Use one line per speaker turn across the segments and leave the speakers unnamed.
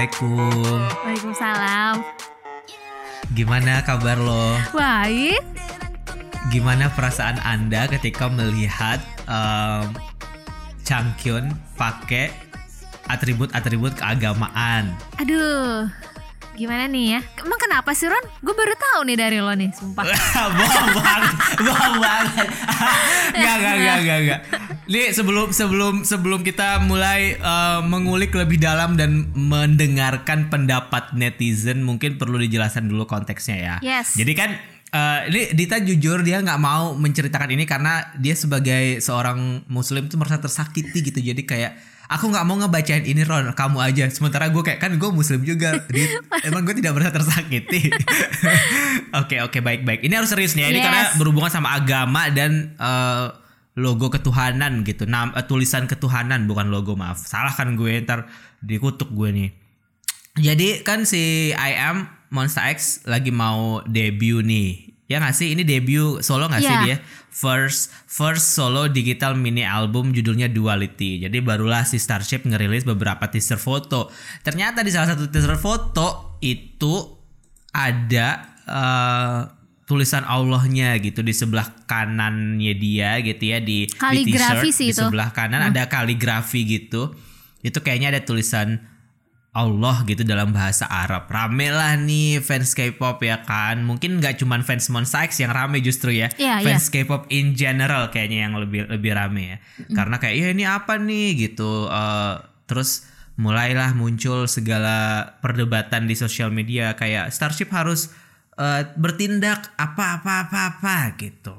Assalamualaikum.
Waalaikumsalam.
Gimana kabar lo?
Baik.
Gimana perasaan Anda ketika melihat um, Changkyun pakai atribut-atribut keagamaan?
Aduh. Gimana nih ya? Emang kenapa sih Ron? Gue baru tahu nih dari lo nih, sumpah.
bohong banget, bohong banget. Gak, gak, gak, gak, gak. Nih sebelum sebelum sebelum kita mulai uh, mengulik lebih dalam dan mendengarkan pendapat netizen, mungkin perlu dijelaskan dulu konteksnya ya.
Yes.
Jadi kan uh, ini Dita jujur dia nggak mau menceritakan ini karena dia sebagai seorang muslim tuh merasa tersakiti gitu. Jadi kayak aku nggak mau ngebacain ini Ron. Kamu aja. Sementara gue kayak kan gue muslim juga Dit, emang gue tidak merasa tersakiti. Oke oke. Baik baik ini harus serius nih ya. ini
Yes.
karena berhubungan sama agama dan eh, logo ketuhanan gitu. Nam, eh, tulisan ketuhanan bukan logo. Maaf. Salah kan gue. Ntar dikutuk gue nih. Jadi kan si I am Monster X lagi mau debut nih. Ya nggak sih? Ini debut solo nggak sih
Iya.
dia? First first solo digital mini album judulnya Duality. Jadi barulah si Starship ngerilis beberapa teaser foto. Ternyata di salah satu teaser foto itu ada eh, tulisan Allahnya gitu di sebelah kanannya dia gitu ya di, di
Kaligrafi
t-shirt,
sih
di
itu.
sebelah kanan ada kaligrafi gitu. Itu kayaknya ada tulisan Allah gitu dalam bahasa Arab. Rame lah nih fans K-pop ya kan. Mungkin nggak cuman fans Monsta X yang rame justru ya.
Iya,
fans K-pop in general kayaknya yang lebih lebih rame ya. Karena kayak ya ini apa nih gitu. Eh, terus mulailah muncul segala perdebatan di sosial media kayak Starship harus eh, bertindak apa apa apa apa gitu.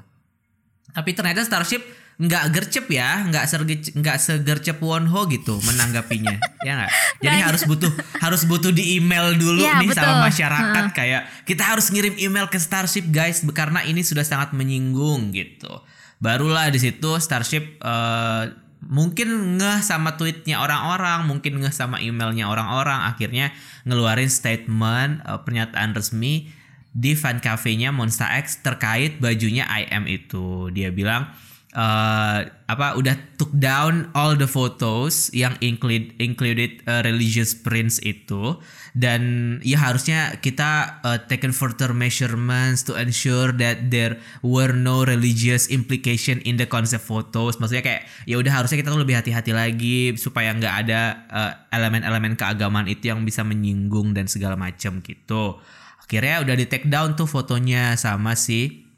Tapi ternyata Starship nggak gercep ya, nggak nggak segercep Wonho gitu menanggapinya, ya nggak? Jadi
Nggak
harus butuh harus butuh di email dulu
Iya,
nih
betul.
sama masyarakat kayak kita harus ngirim email ke Starship guys karena ini sudah sangat menyinggung gitu. Barulah di situ Starship eh, mungkin ngeh sama tweetnya orang-orang, mungkin ngeh sama emailnya orang-orang, akhirnya ngeluarin statement eh, pernyataan resmi di fan cafe-nya Monsta X terkait bajunya IM itu. Dia bilang eh, apa udah took down all the photos yang include included uh, religious prints itu. Dan ya harusnya kita uh, taken further measurements to ensure that there were no religious implication in the concept photos. Maksudnya kayak ya udah harusnya kita tuh lebih hati-hati lagi supaya nggak ada uh, elemen-elemen keagamaan itu yang bisa menyinggung dan segala macam gitu. Akhirnya udah di take down tuh fotonya sama si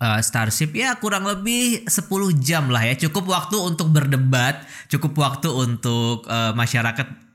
uh, Starship ya kurang lebih 10 jam lah ya. Cukup waktu untuk berdebat cukup waktu untuk uh, masyarakat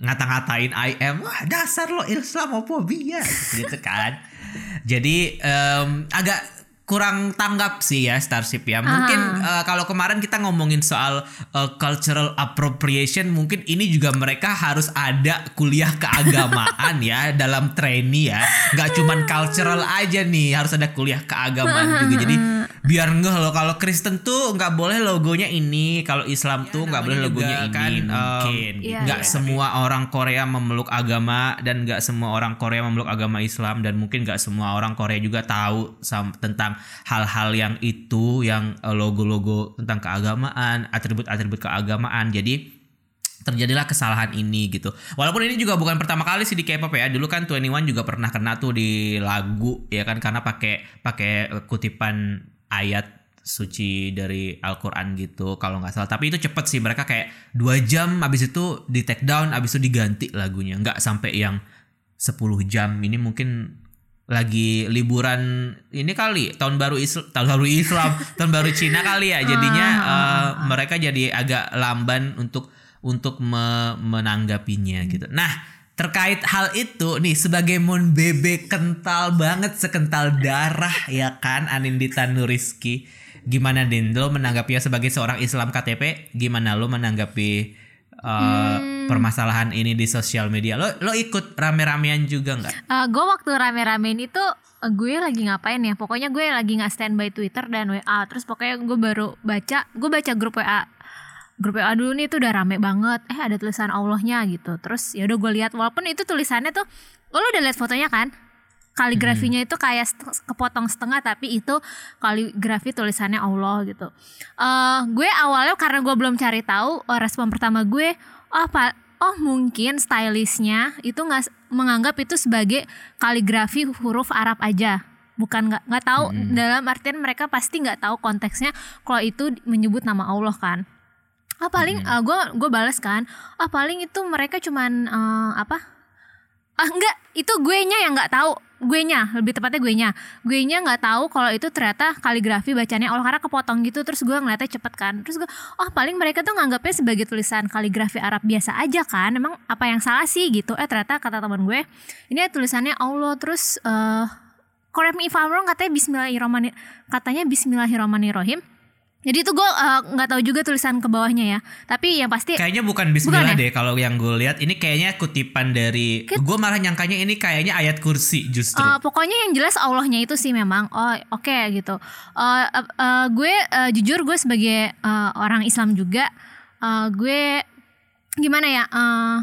ngata-ngatain IM wah dasar lo Islamofobia gitu kan. Jadi em, agak kurang tanggap sih ya Starship ya. Mungkin uh, kalau kemarin kita ngomongin soal uh, cultural appropriation mungkin ini juga mereka harus ada kuliah keagamaan ya dalam trainee ya. Nggak cuman cultural aja nih harus ada kuliah keagamaan juga. Jadi biar ngeh loh kalau Kristen tuh nggak boleh logonya ini kalau Islam tuh nggak boleh logonya ini kan. mungkin.
Iya,
nggak
iya.
semua orang Korea memeluk agama dan nggak semua orang Korea memeluk agama Islam dan mungkin nggak semua orang Korea juga tahu tentang hal-hal yang itu yang eh, logo-logo tentang keagamaan atribut-atribut keagamaan jadi terjadilah kesalahan ini gitu. Walaupun ini juga bukan pertama kali sih di K-pop ya. Dulu kan 21 juga pernah kena tuh di lagu ya kan karena pakai pakai kutipan ayat suci dari Al-Qur'an gitu kalau nggak salah. Tapi itu cepet sih mereka kayak dua jam abis itu di take down abis itu diganti lagunya. nggak sampai yang 10 jam. Ini mungkin lagi liburan ini kali tahun baru Islam tahun baru Islam tahun baru Cina kali ya jadinya eh, mereka jadi agak lamban untuk untuk me- menanggapinya gitu. Nah, terkait hal itu nih sebagai mon bebek kental banget sekental darah ya kan Anindita Nuriski. Gimana Din lo menanggapinya sebagai seorang Islam KTP? Gimana lo menanggapi uh, permasalahan ini di sosial media? Lo lo ikut rame-ramean juga nggak?
gue waktu rame-ramein itu eh, gue lagi ngapain ya? Pokoknya gue lagi nggak standby Twitter dan WA. Terus pokoknya gue baru baca, gue baca grup WA. Grup WA dulu nih tuh udah rame banget. Eh ada tulisan Allahnya gitu. Terus ya udah gue lihat walaupun itu tulisannya tuh, lo udah lihat fotonya kan? Kaligrafinya itu kayak kepotong setengah tapi itu kaligrafi tulisannya Allah gitu. eh gue awalnya karena gue belum cari tahu, eh, respon pertama gue, oh apa oh mungkin stylistnya itu nggak menganggap itu sebagai kaligrafi huruf Arab aja. Bukan nggak nggak tahu dalam artian mereka pasti nggak tahu konteksnya kalau itu menyebut nama Allah kan. Ah paling gue gue balas kan ah paling itu mereka cuman eh, apa? Ah enggak itu gue nya yang nggak tahu gue nya lebih tepatnya gue nya gue nya nggak tahu kalau itu ternyata kaligrafi bacanya Allah karena kepotong gitu terus gue ngeliatnya cepet kan. Terus gue oh paling mereka tuh nganggapnya sebagai tulisan kaligrafi Arab biasa aja kan. Emang apa yang salah sih? gitu. Eh ternyata kata teman gue ini tulisannya Allah. Terus eh correct me if katanya Bismillahirrahmanirrahim katanya Bismillahirrahmanirrahim jadi itu gue eh, nggak tahu juga tulisan ke bawahnya ya tapi yang pasti
Kayaknya bukan Bismillah
Bukan ya?
deh kalau yang gue lihat ini kayaknya kutipan dari gue malah nyangkanya ini kayaknya ayat kursi justru.
Uh, pokoknya yang jelas Allahnya itu sih memang oh oke gitu. Uh, uh, uh, gue uh, jujur gue sebagai uh, orang Islam juga uh, gue gimana ya uh,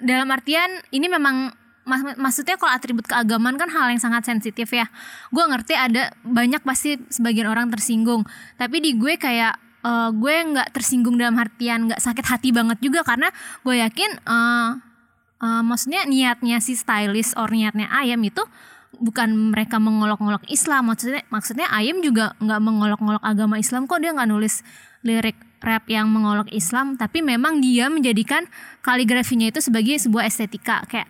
dalam artian ini memang mas- maksudnya kalau atribut keagamaan kan hal yang sangat sensitif ya. Gue ngerti ada banyak pasti sebagian orang tersinggung. Tapi di gue kayak uh, gue nggak tersinggung dalam artian nggak sakit hati banget juga karena gue yakin uh, Uh, maksudnya niatnya si stylist or niatnya ayam itu bukan mereka mengolok-ngolok Islam maksudnya maksudnya ayam juga nggak mengolok-ngolok agama Islam kok dia nggak nulis lirik rap yang mengolok Islam tapi memang dia menjadikan kaligrafinya itu sebagai sebuah estetika kayak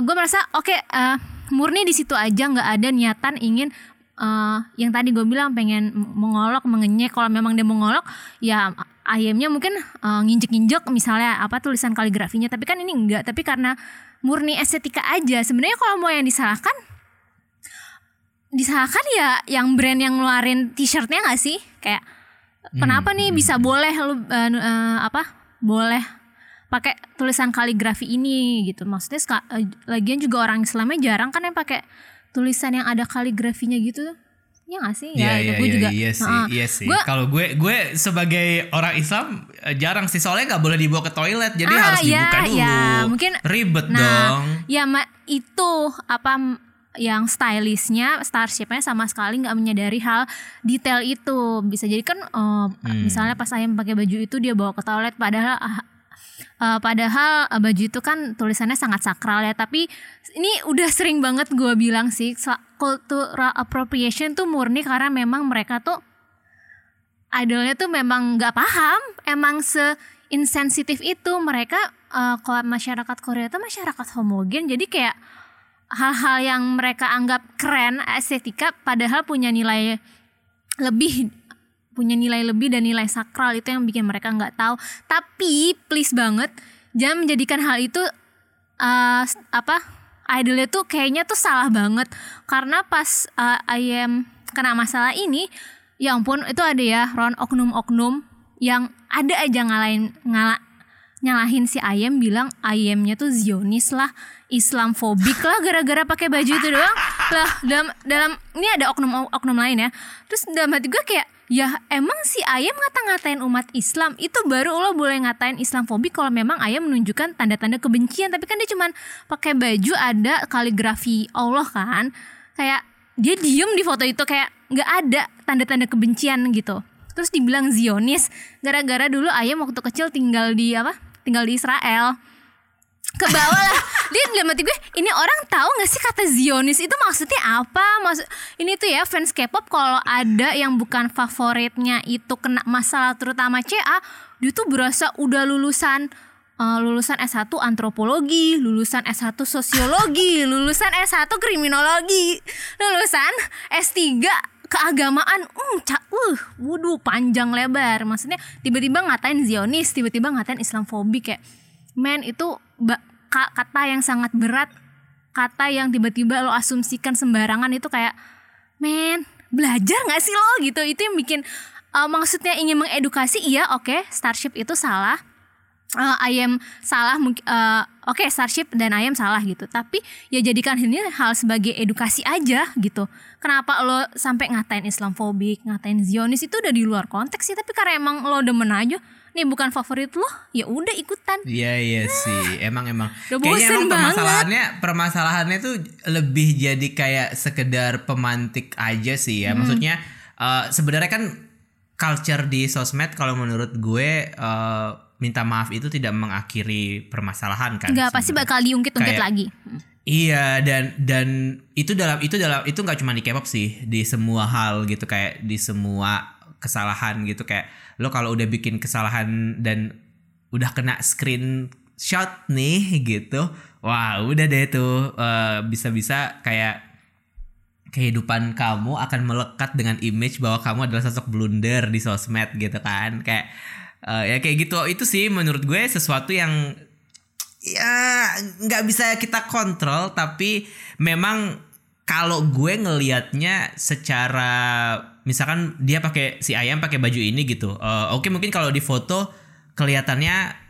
gue merasa oke eh, murni di situ aja nggak ada niatan ingin eh, yang tadi gue bilang pengen mengolok mengenyek. Kalau memang dia mengolok ya ayamnya mungkin eh, nginjek-nginjek misalnya apa tulisan kaligrafinya. Tapi kan ini enggak tapi karena murni estetika aja. Sebenarnya kalau mau yang disalahkan disalahkan ya yang brand yang ngeluarin t-shirtnya nggak sih? Kayak kenapa nih bisa boleh lu eh, nu- eh, apa boleh pakai tulisan kaligrafi ini gitu maksudnya eh, lagian juga orang Islamnya jarang kan yang pakai tulisan yang ada kaligrafinya gitu ya nggak sih
Iya
ya itu
iya
gue
iya
juga
iya sih
Heeh.
iya sih. Kalau gue gue sebagai orang Islam eh, jarang sih soalnya nggak boleh dibawa ke toilet jadi
Ah,
harus
iya,
dibuka dulu.
iya. Mungkin-
ribet
Nah,
dong.
ya ma itu apa yang stylistnya, starshipnya sama sekali nggak menyadari hal detail itu. Bisa jadi kan, eh,
Hmm.
misalnya pas ayam pakai baju itu dia bawa ke toilet, padahal ah, eh, padahal eh, baju itu kan tulisannya sangat sakral ya. Tapi ini udah sering banget gue bilang sih, cultural appropriation tuh murni karena memang mereka tuh idolnya tuh memang nggak paham emang se insensitif itu mereka eh, kalau masyarakat Korea itu masyarakat homogen jadi kayak hal-hal yang mereka anggap keren estetika padahal punya nilai lebih punya nilai lebih dan nilai sakral itu yang bikin mereka nggak tahu. Tapi please banget jangan menjadikan hal itu eh, apa idolnya tuh kayaknya tuh salah banget. Karena pas eh, IM kena masalah ini ya ampun itu ada ya Ron oknum-oknum yang ada aja ngalahin ngala nyalahin si Ayem bilang Ayemnya tuh Zionis lah Islamfobik lah gara-gara pakai baju itu doang. Lah dalam dalam ini ada oknum oknum lain ya. Terus dalam hati gue kayak ya emang si Ayem ngata-ngatain umat Islam? Itu baru lo boleh ngatain Islamfobik kalau memang Ayem menunjukkan tanda-tanda kebencian. Tapi kan dia cuman pakai baju ada kaligrafi Allah kan? Kayak dia diem di foto itu kayak nggak ada tanda-tanda kebencian gitu. Terus dibilang Zionis gara-gara dulu ayam waktu kecil tinggal di apa? Tinggal di Israel ke bawah lah. Dia dalam hati gue ini orang tahu nggak sih kata Zionis itu maksudnya apa? Maksud ini tuh ya fans K-pop kalau ada yang bukan favoritnya itu kena masalah terutama CA dia tuh berasa udah lulusan eh, lulusan S1 antropologi, lulusan S1 sosiologi, lulusan S1 kriminologi, lulusan S3 keagamaan, um, ca- uh, waduh panjang lebar. Maksudnya tiba-tiba ngatain Zionis, tiba-tiba ngatain Islamfobik kayak, men itu ba- ka- kata yang sangat berat, kata yang tiba-tiba lo asumsikan sembarangan itu kayak, men belajar nggak sih lo? Gitu? Itu yang bikin uh, maksudnya ingin mengedukasi, iya oke, Starship itu salah, uh, ayam salah mungkin uh, oke Starship dan ayam salah gitu. Tapi ya jadikan ini hal sebagai edukasi aja gitu. Kenapa lo sampai ngatain Islamfobik ngatain Zionis itu udah di luar konteks sih tapi karena emang lo demen aja nih bukan favorit lo ya udah ikutan
Iya iya sih, emang emang.
Udah
Kayaknya emang
banget.
permasalahannya permasalahannya tuh lebih jadi kayak sekedar pemantik aja sih
Hmm.
ya. Maksudnya eh, sebenarnya kan culture di sosmed kalau menurut gue eh, minta maaf itu tidak mengakhiri permasalahan kan
Enggak pasti bakal diungkit-ungkit
Kayak-
lagi.
Iya dan dan itu dalam itu dalam itu nggak cuma di K-pop sih di semua hal gitu kayak di semua kesalahan gitu kayak lo kalau udah bikin kesalahan dan udah kena screenshot nih gitu wah udah deh tuh eh, bisa-bisa kayak kehidupan kamu akan melekat dengan image bahwa kamu adalah sosok blunder di sosmed gitu kan. Kayak eh, ya kayak gitu. Itu sih menurut gue sesuatu yang ya nggak bisa kita kontrol tapi memang kalau gue ngelihatnya secara misalkan dia pakai si ayam pakai baju ini gitu eh, oke mungkin kalau di foto kelihatannya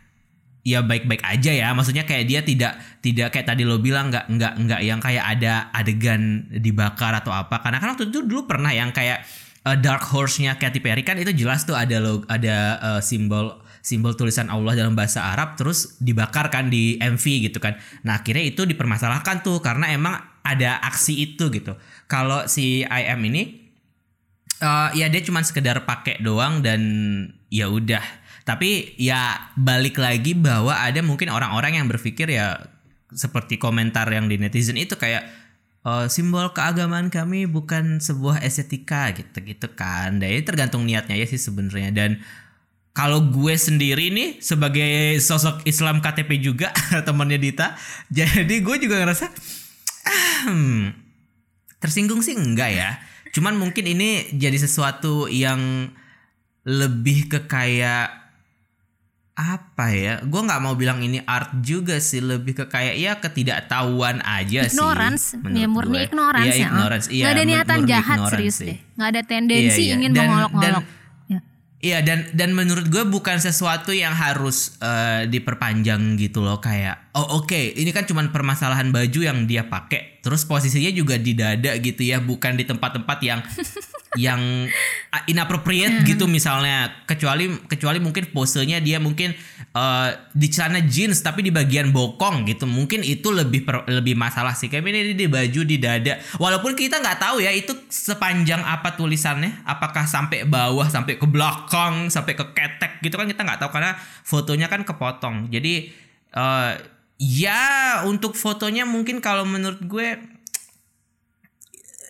ya baik-baik aja ya maksudnya kayak dia tidak tidak kayak tadi lo bilang nggak nggak nggak yang kayak ada adegan dibakar atau apa. Karena kan waktu itu dulu pernah yang kayak eh, dark horse-nya Katy Perry kan itu jelas tuh ada lo ada eh, simbol simbol tulisan Allah dalam bahasa Arab terus dibakar kan di MV gitu kan. Nah akhirnya itu dipermasalahkan tuh karena emang ada aksi itu gitu. Kalau si IM ini eh, ya dia cuman sekedar pakai doang dan ya udah. Tapi ya balik lagi bahwa ada mungkin orang-orang yang berpikir ya seperti komentar yang di netizen itu kayak eh, simbol keagamaan kami bukan sebuah estetika gitu gitu kan. Dan ini tergantung niatnya ya sih sebenarnya. Dan kalau gue sendiri nih sebagai sosok Islam KTP juga temannya Dita jadi gue juga ngerasa "Hmm, tersinggung sih enggak ya cuman mungkin ini jadi sesuatu yang lebih ke kayak apa ya gue nggak mau bilang ini art juga sih lebih ke kayak ya ketidaktahuan aja
ignorance
sih
ya
menurut
murni
gue.
ignorance
Iya,
ya
ignorance iya
nggak ada niatan jahat
ignorance
serius
sih.
deh nggak ada tendensi
Iya, iya.
ingin mengolok-olok ya.
Iya dan dan menurut gue bukan sesuatu yang harus eh, diperpanjang gitu loh kayak oh oke ini kan cuman permasalahan baju yang dia pakai terus posisinya juga di dada gitu ya bukan di tempat-tempat yang yang ah, inappropriate gitu misalnya. Kecuali kecuali mungkin posenya dia mungkin eh, di celana jeans tapi di bagian bokong gitu. Mungkin itu lebih per- lebih masalah sih. Kayak ini di baju di dada. Walaupun kita nggak tahu ya itu sepanjang apa tulisannya? Apakah sampai bawah sampai ke belakang sampai ke ketek gitu kan kita nggak tahu. Karena fotonya kan kepotong. Jadi eh, ya untuk fotonya mungkin kalau menurut gue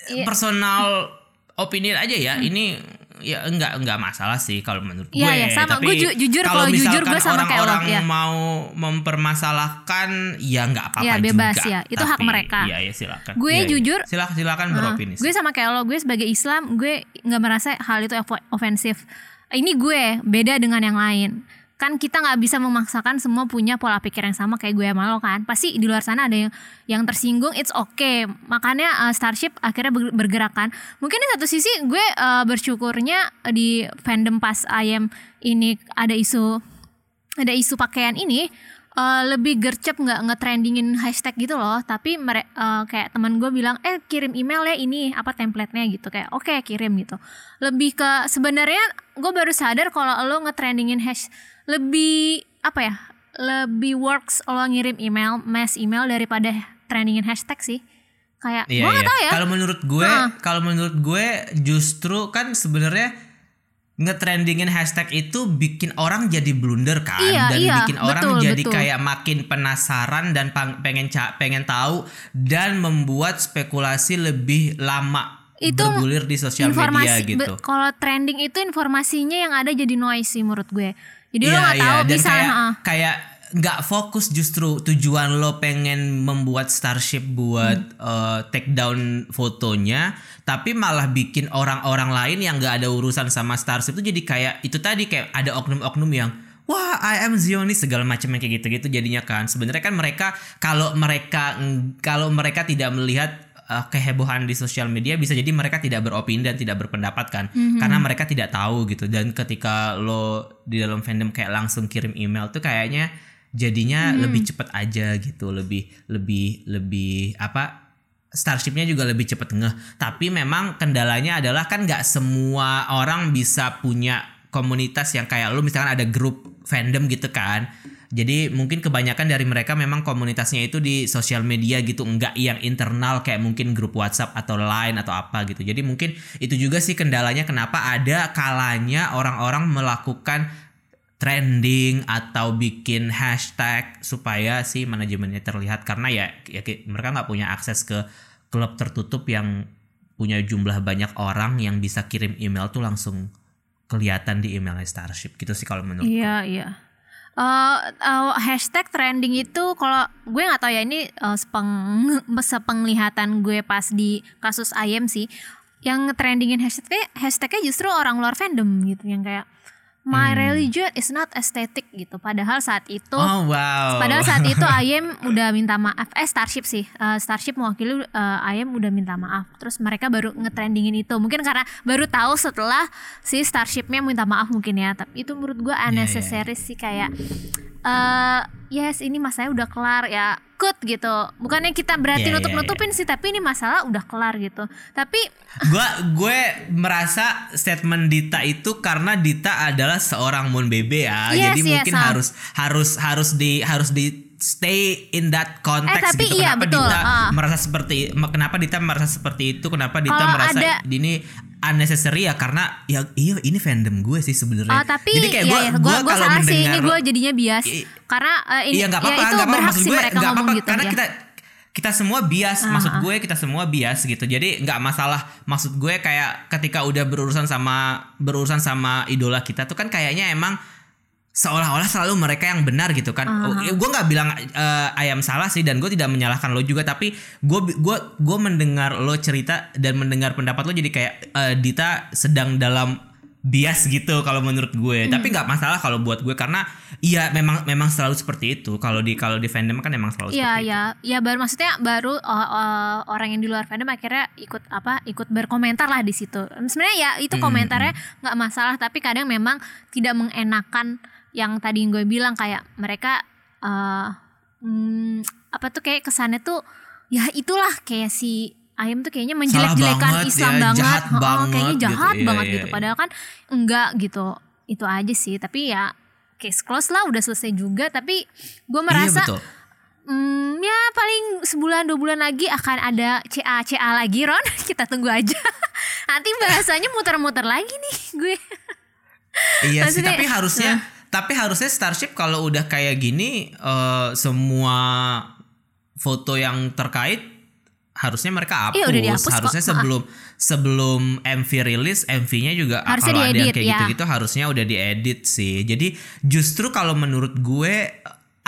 Iya.
personal opinion aja ya ini ya enggak enggak masalah sih kalau menurut
Iya,
gue
iya, sama.
tapi
Gue ju- jujur,
kalau
jujur gue sama kayak lo,
orang-orang
ya.
mau mempermasalahkan ya nggak apa-apa
Ya, bebas
juga
ya. Itu hak
Tapi,
mereka.
iya ya silakan
Gue
iya.
jujur,
silakan silakan
Heeh.
beropini
gue sama kayak lo gue sebagai Islam gue nggak merasa hal itu ofensif ini gue beda dengan yang lain kan kita nggak bisa memaksakan semua punya pola pikir yang sama kayak gue sama lo kan. Pasti di luar sana ada yang yang tersinggung it's okay. Makanya uh, Starship akhirnya ber- bergerak kan. Mungkin di satu sisi gue uh, bersyukurnya di fandom pas ayam ini ada isu ada isu pakaian ini eh, lebih gercep nggak nge-trendingin hashtag gitu loh. Tapi mere- eh, kayak teman gue bilang eh kirim email ya ini apa template-nya gitu. Kayak oke kirim gitu. Lebih ke sebenarnya gue baru sadar kalau lo nge-trendingin hash lebih apa ya lebih works lo ngirim email mass email daripada trendingin hashtag sih kayak
Iya,
gue
iya.
tahu ya
Kalau menurut gue,
Heeh.
kalau menurut gue justru kan sebenarnya ngetrendingin hashtag itu bikin orang jadi blunder kan
Iya,
dan
iya,
bikin orang
betul,
jadi
betul.
kayak makin penasaran dan pengen pengen tahu dan membuat spekulasi lebih lama
Itu
bergulir di sosial media gitu.
kalau trending itu informasinya yang ada jadi noise sih menurut gue jadi lo
Iya,
nggak
iya.
tahu
dan
bisa
kayak
heeh.
kayak nggak fokus justru tujuan lo pengen membuat Starship buat
Hmm.
eh, take down fotonya tapi malah bikin orang-orang lain yang nggak ada urusan sama Starship itu jadi kayak itu tadi kayak ada oknum-oknum yang wah I am Zionis segala macam yang kayak gitu-gitu jadinya kan sebenarnya kan mereka kalau mereka kalau mereka tidak melihat eh, kehebohan di sosial media bisa jadi mereka tidak beropini dan tidak berpendapat kan. Karena mereka tidak tahu gitu. Dan ketika lo di dalam fandom kayak langsung kirim email tuh kayaknya jadinya lebih cepet aja gitu. Lebih lebih lebih apa Starshipnya juga lebih cepet ngeh. Tapi memang kendalanya adalah kan nggak semua orang bisa punya komunitas yang kayak lo. Misalkan ada grup fandom gitu kan jadi mungkin kebanyakan dari mereka memang komunitasnya itu di sosial media gitu, enggak yang internal kayak mungkin grup WhatsApp atau Line atau apa gitu. Jadi mungkin itu juga sih kendalanya kenapa ada kalanya orang-orang melakukan trending atau bikin hashtag supaya si manajemennya terlihat karena ya, ya mereka nggak punya akses ke klub tertutup yang punya jumlah banyak orang yang bisa kirim email tuh langsung kelihatan di emailnya Starship gitu sih kalau menurut
Iya iya. Eh, eh, hashtag trending itu kalau gue nggak tahu ya ini eh, sepeng sepenglihatan gue pas di kasus ayam sih. Yang trendingin hashtagnya hashtagnya justru orang luar fandom gitu yang kayak my religion is not aesthetic gitu padahal saat itu
Oh wow.
Padahal saat itu Ayem udah minta maaf. Eh Starship sih, Eh, Starship mewakili Ayem udah minta maaf. Terus mereka baru ngetrendingin itu. Mungkin karena baru tahu setelah si Starshipnya minta maaf mungkin ya. Tapi itu menurut gua
Iya,
unnecessary sih kayak eh yes ini masalahnya udah kelar ya good gitu. Bukannya kita berarti
Iya, iya,
nutup nutupin sih tapi ini masalah udah kelar gitu. Tapi
gue gue merasa statement Dita itu karena Dita adalah seorang Moon Bebe ya.
Yes,
jadi
yes,
mungkin
ah.
harus harus harus di harus di stay in that context
Eh, tapi
gitu.
iya,
kenapa
betul,
Dita
ah.
merasa seperti kenapa Dita merasa seperti itu? Kenapa Dita
Kalau
merasa
ada-
ini unnecessary ya karena ya iya ini fandom gue sih sebenarnya
Oh tapi
jadi kayak
ya,
gue gue kalau
salah sih ini gue jadinya bias
I-
karena eh, ini
Iya nggak apa-apa,
ya itu
apa-apa.
berhak sih
gue
mereka
nggak
ngomong
apa-apa
gitu
karena
ya.
kita kita semua bias. Maksud
Ah.
gue kita semua bias gitu. Jadi nggak masalah. Maksud gue kayak ketika udah berurusan sama berurusan sama idola kita tuh kan kayaknya emang seolah-olah selalu mereka yang benar gitu kan. Oh, ya gue nggak bilang eh, ayam salah sih dan gue tidak menyalahkan lo juga tapi gue gue gue mendengar lo cerita dan mendengar pendapat lo jadi kayak eh, Dita sedang dalam bias gitu kalau menurut gue
Hmm.
tapi nggak masalah kalau buat gue karena iya memang memang selalu seperti itu kalau di kalau di fandom kan memang selalu
Iya
seperti itu
ya, ya baru maksudnya baru uh, uh, orang yang di luar fandom akhirnya ikut apa ikut berkomentar lah di situ. Sebenarnya ya itu
Hmm,
komentarnya nggak masalah tapi kadang memang tidak mengenakan yang tadi gue bilang kayak mereka uh, hmm, apa tuh kayak kesannya tuh ya itulah kayak si Ayam tuh kayaknya menjelek-jelekan Islam
ya,
banget,
jahat
Heeh,
banget
kayaknya
gitu.
jahat
Iya,
banget
iya,
gitu.
iya.
Padahal kan enggak gitu. Itu aja sih. Tapi ya case close lah, udah selesai juga. Tapi gue merasa
iya betul
Hmm, ya paling sebulan dua bulan lagi akan ada CA CA lagi Ron kita tunggu aja nanti bahasanya muter-muter lagi nih gue
iya sih tapi harusnya tapi harusnya Starship kalau udah kayak gini eh, semua foto yang terkait harusnya mereka hapus,
Iya, udah dihapus kok.
harusnya sebelum sebelum MV rilis MV-nya juga
Harusnya
kalau ada yang kayak
ya.
gitu-gitu harusnya udah diedit sih jadi justru kalau menurut gue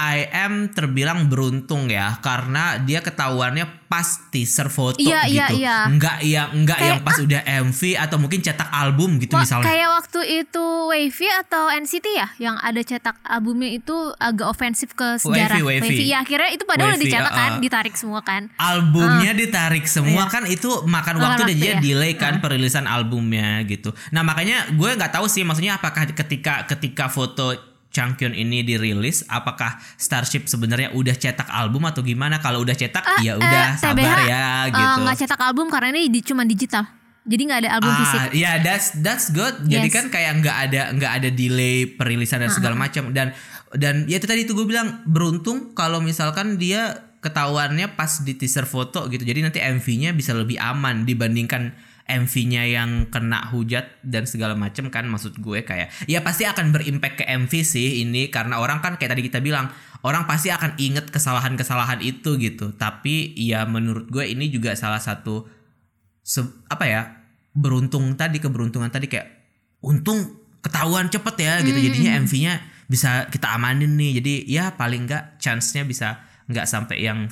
I am terbilang beruntung ya karena dia ketahuannya pas teaser foto
Iya, iya,
gitu
iya.
nggak yang nggak
Kayak,
yang pas udah MV atau mungkin cetak album gitu
Wah,
misalnya
kayak waktu itu Wavy atau NCT ya yang ada cetak albumnya itu agak ofensif ke sejarah
Wavy, Wavy.
ya akhirnya itu padahal udah
Wavy,
dicetak kan
uh, uh.
ditarik semua kan
albumnya ditarik semua
Iya.
kan itu makan
Makan
waktu dan
waktu
dia
ya.
delay kan perilisan albumnya gitu. Nah makanya gue nggak tahu sih maksudnya apakah ketika ketika foto Changkyun ini dirilis apakah Starship sebenarnya udah cetak album atau gimana? Kalau udah cetak
Ah,
ya
eh,
udah
TBH,
sabar ya
eh,
gitu.
nggak cetak album karena ini di, cuma digital jadi nggak ada album fisik
Ah, ya that's that's good. Jadi
Yes.
kan kayak nggak ada nggak ada delay perilisan dan segala macam dan dan ya itu tadi itu gue bilang beruntung kalau misalkan dia ketahuannya pas di teaser foto gitu. Jadi nanti MV-nya bisa lebih aman dibandingkan MV-nya yang kena hujat dan segala macam kan maksud gue kayak ya pasti akan berimpact ke MV sih ini karena orang kan kayak tadi kita bilang orang pasti akan inget kesalahan-kesalahan itu gitu. Tapi ya menurut gue ini juga salah satu se- apa ya beruntung tadi keberuntungan tadi kayak untung ketahuan cepet ya gitu.
Hmm.
jadinya MV-nya bisa kita amanin nih. Jadi ya paling nggak chance-nya bisa nggak sampai yang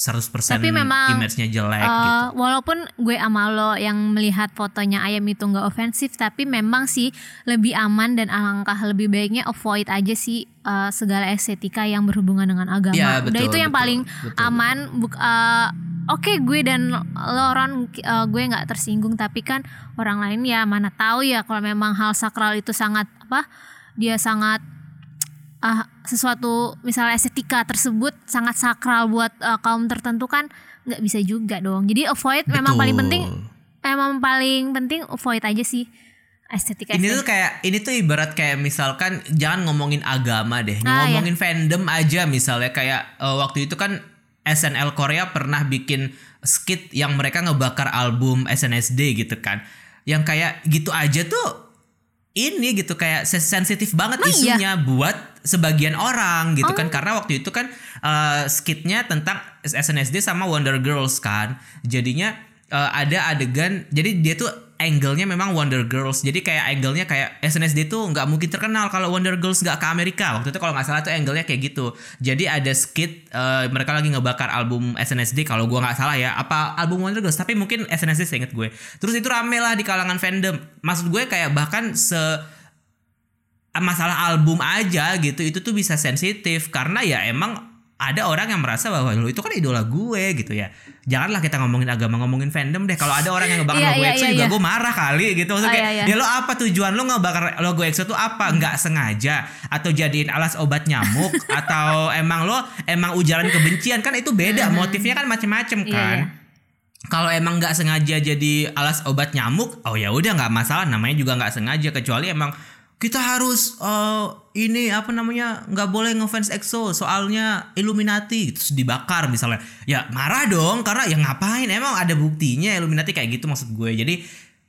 100%
Tapi memang,
image-nya jelek
Eh,
gitu.
Walaupun gue sama lo yang melihat fotonya ayam itu nggak ofensif, tapi memang sih lebih aman dan alangkah lebih baiknya avoid aja sih eh, segala estetika yang berhubungan dengan agama.
Ya,
Udah
betul,
itu yang
betul,
paling
betul,
aman. Buk- eh, Oke gue dan Loron eh, gue nggak tersinggung, tapi kan orang lain ya mana tahu ya kalau memang hal sakral itu sangat apa dia sangat ah sesuatu misalnya estetika tersebut sangat sakral buat eh, kaum tertentu kan nggak bisa juga dong jadi avoid memang
Betul.
paling penting emang paling penting avoid aja sih estetika
Ini tuh kayak ini tuh ibarat kayak misalkan jangan ngomongin agama deh,
Ah,
ngomongin fandom aja misalnya kayak eh, waktu itu kan SNL Korea pernah bikin skit yang mereka ngebakar album SNSD gitu kan. Yang kayak gitu aja tuh ini gitu kayak se- sensitif banget
Emang iya?
isunya buat sebagian orang gitu kan. Karena waktu itu kan eh, skitnya tentang SNSD sama Wonder Girls kan. Jadinya eh, ada adegan jadi dia tuh angle-nya memang Wonder Girls. Jadi kayak angle-nya kayak SNSD tuh nggak mungkin terkenal kalau Wonder Girls nggak ke Amerika. Waktu itu kalau nggak salah tuh angle-nya kayak gitu. Jadi ada skit eh, mereka lagi ngebakar album SNSD kalau gua nggak salah ya apa album Wonder Girls? Tapi mungkin SNSD seinget gue. Terus itu rame lah di kalangan fandom. Maksud gue kayak bahkan se masalah album aja gitu itu tuh bisa sensitif. Karena ya emang ada orang yang merasa bahwa lu itu kan idola gue gitu ya. Janganlah kita ngomongin agama ngomongin fandom deh. Kalau ada orang yang ngebakar
Iya,
logo
iya,
EXO
iya,
juga
iya.
gue marah kali gitu. Maksudnya
Oh,
kayak
iya, iya.
ya lo apa? Tujuan lo ngebakar logo EXO tuh apa? Nggak sengaja? Atau jadiin alas obat nyamuk? Atau emang lo emang ujaran kebencian? Kan itu beda. Motifnya kan macem-macem
Iya,
kan.
iya.
kalau emang nggak sengaja jadi alas obat nyamuk, oh ya udah nggak masalah. Namanya juga nggak sengaja kecuali emang kita harus eh, ini apa namanya nggak boleh ngefans EXO soalnya Illuminati terus dibakar misalnya. Ya marah dong karena ya ngapain emang ada buktinya Illuminati kayak gitu maksud gue. Jadi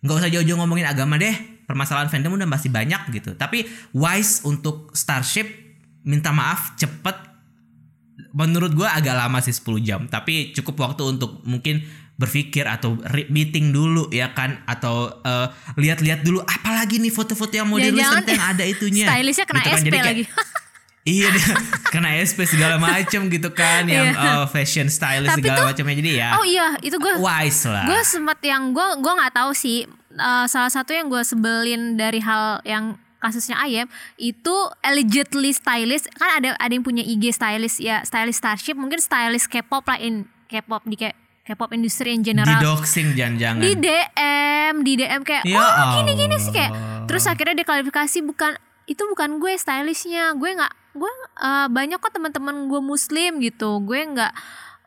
nggak usah jauh-jauh ngomongin agama deh. Permasalahan fandom udah masih banyak gitu. Tapi wise untuk Starship minta maaf cepet menurut gue agak lama sih 10 jam tapi cukup waktu untuk mungkin berpikir atau meeting dulu ya kan? Atau eh, lihat-lihat dulu apalagi nih foto-foto yang mau dirilis
Jangan-jangan
tentang ada itunya.
Stylishnya kena
Gitu kan.
SP
Jadi kayak-
lagi.
iya dia kena SP segala macem gitu kan yang eh, fashion stylist
Tapi
segala macamnya jadi ya
Oh iya, itu gue
wise lah.
gue sempat yang gue gue nggak tahu sih eh, salah satu yang gue sebelin dari hal yang kasusnya Ayem itu allegedly stylist kan ada ada yang punya IG stylist ya stylist Starship mungkin stylist K-pop lah in K-pop di kayak K-pop industri in
di
general.
doxing jangan-jangan.
Di DM di DM kayak
Ya
oh gini gini sih kayak. Terus akhirnya dia klarifikasi bukan itu bukan gue stylishnya. Gue nggak gue eh, banyak kok teman-teman gue muslim gitu. Gue nggak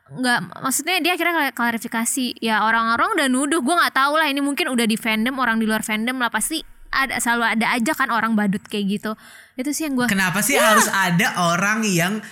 nggak maksudnya dia akhirnya klarifikasi ya orang-orang udah nuduh gue nggak tahu lah ini mungkin udah di fandom orang di luar fandom lah pasti ada selalu ada aja kan orang badut kayak gitu. Itu sih yang gue
Kenapa sih harus ada orang yang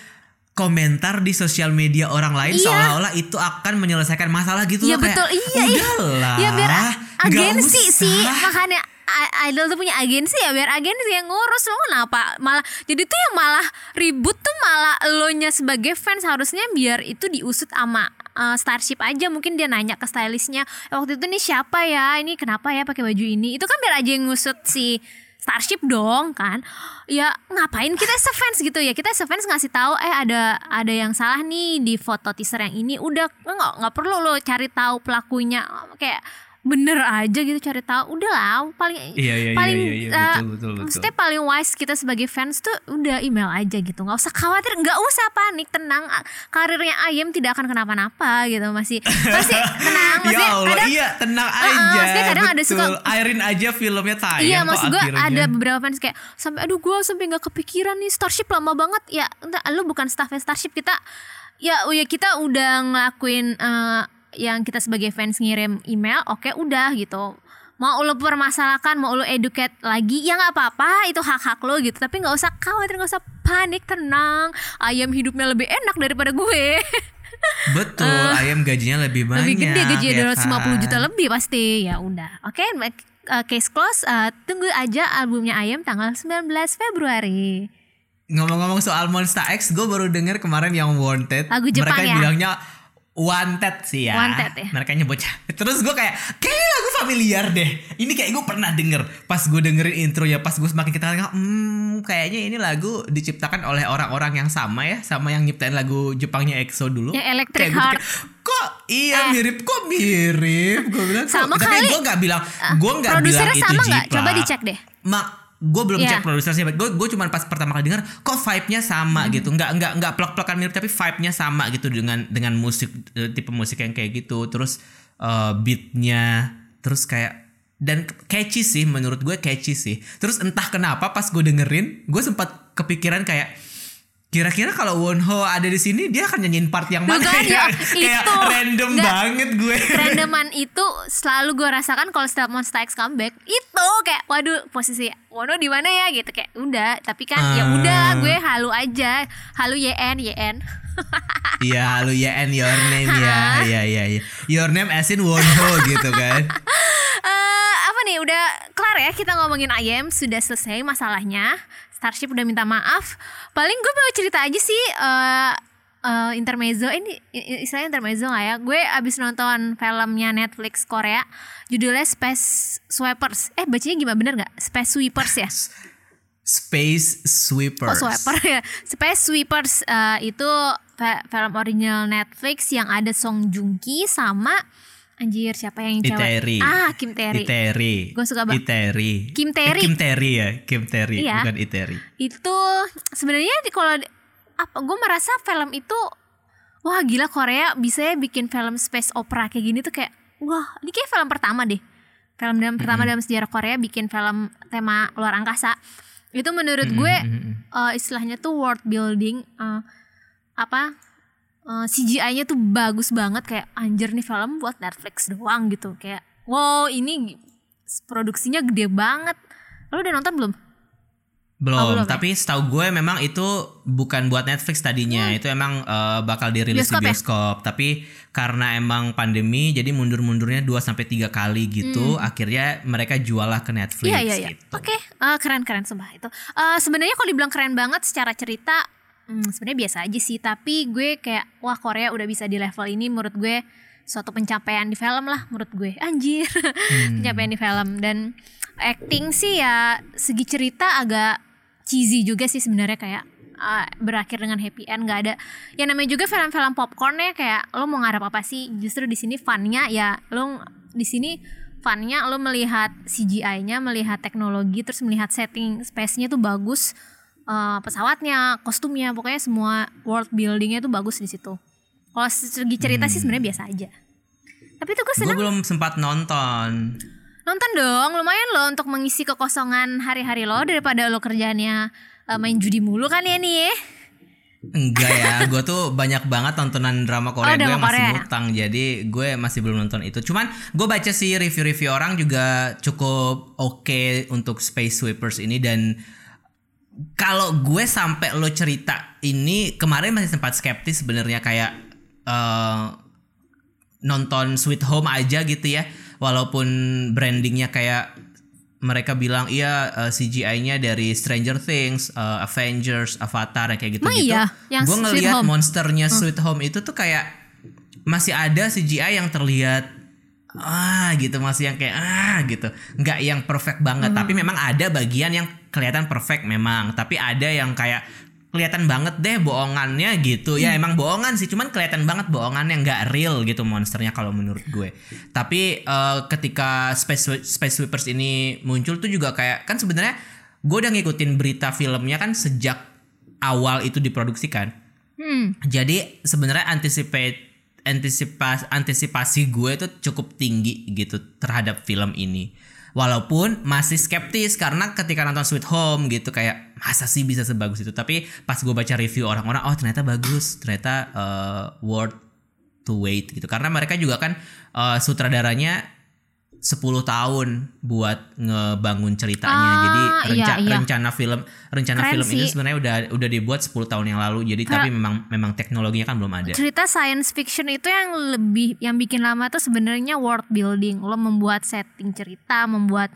komentar di sosial media orang lain
Iya.
seolah-olah itu akan menyelesaikan masalah gitu
Iya
loh kayak
betul. Iya iya.
udahlah
Ya biar agensi
usah."
sih. Makanya i- idol tuh punya agensi ya biar agensi yang ngurus. Lo kenapa? Malah jadi tuh yang malah ribut tuh malah lo nya sebagai fans harusnya biar itu diusut sama uh, Starship aja. Mungkin dia nanya ke stylistnya "Eh, waktu itu nih siapa ya? Ini kenapa ya pakai baju ini? Itu kan biar aja yang ngusut si Starship dong kan? Ya ngapain kita fans gitu ya? Kita fans ngasih tahu eh ada ada yang salah nih di foto teaser yang ini. Udah nggak nggak perlu lo cari tahu pelakunya. Kayak bener aja gitu cari tahu udah lah paling
Iya, iya, iya,
paling
iya, iya,
eh,
betul, betul, betul.
maksudnya paling wise kita sebagai fans tuh udah email aja gitu nggak usah khawatir nggak usah panik tenang karirnya Ayem tidak akan kenapa-napa gitu masih masih tenang
ya
maksudnya
Allah
kadang
iya tenang aja
maksudnya kadang ada
betul.
suka-
airin aja filmnya tayang
Iya maksud gue
akhirnya.
ada beberapa fans kayak sampai aduh gue sampai nggak kepikiran nih Starship lama banget ya entah lu bukan staffnya Starship kita ya oh ya kita udah ngelakuin eh, yang kita sebagai fans ngirim email oke udah gitu. Mau lo permasalahkan mau lo educate lagi ya nggak apa-apa itu hak-hak lo gitu. Tapi nggak usah khawatir nggak usah panik tenang. Ayam hidupnya lebih enak daripada gue.
Betul ayam gajinya lebih banyak
lebih gede gajinya
ya
250
kan?
juta lebih pasti ya udah. Oke baik, uh, case close uh, tunggu aja albumnya Ayam tanggal 19 Februari.
Ngomong-ngomong soal Monster X gue baru denger kemarin yang Wanted.
Lagu Jepang
mereka
ya?
bilangnya Wanted sih ya
Wanted ya?
mereka nyebutnya terus gue kayak kayak lagu familiar deh ini kayak gue pernah denger pas gue dengerin intro ya pas gue semakin kita hmm kayaknya ini lagu diciptakan oleh orang-orang yang sama ya sama yang nyiptain lagu Jepangnya EXO dulu
Yang Electric
Kayak
Heart.
pikir, kok iya
Eh.
mirip kok mirip gue bilang kok-
Sama
tapi
kali.
gue nggak bilang gue nggak bilang itu
sama
jiplak.
Coba dicek deh.
Mak gue belum
Iya.
cek produsernya gue gue cuma pas pertama kali denger kok vibe-nya sama
Hmm.
gitu nggak nggak nggak plek-plekan mirip tapi vibe-nya sama gitu dengan dengan musik eh, tipe musik yang kayak gitu terus eh, beatnya terus kayak dan catchy sih menurut gue catchy sih terus entah kenapa pas gue dengerin gue sempat kepikiran kayak kira-kira kalau Wonho ada di sini dia akan nyanyiin part yang mana
kan,
ya? kayak
itu.
random
Nggak.
banget gue
Randoman itu selalu gue rasakan kalau setiap Monster X comeback itu kayak waduh posisi Wono di mana ya gitu kayak udah tapi kan ya
Ah.
udah gue halu aja halu YN YN
Iya, lu ya and your name ya, ya ya ya. Your name as in Wonho gitu kan.
Eh, apa nih udah kelar ya kita ngomongin ayam sudah selesai masalahnya Starship udah minta maaf. Paling gue mau cerita aja sih eh eh, intermezzo. Ini i- istilahnya intermezzo nggak ya? Gue abis nonton filmnya Netflix Korea judulnya Space Sweepers. Eh bacanya gimana? Bener nggak? Space Sweepers ya?
Space
Oh,
Sweepers.
Sweeper ya. Space Sweepers eh, itu film original Netflix yang ada Song Joong Ki sama anjir siapa yang cewek?
Iteri.
Ah, Kim Tae-ri.
Iteri.
Gua suka ba-
Iteri.
Kim
Eh,
Tae-ri.
Kim Terry ya, Kim Terry,
Iya.
bukan Iteri.
Itu sebenarnya di- kalau apa gue merasa film itu wah gila Korea bisa ya bikin film space opera kayak gini tuh kayak wah ini kayak film pertama deh. Film dalam pertama dalam sejarah Korea bikin film tema luar angkasa. Itu menurut gue eh, istilahnya tuh world building eh, apa eh, CGI-nya tuh bagus banget kayak anjir nih film buat Netflix doang gitu kayak wow ini produksinya gede banget. Lo udah nonton belum?
Belum,
Oh, belum ya?
tapi setahu gue memang itu bukan buat Netflix tadinya. Itu emang eh, bakal dirilis
Bioskop
di
ya?
bioskop, tapi karena emang pandemi jadi mundur-mundurnya 2 sampai 3 kali gitu, akhirnya mereka jual lah ke Netflix
Hmm. Iya iya iya.
gitu.
Oke, eh, keren keren sumpah itu. Eh, sebenarnya kalau dibilang keren banget secara cerita, hmm, sebenarnya biasa aja sih. Tapi gue kayak wah Korea udah bisa di level ini menurut gue suatu pencapaian di film lah menurut gue. Anjir, pencapaian di film. Dan acting sih ya segi cerita agak cheesy juga sih sebenarnya kayak eh, berakhir dengan happy end nggak ada. Yang namanya juga film-film popcorn ya kayak lo mau ngarep apa sih? Justru di sini funnya ya lo di sini funnya lo melihat CGI-nya melihat teknologi terus melihat setting space-nya tuh bagus eh, pesawatnya kostumnya pokoknya semua world buildingnya tuh bagus di situ kalau segi cerita sih sebenarnya biasa aja tapi tuh gue
Gue
seneng
belum sempat nonton.
Nonton dong, lumayan loh untuk mengisi kekosongan hari-hari lo daripada lo kerjaannya eh, main judi mulu kan ya nih.
Enggak ya, gue tuh banyak banget tontonan drama Korea
Oh,
gue
drama
masih
Korea.
ngutang, jadi gue masih belum nonton itu. Cuman gue baca sih review-review orang juga cukup oke untuk Space Sweepers ini dan kalau gue sampai lo cerita ini kemarin masih sempat skeptis sebenarnya kayak eh, nonton Sweet Home aja gitu ya, walaupun brandingnya kayak mereka bilang iya eh, CGI-nya dari Stranger Things, eh, Avengers, Avatar kayak gitu-gitu.
iya? Yang
Gue ngelihat monsternya Sweet Home itu tuh kayak masih ada CGI yang terlihat ah gitu masih yang kayak ah gitu nggak yang perfect banget
Hmm.
tapi memang ada bagian yang kelihatan perfect memang tapi ada yang kayak kelihatan banget deh bohongannya gitu
Hmm.
ya emang bohongan sih cuman kelihatan banget bohongannya nggak real gitu monsternya kalau menurut gue tapi eh, ketika Space Space Sweepers ini muncul tuh juga kayak kan sebenarnya gue udah ngikutin berita filmnya kan sejak awal itu diproduksikan
Hmm.
jadi sebenarnya anticipate antisipasi antisipasi gue itu cukup tinggi gitu terhadap film ini. Walaupun masih skeptis karena ketika nonton Sweet Home gitu kayak masa sih bisa sebagus itu. Tapi pas gue baca review orang-orang oh ternyata bagus, ternyata uh, worth to wait gitu. Karena mereka juga kan uh, sutradaranya 10 tahun buat ngebangun ceritanya.
Ah,
Jadi
iya,
renca-
iya.
rencana film rencana
Keren
film ini
sih.
sebenarnya udah udah dibuat 10 tahun yang lalu. Jadi tapi memang memang teknologinya kan belum ada.
Cerita science fiction itu yang lebih yang bikin lama tuh sebenarnya world building. Lo membuat setting cerita, membuat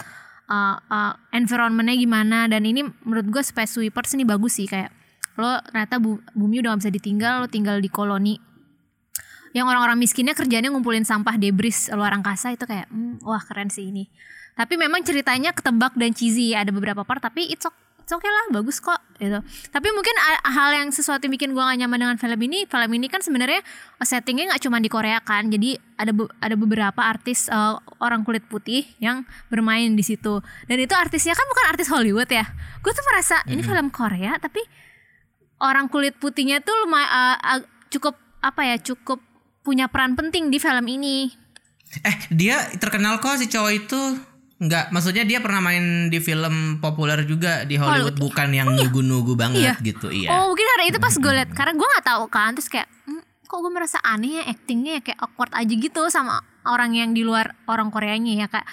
uh, uh, environmentnya gimana dan ini menurut gue Space Sweepers ini bagus sih kayak lo ternyata bu- bumi udah gak bisa ditinggal, lo tinggal di koloni yang orang-orang miskinnya kerjanya ngumpulin sampah debris luar angkasa itu kayak hmm, wah keren sih ini. Tapi memang ceritanya ketebak dan cheesy ada beberapa part tapi it's, ok- it's okay lah bagus kok gitu. Tapi mungkin hal yang sesuatu yang bikin gua gak nyaman dengan film ini film ini kan sebenarnya uh, settingnya nggak cuma di Korea kan jadi ada be- ada beberapa artis uh, orang kulit putih yang bermain di situ. Dan itu artisnya kan bukan artis Hollywood ya. Gue tuh merasa ini film Korea tapi orang kulit putihnya tuh lumayan cukup apa ya cukup punya peran penting di film ini.
Eh dia terkenal kok si cowok itu Enggak, maksudnya dia pernah main di film populer juga di Hollywood bukan yang nugu-nugu banget gitu, iya.
Oh mungkin karena itu pas gue liat karena gue nggak tahu kan terus kayak "Hmm, kok gue merasa aneh ya actingnya ya kayak awkward aja gitu sama orang yang di luar orang Koreanya ya kayak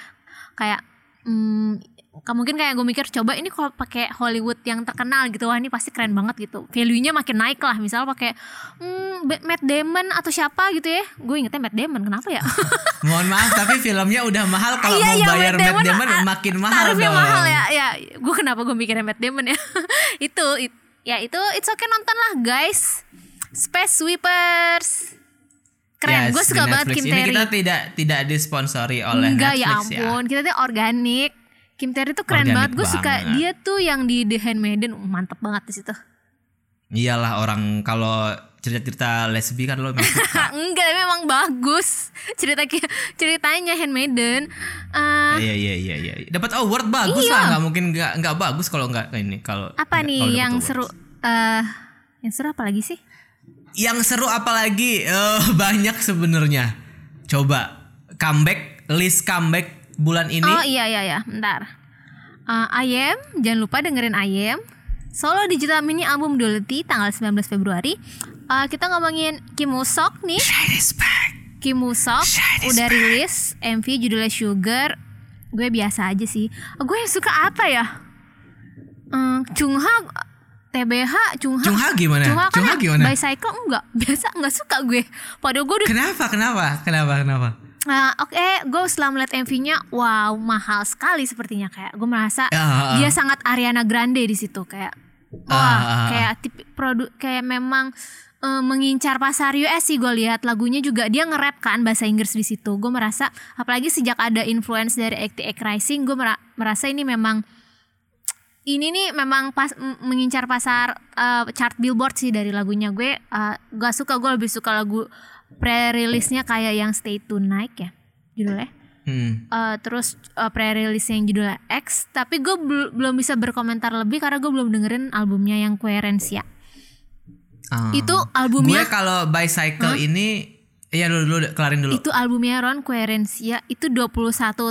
kayak hmm, mungkin kayak gue mikir coba ini kalau pakai Hollywood yang terkenal gitu wah ini pasti keren banget gitu. Value-nya makin naik lah misal pakai hmm, Matt Damon atau siapa gitu ya. Gue ingetnya Matt Damon kenapa ya?
Mohon maaf tapi filmnya udah mahal. Kalau
Iya,
mau
iya,
bayar Matt Damon
ah,
makin mahal
tarifnya
dong.
mahal ya. Ya gue kenapa gue mikirnya Matt Damon ya? Itu it- ya itu it's okay nonton lah guys. Space Sweepers. Keren
Yes,
gue suka banget. Kim
Ini
Terry.
kita tidak tidak disponsori oleh
enggak ya
Netflix ya.
ampun kita tuh organik Kim Terry tuh keren banget. Gue suka dia tuh yang di The Handmaiden. Uh, mantep banget di situ.
Iyalah orang kalau cerita-cerita lesbi kan lo
enggak memang bagus. Cerita ceritanya Handmaiden. Eh,
Iya iya iya iya. Dapat award bagus
Iya.
lah, nggak mungkin nggak nggak bagus kalau nggak ini kalau
apa
nggak-
nih
kalau
yang seru? eh yang seru apa lagi sih?
Yang seru apalagi Eh, banyak sebenarnya. Coba comeback list comeback bulan ini.
Oh iya iya iya, bentar. Uh, Ayem, jangan lupa dengerin Ayem. Solo Digital Mini Album Duality tanggal 19 Februari. Uh, kita ngomongin Kim Woo Sok nih. Kim Woo Sok
Shine is
udah rilis MV judulnya Sugar. Gue biasa aja sih. Uh, gue suka apa ya? Hmm, Chungha TBH Chungha
Chungha gimana?
Chungha kan
Chungha gimana?
bicycle enggak biasa enggak suka gue padahal gue udah
Kenapa? Kenapa? Kenapa? Kenapa?
Nah, oke, gue setelah melihat MV-nya, wow, mahal sekali sepertinya kayak gue merasa
ah.
dia sangat Ariana Grande di situ kayak,
Ah,
wah,
ah, ah.
kayak tip produk kayak memang eh, mengincar pasar US sih gue lihat lagunya juga dia nge-rap kan bahasa Inggris di situ. Gue merasa apalagi sejak ada influence dari ATX Rising, gue mera- merasa ini memang ini nih memang pas mengincar pasar eh, chart Billboard sih dari lagunya gue eh, gak suka gue lebih suka lagu pre-release-nya kayak yang Stay Tonight ya judulnya
Hmm.
Eh, terus eh, pre-release yang judulnya X tapi gue bel- belum bisa berkomentar lebih karena gue belum dengerin albumnya yang Coherencia
Ah.
itu
Gue
albumnya
kalau bicycle ini Iya dulu dulu kelarin dulu.
itu albumnya Ron Coherencia itu 21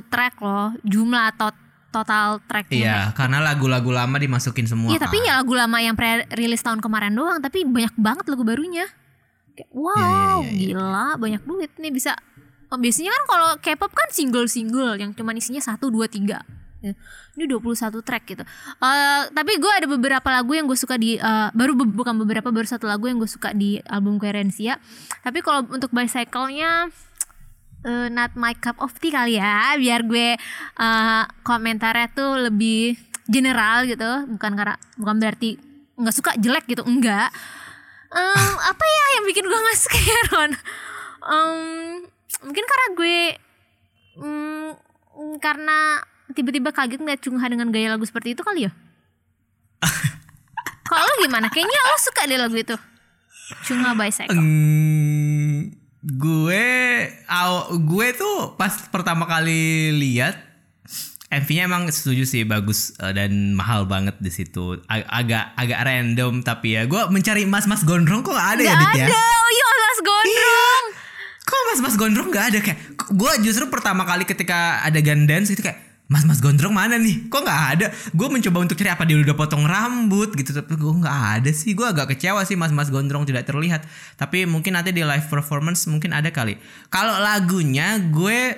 track loh jumlah atau total tracknya
Iya, karena lagu-lagu lama dimasukin semua.
Iya tapi
kan.
ya lagu lama yang pre-release tahun kemarin doang Tapi banyak banget lagu barunya wow
Iya, iya, iya,
gila banyak duit nih bisa. Oh, Biasanya kan kalau K-pop kan single-single Yang cuma isinya 1, 2, 3 Ya, Ini 21 track gitu. Eh, Tapi gue ada beberapa lagu yang gue suka di eh, Baru be- bukan beberapa baru satu lagu yang gue suka di album Coherencia Tapi kalau untuk bicycle-nya eh, not my cup of tea kali ya biar gue eh, komentarnya tuh lebih general gitu. Bukan karena bukan berarti nggak suka jelek gitu enggak Em, apa ya yang bikin gue nggak ya Ron? Em, mungkin karena gue mm, karena tiba-tiba kaget ngeliat Chungha dengan gaya lagu seperti itu kali ya? Kalau lo gimana? Kayaknya lo suka deh lagu itu. Chungha Bicycle
Eng, gue aw- gue tuh pas pertama kali lihat MV-nya emang setuju sih bagus eh, dan mahal banget di situ. Ag- agak agak random tapi ya gue mencari mas-mas gondrong kok nggak ada ya
Gak
Dit ya?
ada, oh iya Mas Gondrong
Kok mas-mas gondrong nggak ada kayak gue justru pertama kali ketika ada dance gitu kayak mas-mas gondrong mana nih? Kok nggak ada? Gue mencoba untuk cari apa dia udah potong rambut gitu tapi gue nggak ada sih. Gue agak kecewa sih mas-mas gondrong tidak terlihat. Tapi mungkin nanti di live performance mungkin ada kali. Kalau lagunya gue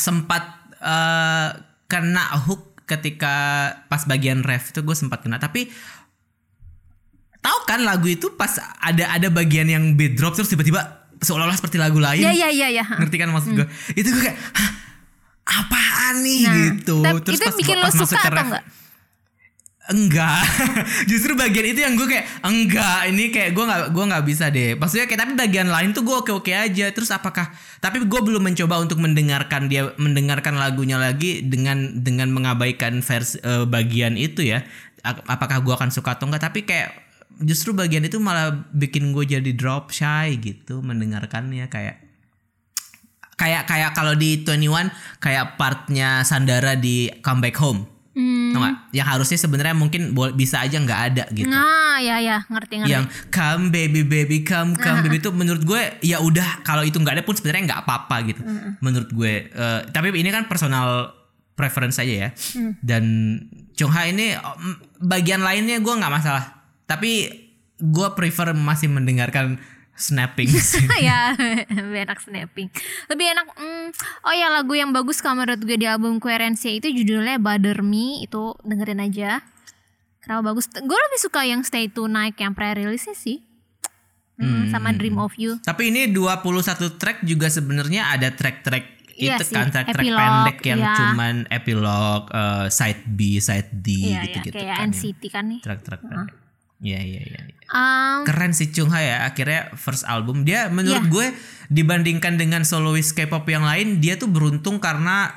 sempat eh, kena hook ketika pas bagian ref itu gue sempat kena. Tapi tahu kan lagu itu pas ada ada bagian yang beat drop terus tiba-tiba seolah-olah seperti lagu lain?
Iya iya iya iya
ngerti kan maksud gue itu gue kayak "Hah, apaan nih?
Nah,
gitu.
tapi itu bikin lo
masuk
suka
ke
atau enggak?
Enggak. Justru bagian itu yang gue kayak enggak ini kayak gue nggak gue nggak bisa deh. Maksudnya kayak tapi bagian lain tuh gue oke oke aja. Terus apakah tapi gue belum mencoba untuk mendengarkan dia mendengarkan lagunya lagi dengan dengan mengabaikan versi eh, bagian itu ya. Apakah gue akan suka atau enggak. Tapi kayak justru bagian itu malah bikin gue jadi drop shy gitu mendengarkannya. Kayak kayak kayak kalau di 21 kayak partnya Sandara di Comeback Home
Hmm.
Tau nggak? Yang harusnya sebenarnya mungkin bisa aja nggak ada gitu.
Nah, ya ya, ngerti ngerti.
Yang come baby baby come come baby itu menurut gue ya udah kalau itu nggak ada pun sebenarnya nggak apa-apa gitu. Menurut gue. Eh, tapi ini kan personal preference aja ya. Dan Chungha ini mm, bagian lainnya gue nggak masalah. Tapi gue prefer masih mendengarkan snapping.
Ya lebih enak snapping. Lebih enak mm, oh ya lagu yang bagus kalau menurut gue di album Coherencia itu judulnya Bother Me. Itu dengerin aja. Kenapa bagus? Gue lebih suka yang Stay Tonight yang pre-release sih. Hmm, sama Dream of You.
Tapi ini 21 track juga sebenarnya ada track-track
Iya
itu
sih,
kan track-track
epilog,
pendek yang
iya.
cuman epilog, eh, side B, side D
Iya,
gitu-gitu
ya, kayak
kan. ya.
NCT kan nih.
Track-track pendek. Iya iya iya.
Um,
Keren sih Chung Ha ya akhirnya first album. Dia menurut gue dibandingkan dengan soloist K-pop yang lain dia tuh beruntung karena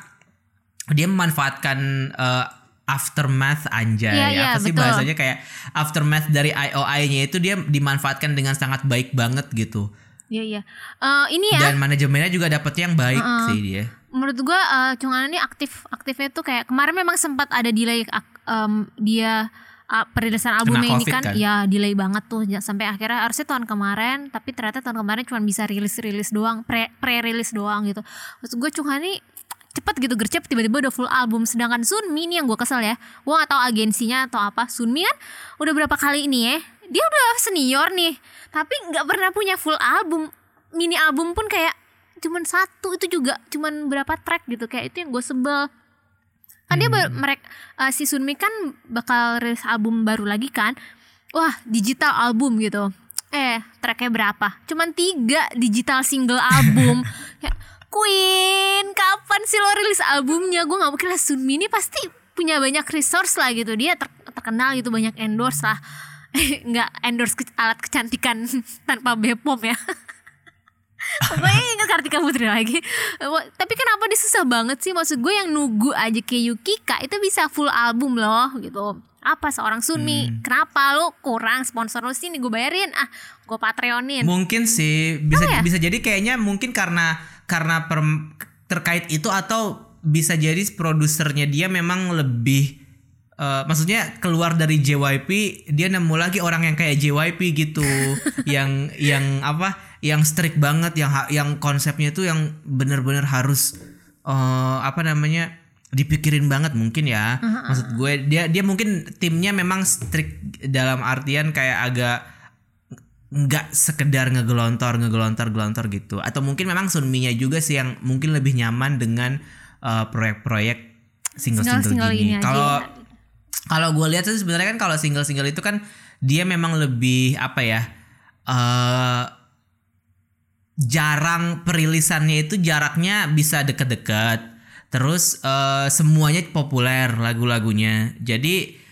dia memanfaatkan eh, aftermath anjay.
Iya, iya,
apa sih
betul.
bahasanya? Kayak aftermath dari IOI-nya itu dia dimanfaatkan dengan sangat baik banget gitu.
Iya iya. Eh, ini ya.
Dan manajemennya juga dapetnya yang baik sih dia.
Menurut gua uh, Cungan ini aktif aktifnya tuh kayak kemarin memang sempat ada delay em, dia uh, perilisan albumnya ini kan,
kan?
ya delay banget tuh. Sampai akhirnya harusnya tahun kemarin tapi ternyata tahun kemarin cuma bisa rilis rilis doang pre pre rilis doang gitu. Maksud gue ini cepet gitu gercep tiba-tiba udah full album. Sedangkan Sunmi ini yang gue kesel ya gue gak tahu agensinya atau apa. Sunmi kan udah berapa kali ini ya dia udah senior nih tapi nggak pernah punya full album. Mini album pun kayak cuman satu itu juga cuman berapa track gitu. Kayak itu yang gue sebel kan dia mereka si Sunmi kan bakal rilis album baru lagi kan? Wah digital album gitu. Eh tracknya berapa? Cuman tiga digital single album. Ya, Queen kapan sih lo rilis albumnya? Gue nggak mungkin lah Sunmi ini pasti punya banyak resource lah gitu. Dia ter- terkenal gitu banyak endorse lah. Nggak endorse ke- alat kecantikan tanpa Bepom ya Pokoknya ingat Kartika Putri lagi. Tapi kenapa dia susah banget sih? Maksud gue yang nunggu aja kayak Yukika Itu bisa full album loh gitu. Apa seorang Sunmi Kenapa? Lo kurang sponsor lo sini gue bayarin. Ah gue patreonin.
Mungkin sih bisa
ya?
bisa jadi kayaknya mungkin karena karena per- terkait itu atau bisa jadi produsernya dia memang lebih eh, maksudnya keluar dari JYP dia nemu lagi orang yang kayak JYP gitu. Yang yang apa yang strict banget yang ha- yang konsepnya itu yang bener-bener harus eh, apa namanya dipikirin banget mungkin ya. Maksud gue dia dia mungkin timnya memang strict dalam artian kayak agak nggak sekedar ngegelontor ngegelontor gelontor gitu. Atau mungkin memang Sunmi-nya juga sih yang mungkin lebih nyaman dengan uh, proyek-proyek single-single
Single-single ini
gini. Kalau kalau gue lihat sih sebenarnya kan kalau single-single itu kan dia memang lebih apa ya eh jarang perilisannya itu jaraknya bisa deket-deket. Terus eh, semuanya populer lagu-lagunya. Jadi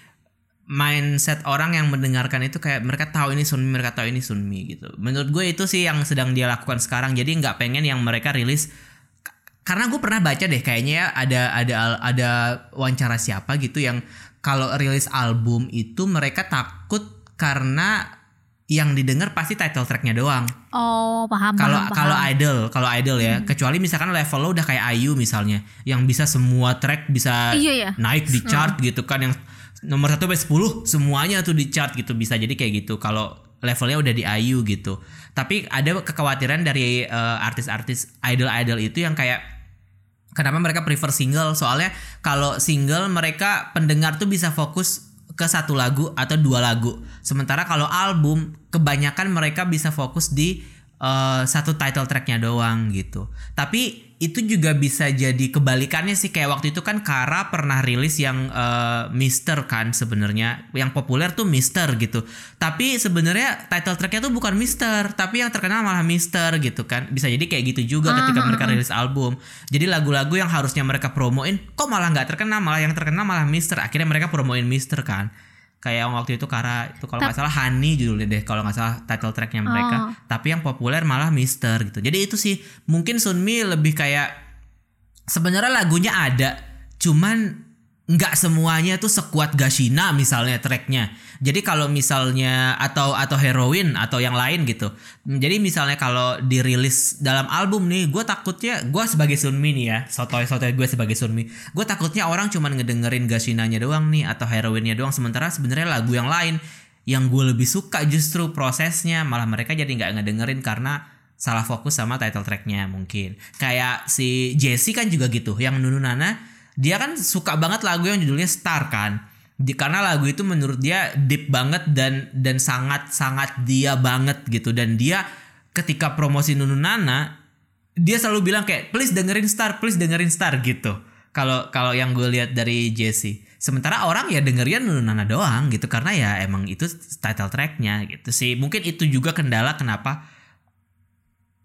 mindset orang yang mendengarkan itu kayak mereka tahu ini Sunmi mereka tahu ini Sunmi gitu. Menurut gue itu sih yang sedang dia lakukan sekarang. Jadi nggak pengen yang mereka rilis. Karena gue pernah baca deh kayaknya ya ada ada ada wawancara siapa gitu yang kalau rilis album itu mereka takut karena yang didengar pasti title tracknya doang.
Oh paham
kalau kalau idol kalau idol ya. Kecuali misalkan level lo udah kayak Ayu misalnya yang bisa semua track bisa
Iya, iya.
naik di chart gitu kan yang nomor 1 sampai 10 semuanya tuh di chart gitu bisa jadi kayak gitu kalau levelnya udah di Ayu gitu. Tapi ada kekhawatiran dari eh, artis-artis idol-idol itu yang kayak kenapa mereka prefer single? Soalnya kalau single mereka pendengar tuh bisa fokus ke satu lagu atau dua lagu. Sementara kalau album kebanyakan mereka bisa fokus di eh, satu title tracknya doang gitu. Tapi itu juga bisa jadi kebalikannya sih. Kayak waktu itu kan Kara pernah rilis yang eh, Mister kan sebenarnya. Yang populer tuh Mister gitu. Tapi sebenarnya title tracknya tuh bukan Mister tapi yang terkenal malah Mister gitu kan. Bisa jadi kayak gitu juga ketika mereka rilis album. Jadi lagu-lagu yang harusnya mereka promoin kok malah nggak terkenal? Malah yang terkenal malah Mister. Akhirnya mereka promoin Mister kan kayak yang waktu itu Kara itu kalau nggak salah Honey judulnya deh kalau nggak salah title tracknya mereka. Tapi yang populer malah Mister gitu. Jadi itu sih mungkin Sunmi lebih kayak sebenarnya lagunya ada cuman nggak semuanya tuh sekuat Gashina misalnya tracknya. Jadi kalau misalnya atau atau heroin atau yang lain gitu. Jadi misalnya kalau dirilis dalam album nih gue takutnya gue sebagai Sunmi nih ya sotoy sotoy gue sebagai Sunmi gue takutnya orang cuman ngedengerin Gashinanya doang nih atau heroinnya doang. Sementara sebenarnya lagu yang lain yang gue lebih suka justru prosesnya malah mereka jadi nggak ngedengerin karena salah fokus sama title tracknya mungkin. Kayak si Jessie kan juga gitu yang Nunu Nana dia kan suka banget lagu yang judulnya Star kan di, karena lagu itu menurut dia deep banget dan dan sangat sangat dia banget gitu dan dia ketika promosi Nunu Nana dia selalu bilang kayak please dengerin Star, please dengerin Star gitu. Kalau kalau yang gue lihat dari Jesse. Sementara orang ya dengerin Nunu Nana doang gitu karena ya emang itu title tracknya gitu sih. Mungkin itu juga kendala kenapa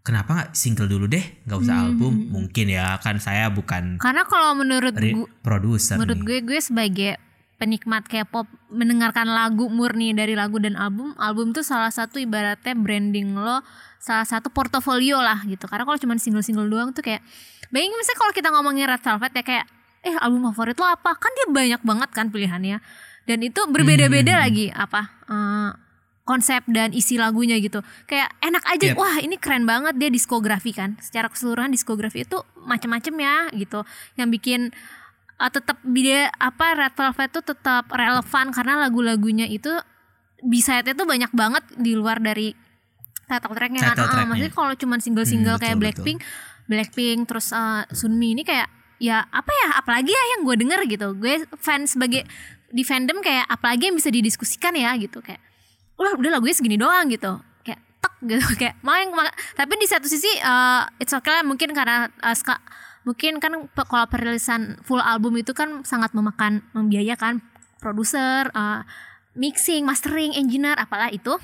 kenapa nggak single dulu deh nggak usah
Hmm.
album mungkin ya kan saya bukan
Karena kalau menurut gue
produser
menurut
nih.
gue gue sebagai penikmat K-pop mendengarkan lagu murni dari lagu dan album album tuh salah satu ibaratnya branding lo salah satu portofolio lah gitu karena kalau cuma single-single doang tuh kayak bayangin misalnya kalau kita ngomongin Red Velvet ya kayak eh album favorit lo apa kan dia banyak banget kan pilihannya dan itu berbeda-beda
Hmm.
lagi apa eh, konsep dan isi lagunya gitu kayak enak aja
Yep.
wah ini keren banget dia diskografi kan secara keseluruhan diskografi itu macam-macam ya gitu yang bikin uh, tetap dia apa Red Velvet tuh tetap relevan karena lagu-lagunya itu B-side-nya tuh banyak banget di luar dari title tracknya kan.
Title
Ah,
tracknya.
maksudnya kalau cuma single-single
Hmm,
kayak
betul,
Blackpink, Blackpink terus uh, Sunmi ini kayak ya apa ya apalagi ya yang gue denger gitu. Gue fans sebagai di fandom kayak apalagi yang bisa didiskusikan ya gitu kayak udah udah lagunya segini doang gitu. Kayak tek gitu. Kayak main ma- tapi di satu sisi uh, it's okay lah mungkin karena uh, ska- mungkin kan kalau perilisan full album itu kan sangat memakan membiayakan produser uh, mixing mastering engineer apalah itu.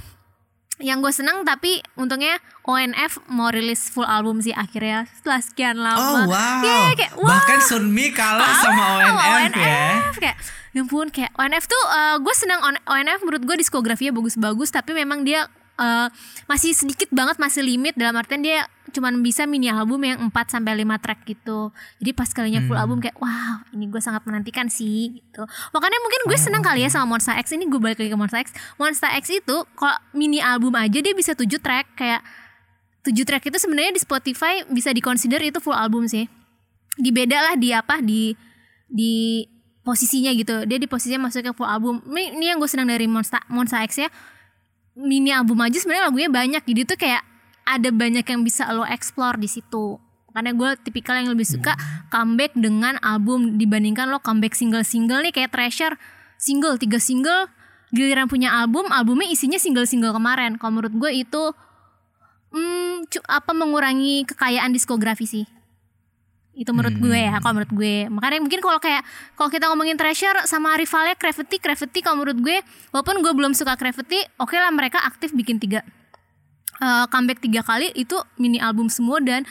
Yang gue senang tapi untungnya ONF mau rilis full album sih akhirnya setelah sekian lama
Oh wow.
Iya, kayak, wah.
Bahkan Sunmi kalah sama ONF, ya.
ONF kayak ya ampun kayak ONF tuh eh, gue senang On- ONF menurut gue diskografinya bagus-bagus tapi memang dia eh, masih sedikit banget masih limit dalam artian dia cuman bisa mini album yang 4 sampai 5 track gitu. Jadi pas kalinya full album kayak wow, ini gue sangat menantikan sih gitu. Makanya mungkin gue senang kali ya sama Monster X ini gue balik lagi ke Monster X. Monster X itu kalau mini album aja dia bisa 7 track kayak 7 track itu sebenarnya di Spotify bisa dikonsider itu full album sih. Dibeda lah di apa di di posisinya gitu. Dia di posisinya masuknya full album. Ini, ini yang gue senang dari Monster Monster X ya. Mini album aja sebenarnya lagunya banyak. Jadi tuh kayak ada banyak yang bisa lo explore di situ. Karena gue tipikal yang lebih suka comeback dengan album dibandingkan lo comeback single-single nih kayak Treasure single tiga single giliran punya album albumnya isinya single-single kemarin. Kalau menurut gue itu hmm, apa mengurangi kekayaan diskografi sih? Itu menurut gue ya kalau menurut gue. Makanya mungkin kalau kayak kalau kita ngomongin Treasure sama rivalnya Gravity Gravity kalau menurut gue walaupun gue belum suka Gravity oke lah mereka aktif bikin tiga. Eh, comeback tiga kali itu mini album semua dan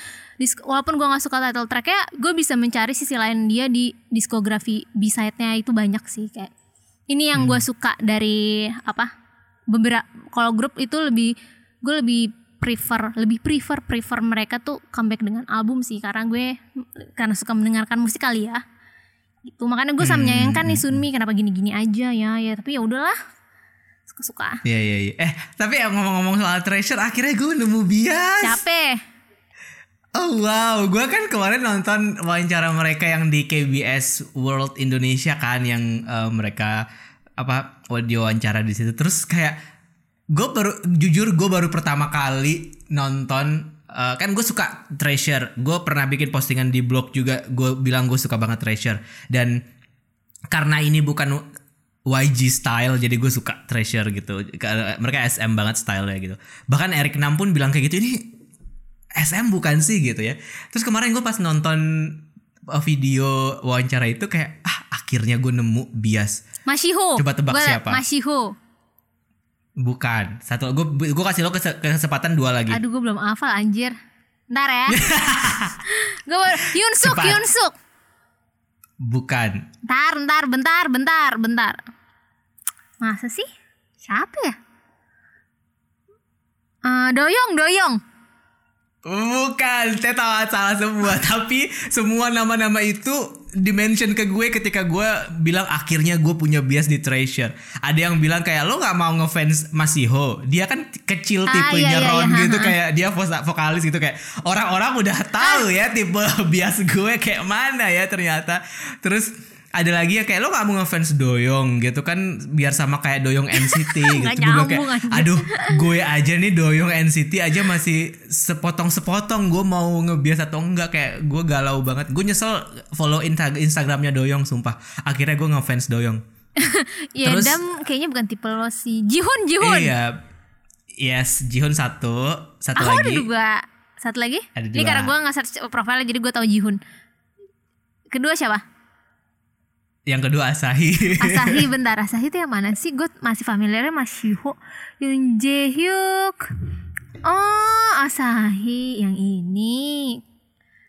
walaupun gue nggak suka title tracknya gue bisa mencari sisi lain dia di diskografi B-side-nya itu banyak sih kayak. Ini yang gue suka dari apa beberapa kalau grup itu lebih gue lebih prefer lebih prefer prefer mereka tuh comeback dengan album sih. Karena gue karena suka mendengarkan musik kali ya. Itu makanya gue sama menyayangkan nih Sunmi kenapa gini-gini aja ya. Ya tapi ya udahlah. Suka-suka.
Iya iya iya. Eh tapi ya ngomong-ngomong soal treasure akhirnya gue nemu bias.
capek
Oh wow, gue kan kemarin nonton wawancara mereka yang di KBS World Indonesia kan yang eh, mereka apa wawancara di situ. Terus kayak gue baru jujur gue baru pertama kali nonton eh, kan gue suka Treasure. Gue pernah bikin postingan di blog juga. Gue bilang gue suka banget Treasure dan karena ini bukan YG style jadi gue suka Treasure gitu. Ka- Mereka SM banget stylenya gitu. Bahkan Eric Nam pun bilang kayak gitu ini SM bukan sih gitu ya. Terus kemarin gue pas nonton uh, video wawancara itu kayak ah akhirnya gue nemu bias.
Mashiho
Coba tebak
Gua-
siapa?
Mashiho
Bukan. Satu gue gue kasih lo kese- kesempatan dua lagi.
aduh gue belum hafal anjir ntar ya gue Yunsuk
Cepat.
Yunsuk
Bukan.
Bentar, bentar, bentar, bentar, bentar. Masa sih? Siapa ya? Eh, doyong, doyong.
Bukan, saya tahu salah semua. Tapi semua nama-nama itu dimention ke gue ketika gue bilang akhirnya gue punya bias di Treasure. Ada yang bilang kayak lo nggak mau ngefans Masiho. Dia kan kecil
Ah,
tipenya
iya, iya,
Ron
iya,
gitu
ha, ha.
kayak dia vokalis gitu kayak orang-orang udah tahu ya tipe bias gue kayak mana ya ternyata. Terus ada lagi ya kayak lo gak mau ngefans Doyong gitu kan biar sama kayak Doyong NCT gitu. Gue kayak, aduh gue aja nih Doyong NCT aja masih sepotong-sepotong gue mau ngebias atau enggak kayak gue galau banget. Gue nyesel follow Insta- Instagramnya Doyong sumpah. Akhirnya gue ngefans Doyong.
Ya,
Terus-
Dam kayaknya bukan tipe lo sih. Jihun, Jihun.
Iya. yes Jihun satu satu
Aku ada
lagi
dua. Satu lagi?
Ada
Ini
dua.
karena gue nggak search profile jadi gue tahu Jihun. Kedua siapa?
Yang kedua Asahi
Asahi bentar Asahi itu yang mana sih? Gue masih familiarnya sama Shiho Jaehyuk Oh Asahi Yang ini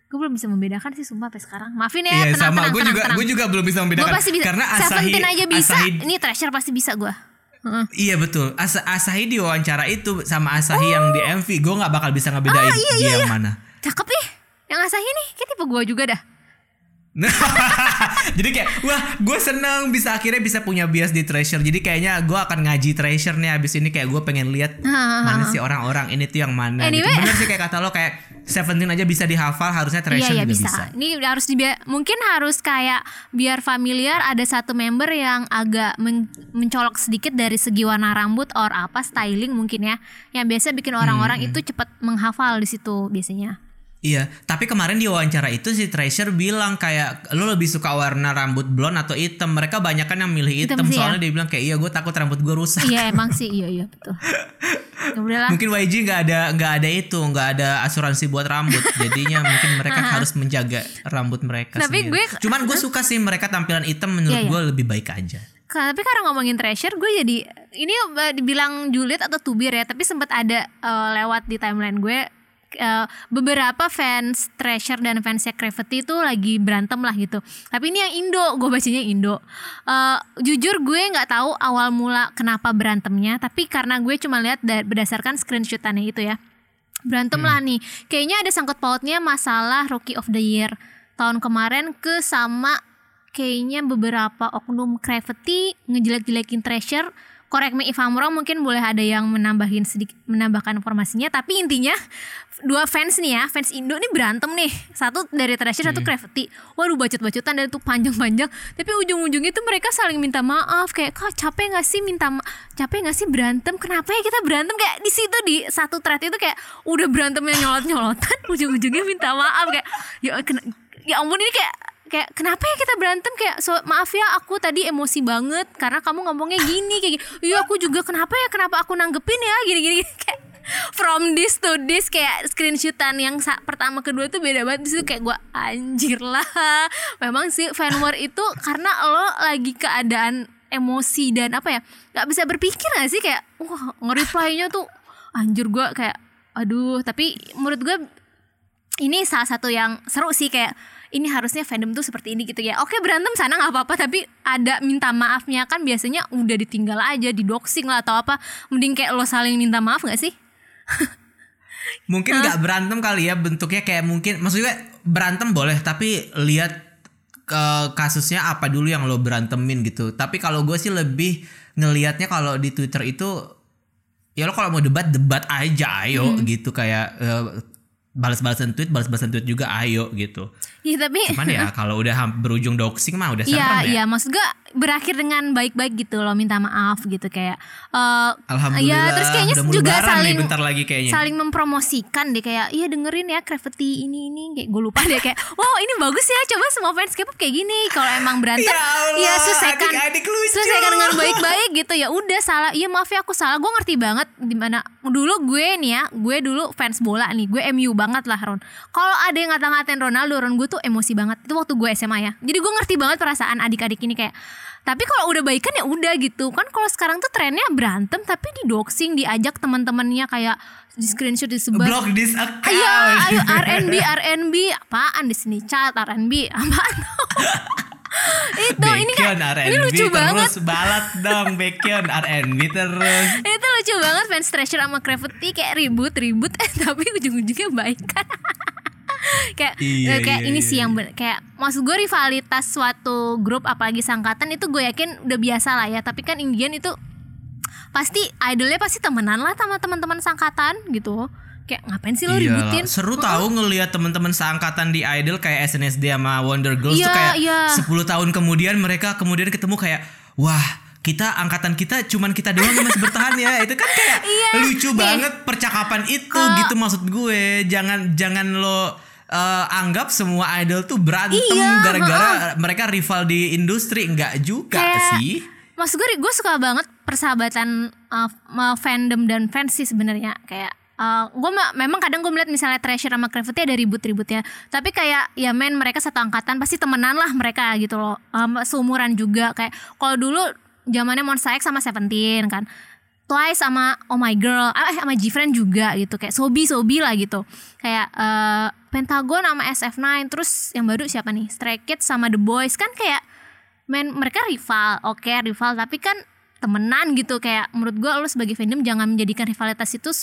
Gue belum bisa membedakan sih sumpah sampai sekarang Maafin ya
Iya
tenang,
sama
tenang,
gue juga
tenang.
gue juga belum bisa
Gue
membedakan
pasti bisa
karena Asahi
Seventeen aja bisa
Asahi
Ini Treasure pasti bisa gue Heeh.
Iya betul. Asa Asahi di wawancara itu sama Asahi yang di MV, gue nggak bakal bisa ngebedain
Oh. Ah, iya,
dia yang mana.
Cakep nih Yang Asahi nih Kayak tipe gue juga dah
Jadi kayak wah gue seneng bisa akhirnya bisa punya bias di Treasure. Jadi kayaknya gue akan ngaji Treasure nih abis ini kayak gue pengen lihat mana sih orang-orang ini tuh yang mana. gitu.
Anyway.
Bener sih kayak kata lo kayak Seventeen aja bisa dihafal harusnya Treasure
Iya iya
juga
bisa.
bisa.
Ini harus dibi- mungkin harus kayak biar familiar ada satu member yang agak men- mencolok sedikit dari segi warna rambut or apa styling mungkin ya. Yang biasa bikin orang-orang
Hmm,
itu cepat menghafal di situ biasanya.
Iya, tapi kemarin di wawancara itu si Treasure bilang kayak lo lebih suka warna rambut blonde atau hitam. Mereka banyak kan yang milih hitam,
Hitam sih
soalnya dia bilang kayak iya gue takut rambut gue rusak.
iya emang sih iya iya betul. Ya.
Mungkin YG nggak ada nggak ada itu nggak ada asuransi buat rambut jadinya mungkin mereka harus menjaga rambut mereka
Tapi
sendiri.
gue-
cuman gue suka sih mereka tampilan hitam menurut
Iya, iya.
gue lebih baik aja
Tapi karena ngomongin treasure gue jadi ini dibilang julid atau tubir ya, tapi sempat ada eh, lewat di timeline gue eh, beberapa fans treasure dan fansnya Gravity itu lagi berantem lah gitu. Tapi ini yang Indo, gue bacanya Indo. Eh, jujur gue nggak tahu awal mula kenapa berantemnya, tapi karena gue cuma lihat da- berdasarkan screenshotannya itu ya berantem lah nih. Kayaknya ada sangkut pautnya masalah Rookie of the Year tahun kemarin ke sama kayaknya beberapa oknum Gravity ngejelek-jelekin Treasure. Correct me if I'm wrong, mungkin boleh ada yang menambahin sedikit menambahkan informasinya. Tapi intinya dua fans nih ya, fans Indo nih berantem nih. Satu dari Treasure, satu Gravity. Waduh bacot-bacotan dan itu panjang-panjang. Tapi ujung-ujungnya tuh mereka saling minta maaf. Kayak kak capek gak sih minta ma capek gak sih berantem? Kenapa ya kita berantem kayak di situ di satu thread itu kayak udah berantemnya nyolot-nyolotan. Ujung-ujungnya minta maaf kayak ya kena- ya ampun ini kayak kayak kenapa ya kita berantem? Kayak so, maaf ya aku tadi emosi banget karena kamu ngomongnya gini kayak gini. Iya aku juga kenapa ya kenapa aku nanggepin ya? Gini gini kayak from this to this kayak screenshotan yang sa- pertama kedua tuh beda banget. Di situ kayak gua anjir lah. Memang sih fan war itu karena lo lagi keadaan emosi dan apa ya nggak bisa berpikir gak sih? Kayak wah nge-reply-nya tuh anjir gua kayak aduh. Tapi menurut gue ini salah satu yang seru sih kayak ini harusnya fandom tuh seperti ini gitu ya. Oke berantem sana nggak apa-apa tapi ada minta maafnya. Kan biasanya udah ditinggal aja di doxing lah atau apa. Mending kayak lo saling minta maaf nggak sih?
Mungkin nggak berantem kali ya bentuknya kayak mungkin maksudnya berantem boleh tapi lihat ke kasusnya apa dulu yang lo berantemin gitu. Tapi kalau gue sih lebih ngelihatnya kalau di Twitter itu ya lo kalau mau debat debat aja ayo
Hmm.
gitu. Kayak eh, balas-balasan tweet balas-balasan tweet juga ayo gitu.
Iya tapi
cuman ya kalau udah berujung doxing mah udah
Iya
serem ya.
iya maksud gue berakhir dengan baik-baik gitu loh minta maaf gitu kayak eh
Alhamdulillah
ya terus kayaknya juga
nih
saling
bentar lagi kayaknya.
saling mempromosikan deh kayak iya dengerin ya Gravity ini ini kayak gue lupa deh kayak wow ini bagus ya coba semua fans K-pop kayak gini kalau emang berantem
Ya Allah,
ya selesaikan
lucu.
selesaikan dengan baik-baik gitu ya udah salah iya maaf ya aku salah gue ngerti banget di mana dulu gue nih ya gue dulu fans bola nih gue MU banget lah Ron. Kalau ada yang ngata-ngatain Ronaldo Ron gue tuh emosi banget. Itu waktu gue SMA ya. Jadi gue ngerti banget perasaan adik-adik ini kayak tapi kalau udah baikan ya udah gitu. Kan kalau sekarang tuh trennya berantem tapi di doxing diajak teman-temannya kayak di screenshot disebar
block this account.
Ayo, ayo RNB, RNB, apaan di sini? Chat RNB, apaan? itu ini kan ini lucu
terus
banget.
balat dong Baekhyun R&B terus
Itu lucu banget fans Treasure sama Gravity kayak ribut-ribut eh tapi ujung-ujungnya baik kan. kayak
Iya,
eh, kayak
iya,
ini
iya,
sih yang ben- kayak maksud gue rivalitas suatu grup apalagi sangkatan itu gue yakin udah biasa lah ya tapi kan Indian itu pasti idolnya pasti temenan lah sama teman-teman sangkatan gitu kayak ngapain sih lo
Iyalah,
ributin
seru tahu ngelihat teman-teman seangkatan di Idol kayak SNSD sama Wonder Girls
Iya,
tuh kayak
iya.
10 tahun kemudian mereka kemudian ketemu kayak wah kita angkatan kita cuman kita doang yang masih bertahan ya itu kan kayak
Iya.
lucu
Nih.
banget percakapan itu
Kalau-
gitu maksud gue jangan jangan lo eh, anggap semua idol tuh berantem
Iya,
gara-gara mereka rival di industri enggak juga
Kayak-
sih
maksud gue gue suka banget persahabatan uh, uh, fandom dan fans sih sebenarnya kayak uh, gue memang kadang gue melihat misalnya Treasure sama Gravity ada ribut-ributnya. Tapi kayak ya men mereka satu angkatan pasti temenan lah mereka gitu loh. Um, seumuran juga. Kayak kalau dulu zamannya Monsta X sama Seventeen kan. Twice sama Oh My Girl, eh sama Gfriend juga gitu. Kayak Sobi Sobi lah gitu. Kayak uh, Pentagon sama SF9 terus yang baru siapa nih? Stray Kids sama The Boys. Kan kayak men mereka rival, oke okay, rival. Tapi kan temenan gitu. Kayak menurut gue lu sebagai fandom jangan menjadikan rivalitas itu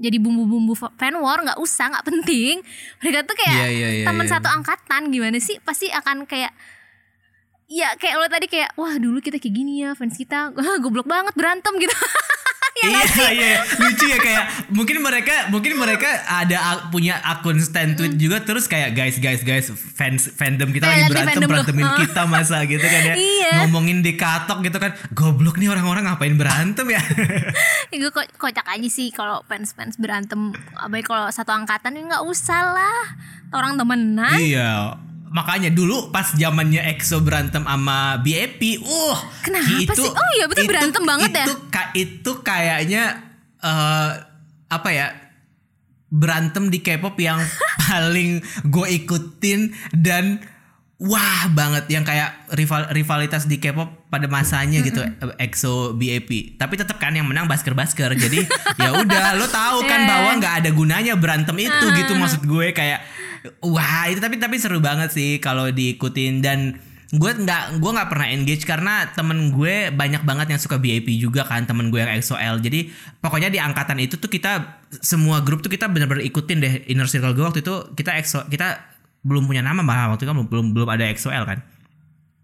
jadi bumbu-bumbu fan war nggak usah nggak penting. Mereka tuh kayak yeah, yeah, yeah, teman yeah. satu angkatan gimana sih? Pasti akan kayak ya kayak lo tadi kayak wah dulu kita kayak gini ya fans kita. Goblok banget berantem gitu
ya iya iya. lucu ya kayak mungkin mereka mungkin mereka ada punya akun stand tweet mm. juga terus kayak guys guys guys fans fandom kita lagi berantem berantemin kita masa gitu kan ya. Iya. ngomongin di katok gitu kan goblok nih orang-orang ngapain berantem ya?
Gue ko kocak aja sih kalau fans fans berantem baik kalau satu angkatan ya nggak usah lah. Orang temenan.
Iya makanya dulu pas zamannya EXO berantem sama BAP, uh,
kenapa itu, sih? Oh iya betul berantem banget
itu,
ya.
Itu itu kayaknya uh, apa ya? Berantem di K-pop yang paling gue ikutin dan wah banget yang kayak rival rivalitas di K-pop pada masanya gitu EXO BAP. Tapi tetap kan yang menang basker-basker. Jadi ya udah lo tahu kan yeah. bahwa nggak ada gunanya berantem itu gitu maksud gue kayak wah itu tapi tapi seru banget sih kalau diikutin. Dan gue nggak gue nggak pernah engage karena temen gue banyak banget yang suka BIP juga kan temen gue yang EXO-L jadi pokoknya di angkatan itu tuh kita semua grup tuh kita bener-bener ikutin deh. Inner circle gue waktu itu kita EXO kita belum punya nama malah waktu itu kan belum belum ada EXO-L kan.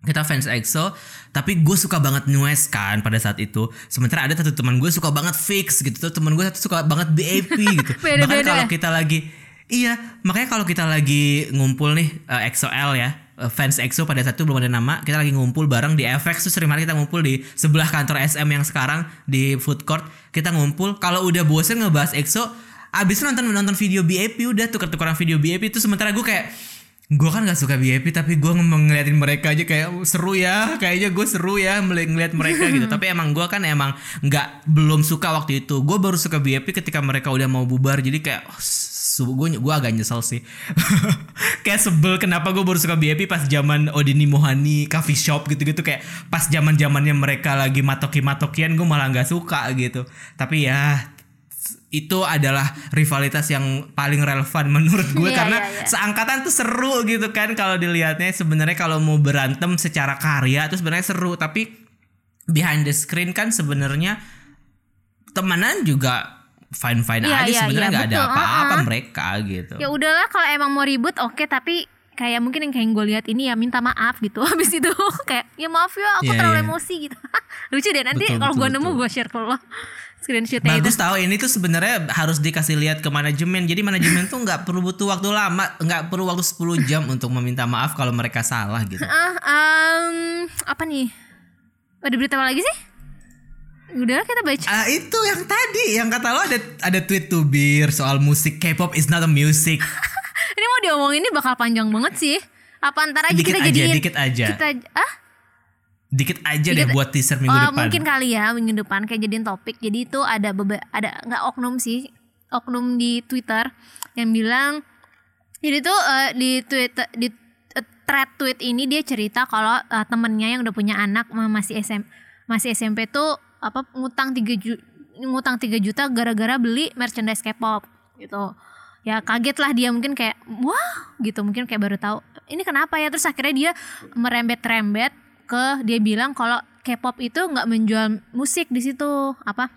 Kita fans EXO tapi gue suka banget Nues kan pada saat itu. Sementara ada satu teman gue suka banget fix gitu. Tuh teman gue satu suka banget BAP gitu. Bahkan kalau kita lagi Iya, makanya kalau kita lagi ngumpul nih uh, eh, EXO-L ya, uh, fans EXO pada saat itu belum ada nama, kita lagi ngumpul bareng di FX tuh sering banget kita ngumpul di sebelah kantor SM yang sekarang di food court. Kita ngumpul, kalau udah bosen ngebahas EXO, abis nonton nonton video BAP udah tuker-tukeran video BAP itu sementara gue kayak gue kan gak suka VIP tapi gue ngeliatin mereka aja kayak oh, seru ya kayaknya gue seru ya ngeliat mereka gitu tapi emang gue kan emang nggak belum suka waktu itu gue baru suka VIP ketika mereka udah mau bubar jadi kayak oh, gue gue agak nyesel sih. Kayak sebel kenapa gue baru suka VIP pas zaman Odini Mohani coffee shop gitu-gitu. Kayak pas zaman zamannya mereka lagi matoki matokian gue malah nggak suka gitu. Tapi ya itu adalah rivalitas yang paling relevan menurut gue yeah, karena yeah, yeah. seangkatan tuh seru gitu kan kalau dilihatnya. Sebenarnya kalau mau berantem secara karya tuh sebenarnya seru. Tapi behind the screen kan sebenarnya temenan juga fine fine yeah, aja yeah, sebenarnya nggak yeah, ada apa-apa uh -uh. mereka gitu.
Ya udahlah kalau emang mau ribut oke okay, tapi kayak mungkin yang kayak gue lihat ini ya minta maaf gitu. Habis itu kayak ya maaf ya aku yeah, terlalu yeah. emosi gitu. Lucu deh nanti kalau gue nemu gue share ke lo. Screenshotnya
bagus tahu ini tuh sebenarnya harus dikasih lihat ke manajemen. Jadi manajemen tuh nggak perlu butuh waktu lama nggak perlu waktu 10 jam untuk meminta maaf kalau mereka salah gitu.
Ah um, apa nih? Ada berita apa lagi sih Udah kita baca.
Ah itu yang tadi yang kata lo ada ada tweet to bir soal musik K-pop is not a music.
ini mau diomongin ini bakal panjang banget sih. Apa antara aja
dikit
kita
aja,
jadiin
dikit aja.
Kita ah
dikit aja dikit, deh buat teaser minggu uh, depan.
Mungkin kali ya minggu depan kayak jadiin topik. Jadi itu ada bebe, ada nggak oknum sih, oknum di Twitter yang bilang jadi tuh uh, di Twitter di uh, thread tweet ini dia cerita kalau uh, temennya yang udah punya anak masih SM masih SMP tuh apa ngutang 3 juta ngutang 3 juta gara-gara beli merchandise K-pop gitu. Ya kaget lah dia mungkin kayak wah gitu mungkin kayak baru tahu ini kenapa ya terus akhirnya dia merembet-rembet ke dia bilang kalau K-pop itu nggak menjual musik di situ apa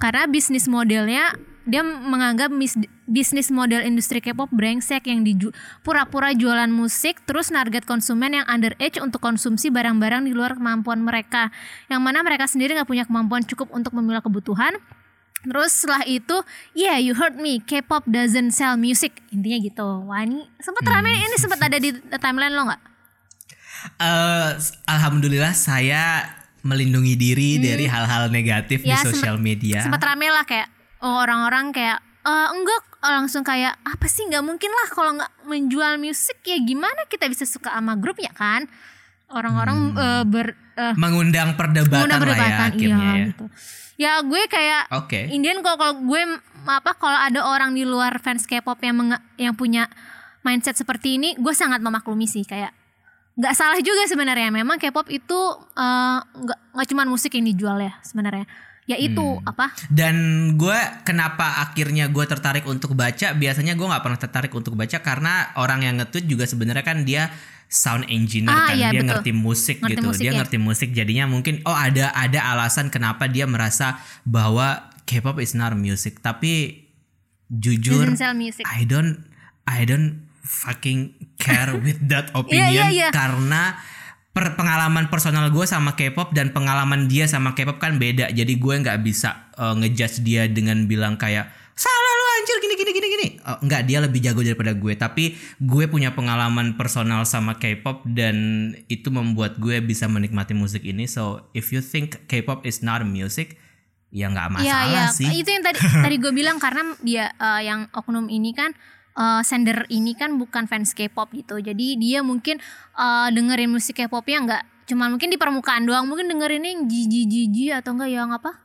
karena bisnis modelnya dia menganggap mis, bisnis model industri K-pop brengsek yang diju, pura-pura jualan musik terus narget konsumen yang underage untuk konsumsi barang-barang di luar kemampuan mereka yang mana mereka sendiri nggak punya kemampuan cukup untuk memilah kebutuhan Terus setelah itu, yeah you heard me, K-pop doesn't sell music. Intinya gitu. Wah ini sempat hmm. rame, ini sempat ada di timeline lo nggak?
uh, alhamdulillah saya melindungi diri hmm. dari hal-hal negatif ya, di sosial media.
Sempat rame lah kayak oh, orang-orang kayak uh, enggak langsung kayak apa sih nggak mungkin lah kalau nggak menjual musik ya gimana kita bisa suka sama grup ya kan? Orang-orang hmm. uh, ber eh,
mengundang perdebatan,
mengundang
lah ya
perdebatan,
akhirnya
iya
ya.
gitu. Ya gue kayak
Oke.
Indian kalau kalau gue apa kalau ada orang di luar fans K-pop yang menga- yang punya mindset seperti ini, gue sangat memaklumi sih kayak nggak salah juga sebenarnya. Memang K-pop itu nggak nggak cuma musik yang dijual ya sebenarnya. Ya itu
Hmm.
apa?
Dan gue kenapa akhirnya gue tertarik untuk baca? Biasanya gue nggak pernah tertarik untuk baca karena orang yang nge-tweet juga sebenarnya kan dia sound engineer
Ah,
kan
iya,
dia
betul.
ngerti musik
Ngerti
gitu.
musik,
dia
ya.
ngerti musik jadinya mungkin oh ada ada alasan kenapa dia merasa bahwa K-pop is not music. Tapi jujur
music.
I don't I don't fucking care with that
Iya,
opinion
iya, iya.
karena per pengalaman personal gue sama K-pop dan pengalaman dia sama K-pop kan beda. Jadi gue nggak bisa uh, ngejudge dia dengan bilang kayak salah lu anjir gini gini gini gini. Uh, enggak dia lebih jago daripada gue. Tapi gue punya pengalaman personal sama K-pop dan itu membuat gue bisa menikmati musik ini. So if you think K-pop is not music, ya nggak
Iya,
masalah
iya.
sih.
Itu yang tadi tadi gue bilang karena dia eh, yang oknum ini kan eh, sender ini kan bukan fans K-pop gitu. Jadi dia mungkin eh, dengerin musik K-popnya nggak cuma mungkin di permukaan doang, mungkin dengerin yang jiji jiji atau enggak yang apa?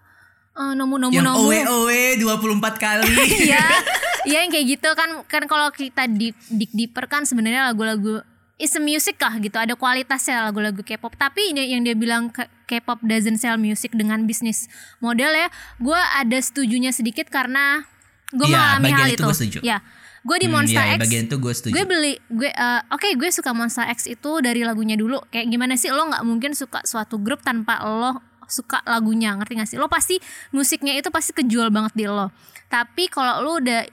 Eh, nomu nomu
Yang
nomu.
owe owe 24 kali.
Iya, iya yang kayak gitu kan. Kan kalau kita deep deep deeper kan sebenarnya lagu-lagu is a music kah gitu. Ada kualitasnya lagu-lagu K-pop. Tapi ini yang dia bilang K-pop doesn't sell music dengan bisnis model ya. Gue ada setujunya sedikit karena gue
Iya,
mengalami hal
itu
itu. ya gue di
Hmm,
Monster
iya,
X.
bagian itu gue setuju.
gue beli gue eh, oke gue suka Monster X itu dari lagunya dulu. Kayak gimana sih lo nggak mungkin suka suatu grup tanpa lo suka lagunya ngerti gak sih? Lo pasti musiknya itu pasti kejual banget di lo. Tapi kalau lo udah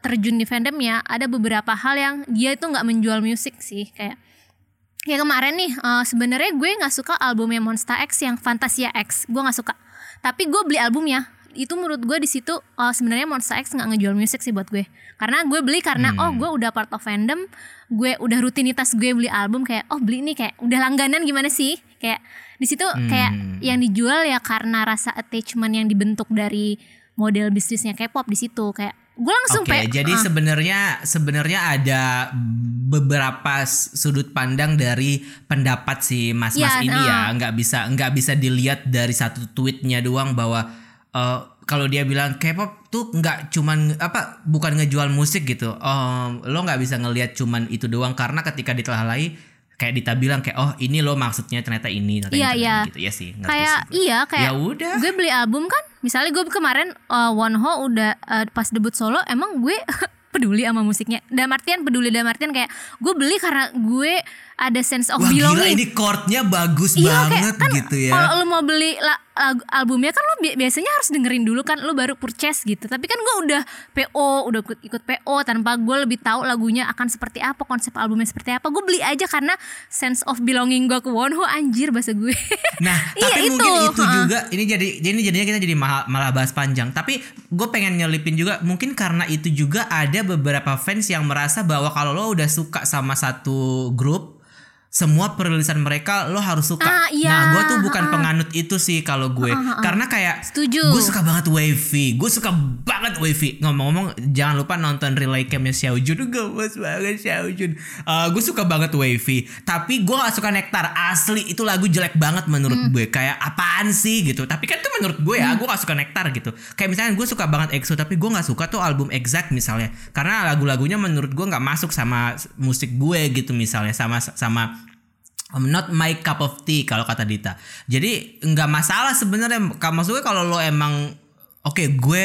terjun di fandomnya ada beberapa hal yang dia itu nggak menjual musik sih kayak ya kemarin nih eh, sebenarnya gue nggak suka albumnya Monster X yang Fantasia X. Gue nggak suka. Tapi gue beli albumnya itu menurut gue di situ eh, sebenarnya Monster X nggak ngejual musik sih buat gue. Karena gue beli karena oh gue udah part of fandom gue udah rutinitas gue beli album kayak oh beli nih kayak udah langganan gimana sih? Kayak di situ kayak yang dijual ya karena rasa attachment yang dibentuk dari model bisnisnya K-pop di situ. Kayak gue langsung
Oke,
kayak
jadi
ah,
sebenarnya sebenarnya ada beberapa sudut pandang dari pendapat si mas-mas
Ya,
ini ya,
nah.
nggak bisa nggak bisa dilihat dari satu tweetnya doang bahwa eh, kalau dia bilang K-pop tuh nggak cuman apa bukan ngejual musik gitu, Em, lo nggak bisa ngelihat cuman itu doang karena ketika ditelahi kayak Dita bilang kayak oh ini lo maksudnya ternyata ini ternyata
Iya,
ini,
iya.
gitu. Ya sih
kayak
sih.
iya kayak
ya udah.
gue beli album kan misalnya gue kemarin uh, Wonho udah uh, pas debut solo emang gue peduli sama musiknya. Dalam artian peduli dalam artian kayak gue beli karena gue ada sense of
Wah gila
belonging
ini chordnya bagus
Iya, kayak
banget
kan
gitu ya.
Kalau lu mau beli la- lagu- albumnya kan lu bi- biasanya harus dengerin dulu kan lu baru purchase gitu. Tapi kan gue udah PO, udah ikut, ikut PO tanpa gue lebih tahu lagunya akan seperti apa, konsep albumnya seperti apa. Gue beli aja karena sense of belonging gue ke Wonho anjir bahasa gue.
Nah,
Iya,
tapi
itu.
mungkin itu
Ha.
juga ini jadi ini jadinya kita jadi malah, malah bahas panjang. Tapi gue pengen nyelipin juga mungkin karena itu juga ada beberapa fans yang merasa bahwa kalau lo udah suka sama satu grup semua perilisan mereka lo harus suka.
Ah, iya.
Nah, gue tuh bukan penganut itu sih kalau gue. Karena kayak
Setuju.
gue suka banget wavy. Gue suka banget wavy. Ngomong-ngomong jangan lupa nonton relay campnya Xiaojun. Gemes banget Xiaojun. Uh, gue suka banget wavy. Tapi gue gak suka nektar. Asli itu lagu jelek banget menurut gue. Kayak apaan sih gitu. Tapi kan itu menurut gue ya. Gue gak suka nektar gitu. Kayak misalnya gue suka banget EXO. Tapi gue gak suka tuh album Exact misalnya. Karena lagu-lagunya menurut gue gak masuk sama musik gue gitu misalnya. Sama sama not my cup of tea kalau kata Dita. Jadi nggak masalah sebenarnya. Maksudnya kalau lo emang oke gue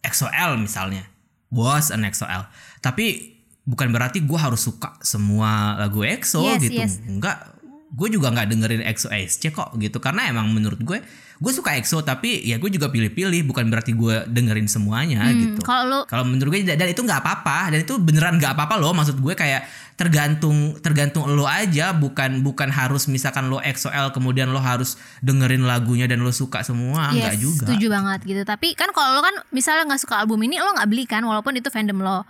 XOL misalnya, was an XOL. Tapi bukan berarti gue harus suka semua lagu EXO
Yes,
gitu.
yes.
Enggak. Gue juga nggak dengerin EXO SC kok gitu karena emang menurut gue gue suka EXO tapi ya gue juga pilih-pilih bukan berarti gue dengerin semuanya gitu.
Hmm, Kalau lu
Kalau menurut gue dan itu nggak apa-apa dan itu beneran nggak apa-apa loh maksud gue kayak tergantung tergantung lo aja bukan bukan harus misalkan lo XOL kemudian lo harus dengerin lagunya dan lo suka semua nggak
yes,
juga.
setuju banget gitu. Tapi kan kalau lo kan misalnya nggak suka album ini lo nggak beli kan walaupun itu fandom lo.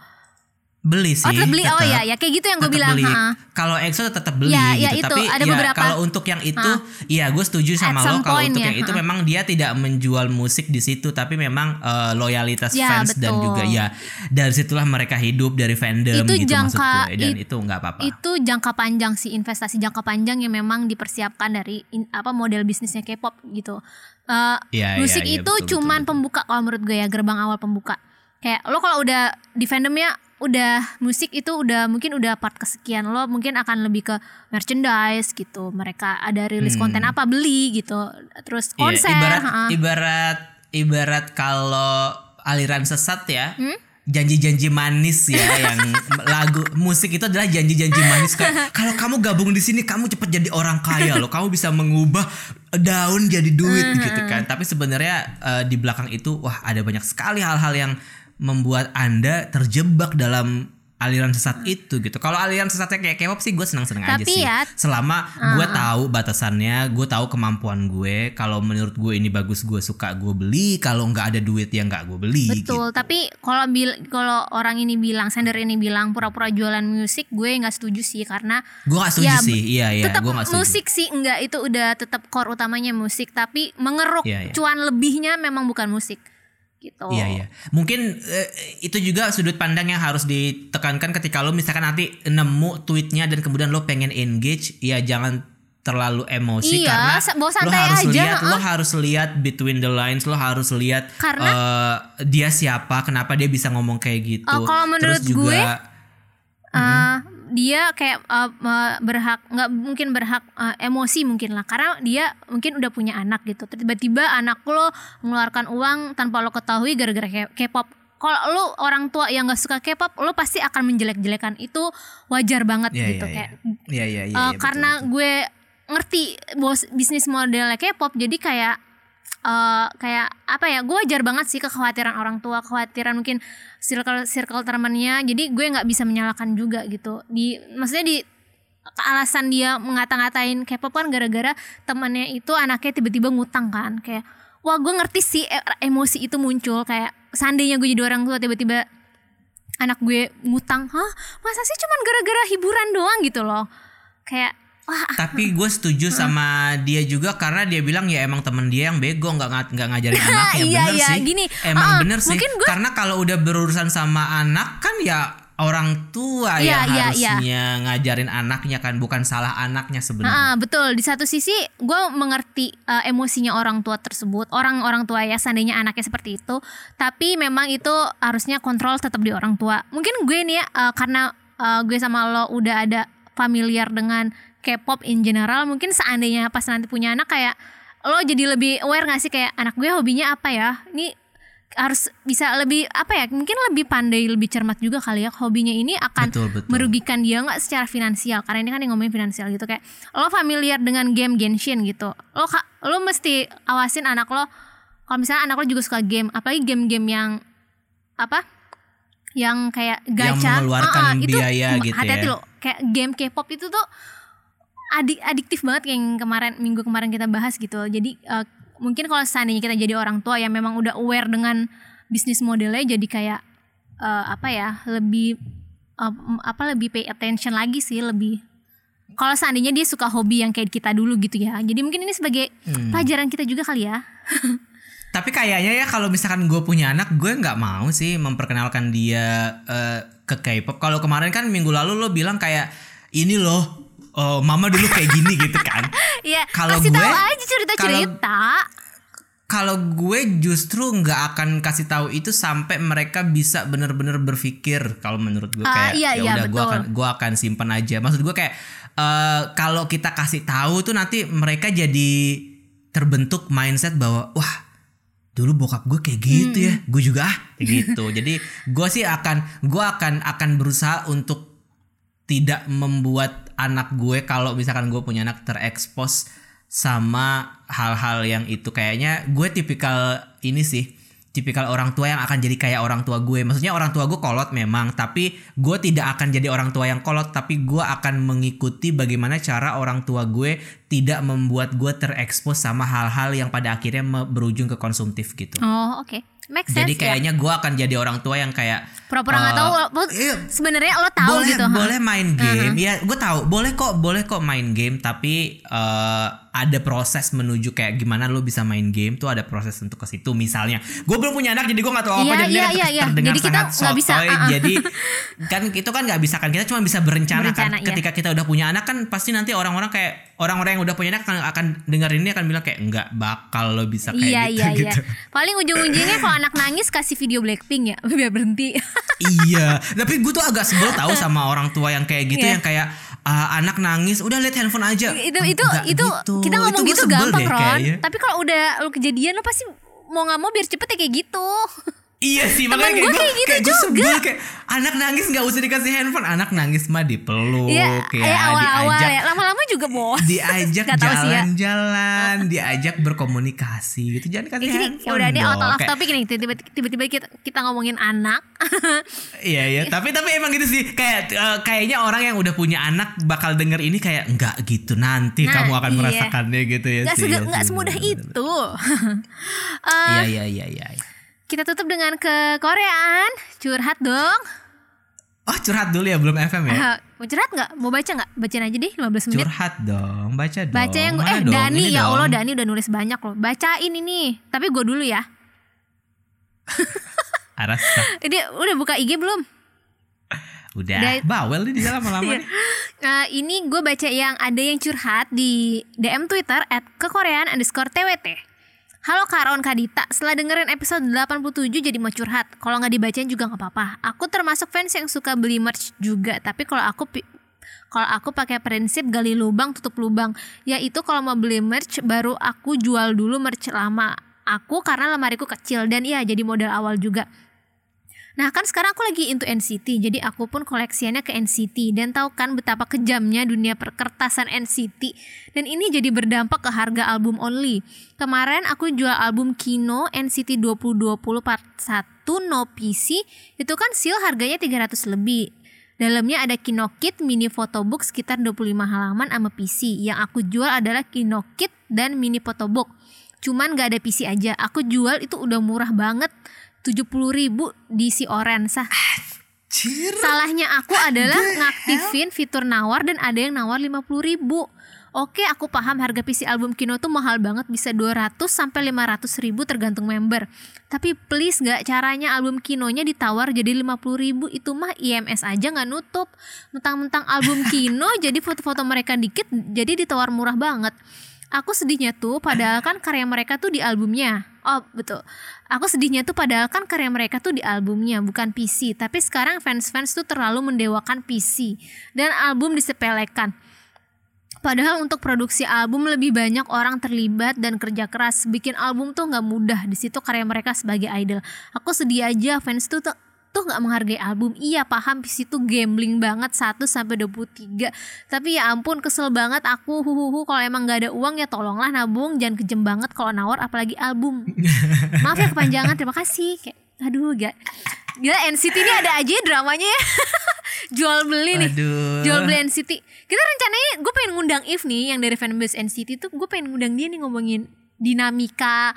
Beli sih
Oh, tetap beli. Oh,
tetap.
ya, ya, kayak gitu yang gua
Tetap
bilang,
beli.
ha.
kalau EXO tetap beli
Ya,
gitu
ya, itu.
tapi
Ada
ya
beberapa.
kalau untuk yang itu iya gue setuju sama lo kalau untuk
ya,
yang itu
ha.
memang dia tidak menjual musik di situ tapi memang eh, loyalitas
Ya,
fans dan
betul.
juga ya dari situlah mereka hidup dari fandom
Itu
gitu maksud
jangka-
gue dan
it-
itu nggak apa-apa
Itu jangka panjang sih investasi jangka panjang yang memang dipersiapkan dari in- apa model bisnisnya K-pop gitu. Eh,
Iya, iya,
musik
iya,
itu
betul,
cuman
betul, betul.
pembuka kalau menurut gue ya gerbang awal pembuka. Kayak lo kalau udah di fandomnya udah musik itu udah mungkin udah part kesekian lo mungkin akan lebih ke merchandise gitu. Mereka ada rilis konten apa beli gitu. Terus
Hmm. Iya,
konser.
ibarat
ha-ha.
ibarat ibarat kalau aliran sesat ya
Hmm?
janji-janji manis ya yang lagu musik itu adalah janji-janji manis kayak kalau kamu gabung di sini kamu cepet jadi orang kaya loh kamu bisa mengubah daun jadi duit
Hmm,
gitu kan tapi sebenarnya eh, di belakang itu wah ada banyak sekali hal-hal yang membuat anda terjebak dalam aliran sesat itu gitu. Kalau aliran sesatnya kayak K-pop sih gue senang-senang aja
Tapi
sih.
ya,
selama gue tahu batasannya gue tahu kemampuan gue kalau menurut gue ini bagus gue suka gue beli. Kalau nggak ada duit ya nggak gue beli gitu.
Betul, tapi kalau bil kalau orang ini bilang, sender ini bilang pura-pura jualan musik, gue nggak setuju sih karena
gue nggak setuju
Ya,
sih. Iya iya
tetap musik sih enggak itu udah tetap core utamanya musik, tapi mengeruk
Iya, iya.
cuan lebihnya memang bukan musik gitu.
Iya iya. Mungkin eh, itu juga sudut pandang yang harus ditekankan ketika lo misalkan nanti nemu tweetnya dan kemudian lo pengen engage, ya jangan terlalu emosi
Iya,
karena lo harus
aja,
lihat lo
heeh.
harus lihat between the lines lo harus lihat
Karena-
eh, dia siapa kenapa dia bisa ngomong kayak gitu
Eh, kalau menurut
terus juga
gue, Eh, dia kayak eh, berhak nggak mungkin berhak eh, emosi mungkin lah. Karena dia mungkin udah punya anak gitu. Tiba-tiba anak lo mengeluarkan uang tanpa lo ketahui gara-gara K-pop. Kalau lo orang tua yang nggak suka K-pop lo pasti akan menjelek-jelekan. Itu wajar banget
Iya,
gitu
iya,
kayak
iya. Iya iya,
eh,
iya, betul,
karena gue ngerti bos bisnis modelnya K-pop. Jadi kayak eh kayak apa ya gue wajar banget sih kekhawatiran orang tua kekhawatiran mungkin circle circle temannya jadi gue nggak bisa menyalahkan juga gitu. Di maksudnya di alasan dia ngata-ngatain K-pop kan gara-gara temannya itu anaknya tiba-tiba ngutang kan. Kayak wah gue ngerti sih e- emosi itu muncul. Kayak seandainya gue jadi orang tua tiba-tiba anak gue ngutang hah? Masa sih cuman gara-gara hiburan doang? gitu loh. Kayak wah
Tapi gue setuju sama dia juga karena dia bilang ya emang temen dia yang bego nggak nggak ngajarin anaknya
Iya,
bener
iya,
sih.
gini,
emang
ah,
bener sih.
gue-
Karena kalau udah berurusan sama anak kan ya orang tua
Iya,
yang
iya,
harusnya ngajarin anaknya kan bukan salah anaknya sebenarnya.
Ah, betul. Di satu sisi, gue mengerti eh, emosinya orang tua tersebut. Orang orang tua ya, seandainya anaknya seperti itu. Tapi memang itu harusnya kontrol tetap di orang tua. Mungkin gue nih ya, eh, karena eh, gue sama lo udah ada familiar dengan K-pop in general. Mungkin seandainya pas nanti punya anak kayak lo jadi lebih aware gak sih kayak anak gue hobinya apa ya? Ini harus bisa lebih apa ya? Mungkin lebih pandai, lebih cermat juga kali ya. Hobinya ini akan
Betul, betul.
merugikan dia nggak secara finansial karena ini kan yang ngomongin finansial gitu kayak lo familiar dengan game Genshin gitu lo ka- lo mesti awasin anak lo kalau misalnya anak lo juga suka game apalagi game-game yang apa yang kayak gacha
mengeluarkan
Ah, ah, itu
biaya gitu
hati-hati
ya.
lo kayak game K-pop itu tuh adik adiktif banget kayak yang kemarin minggu kemarin kita bahas gitu jadi eh, mungkin kalau seandainya kita jadi orang tua yang memang udah aware dengan bisnis modelnya jadi kayak eh, apa ya lebih m- apa lebih pay attention lagi sih lebih kalau seandainya dia suka hobi yang kayak kita dulu gitu ya jadi mungkin ini sebagai
Hmm.
pelajaran kita juga kali ya
Tapi kayaknya ya kalau misalkan gue punya anak, gue nggak mau sih memperkenalkan dia eh, ke K-pop. Kalau kemarin kan minggu lalu lo bilang kayak ini loh, oh, mama dulu kayak gini gitu kan.
Iya,
Kalau
kasih
gue-
tahu aja cerita-cerita.
Kalau gue justru nggak akan kasih tahu itu sampai mereka bisa bener-bener berpikir. Kalau menurut gue
Ah,
kayak
iya,
ya
iya,
udah gue
betul.
akan gue akan simpan aja. Maksud gue kayak eh, kalau kita kasih tahu tuh nanti mereka jadi terbentuk mindset bahwa wah dulu bokap gue kayak gitu ya, gue juga ah kayak gitu. Jadi gue sih akan gue akan akan berusaha untuk tidak membuat anak gue kalau misalkan gue punya anak terekspos sama hal-hal yang itu kayaknya gue tipikal ini sih tipikal orang tua yang akan jadi kayak orang tua gue maksudnya orang tua gue kolot memang tapi gue tidak akan jadi orang tua yang kolot tapi gue akan mengikuti bagaimana cara orang tua gue tidak membuat gue terekspos sama hal-hal yang pada akhirnya berujung ke konsumtif gitu.
Oh, oke. Make sense
Jadi
ya.
kayaknya gue akan jadi orang tua yang kayak
Pura-pura nggak
eh,
tahu. lo-
iya,
Sebenarnya lo tahu
boleh
gitu. ha?
boleh main game ya gue tahu boleh kok boleh kok main game tapi eh, ada proses menuju kayak gimana lo bisa main game tuh ada proses untuk ke situ misalnya gue belum punya anak jadi gue nggak tahu apa
Iya,
jadi
iya,
ter-
iya, iya.
terdengar
Jadi kita
sangat
nggak bisa,
sotoy.
uh-uh.
jadi kan itu kan nggak bisa kan kita cuma bisa berencana,
Berencana,
kan
iya.
ketika kita udah punya anak kan pasti nanti orang-orang kayak orang-orang yang udah punya anak akan, akan dengar ini akan bilang kayak nggak bakal lo bisa kayak
Iya
gitu
iya iya.
gitu
Paling ujung-ujungnya kalau anak nangis kasih video Blackpink ya biar berhenti.
iya, tapi gue tuh agak sebel tahu sama orang tua yang kayak gitu
Iya.
yang kayak ah, anak nangis udah lihat handphone aja.
itu itu itu
gitu.
kita ngomong
Itu
gitu gampang
deh
Ron.
kayaknya.
Tapi kalau udah lo kejadian lo pasti mau nggak mau biar cepet ya kayak gitu.
Iya sih
Temen
makanya
gua
kayak gue
kayak gitu
kayak gue sebel kayak anak nangis nggak usah dikasih handphone, anak nangis mah dipeluk
Iya,
ya,
ya awal-awal
diajak
ya. Lama-lama juga bosan.
diajak
ya.
jalan-jalan, diajak berkomunikasi gitu. Jangan kasih
Ya, gini,
handphone.
udah ini
dong.
out of
Kayak-
topic nih tiba-tiba kita, kita ngomongin anak.
Iya iya, tapi tapi emang gitu sih. Kayak eh, kayaknya orang yang udah punya anak bakal denger ini kayak enggak gitu. Nanti
Nah,
kamu akan
iya.
merasakannya gitu ya
Gak,
sih. ya
semudah itu. Eh,
Iya iya iya iya.
Kita tutup dengan ke Koreaan. Curhat dong.
Oh curhat dulu ya belum FM ya.
Mau curhat nggak? Mau baca nggak? Bacain aja deh 15 menit.
Curhat dong, baca dong.
Baca yang
Mana
eh
dong?
Dani
Ini
ya
dong.
Allah Dani udah nulis banyak loh. Bacain ini. Tapi gue dulu ya.
Arasa.
Ini udah buka IG belum?
Udah.
Udah.
Bawel nih di dalam lama nih.
Nah, ini gue baca yang ada yang curhat di DM Twitter at kekoreaan underscore TWT. Halo Karon Kadita, setelah dengerin episode 87 jadi mau curhat. Kalau nggak dibacain juga nggak apa-apa. Aku termasuk fans yang suka beli merch juga, tapi kalau aku kalau aku pakai prinsip gali lubang tutup lubang, yaitu kalau mau beli merch baru aku jual dulu merch lama aku karena lemariku kecil dan ya jadi modal awal juga. Nah kan sekarang aku lagi into NCT Jadi aku pun koleksiannya ke NCT Dan tahu kan betapa kejamnya dunia perkertasan NCT Dan ini jadi berdampak ke harga album only. Kemarin aku jual album Kino NCT 2020 part 1 No PC Itu kan seal harganya 300 lebih. Dalamnya ada Kino Kit mini photobook sekitar 25 halaman sama PC Yang aku jual adalah Kino Kit dan mini photobook. Cuman gak ada PC aja. Aku jual itu udah murah banget 70 ribu di si Orange
Cir.
Salahnya aku adalah ngaktifin fitur nawar dan ada yang nawar 50 ribu. Oke aku paham harga PC album Kino tuh mahal banget bisa 200 sampai 500 ribu tergantung member. Tapi please gak caranya album Kinonya ditawar jadi 50 ribu itu mah IMS aja gak nutup. Mentang-mentang album Kino jadi foto-foto mereka dikit jadi ditawar murah banget. Aku sedihnya tuh padahal kan karya mereka tuh di albumnya. Oh, betul. Aku sedihnya tuh padahal kan karya mereka tuh di albumnya, bukan PC. Tapi sekarang fans-fans tuh terlalu mendewakan PC dan album disepelekan. Padahal untuk produksi album lebih banyak orang terlibat dan kerja keras. Bikin album tuh nggak mudah. Di situ karya mereka sebagai idol. Aku sedih aja fans tuh tuh tuh nggak menghargai album. Iya paham PC tuh gambling banget 1 sampai 23. Tapi ya ampun kesel banget aku huhuhu kalau emang nggak ada uang ya tolonglah nabung jangan kejem banget kalau nawar apalagi album. Maaf ya kepanjangan terima kasih. Kayak aduh gak Gila NCT ini ada aja ya dramanya ya Jual beli nih
Aduh.
Jual beli NCT Kita rencananya gue pengen ngundang If nih Yang dari fanbase NCT tuh Gue pengen ngundang dia nih ngomongin Dinamika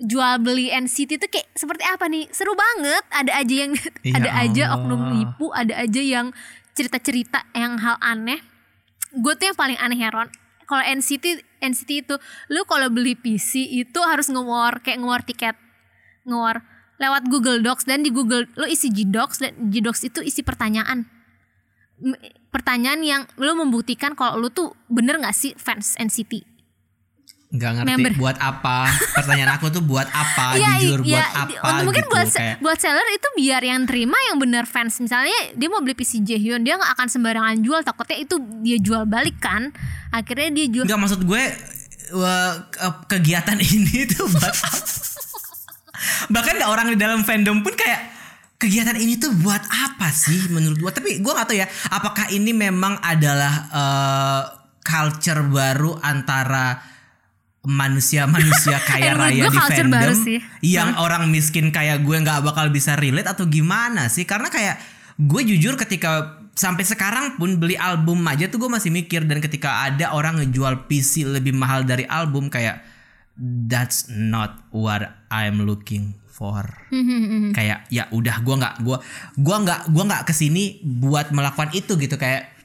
Jual beli NCT tuh kayak seperti apa nih? Seru banget. Ada aja yang
Ya
Ada aja
Allah.
oknum nipu Ada aja yang cerita-cerita Yang hal aneh. Gue tuh yang paling aneh Heron. Kalau NCT NCT itu lu kalau beli PC itu harus nge-war kayak nge-war tiket. Nge-war lewat Google Docs dan di Google lo isi Gdocs dan Gdocs itu isi pertanyaan. Pertanyaan yang lo membuktikan kalau lo tuh bener nggak sih fans NCT
Nggak ngerti
Member.
buat apa. Pertanyaan aku tuh buat apa?
Iya,
Jujur
iya,
buat apa?
untuk mungkin
gitu.
buat
Kayak-
buat seller itu biar yang terima yang bener fans misalnya dia mau beli PC Jaehyun dia nggak akan sembarangan jual takutnya itu dia jual balik kan akhirnya dia jual
Enggak maksud gue kegiatan ini tuh buat apa? Bahkan nggak orang di dalam fandom pun kayak kegiatan ini tuh buat apa sih menurut gue? Tapi gue nggak tahu ya, apakah ini memang adalah eh, culture baru antara manusia-manusia kaya
Eh,
raya
gue
di fandom
sih.
yang orang miskin kayak gue nggak bakal bisa relate atau gimana sih? Karena kayak gue jujur ketika sampai sekarang pun beli album aja tuh gue masih mikir dan ketika ada orang ngejual PC lebih mahal dari album kayak that's not what I'm looking for kayak ya udah gua nggak gua gua nggak gua nggak ke sini buat melakukan itu gitu kayak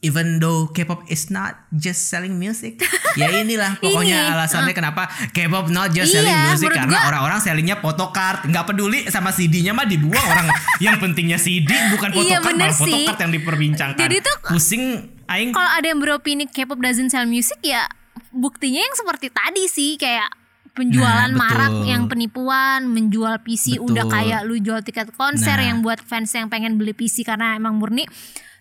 even though K-pop is not just selling music. Ya inilah pokoknya
Ini,
alasannya kenapa K-pop not just
Iya,
selling music. karena
gua-
orang-orang sellingnya photocard. Nggak peduli sama CD-nya mah dibuang orang. Yang pentingnya CD bukan
Iya,
photocard
bener
malah
sih.
photocard yang diperbincangkan.
Jadi tuh-
pusing aing.
kalau ada yang beropini K-pop doesn't sell music ya buktinya yang seperti tadi sih kayak penjualan
Nah, betul.
marak yang penipuan menjual PC udah
Betul.
kayak lu jual tiket konser
Nah.
yang buat fans yang pengen beli PC karena emang murni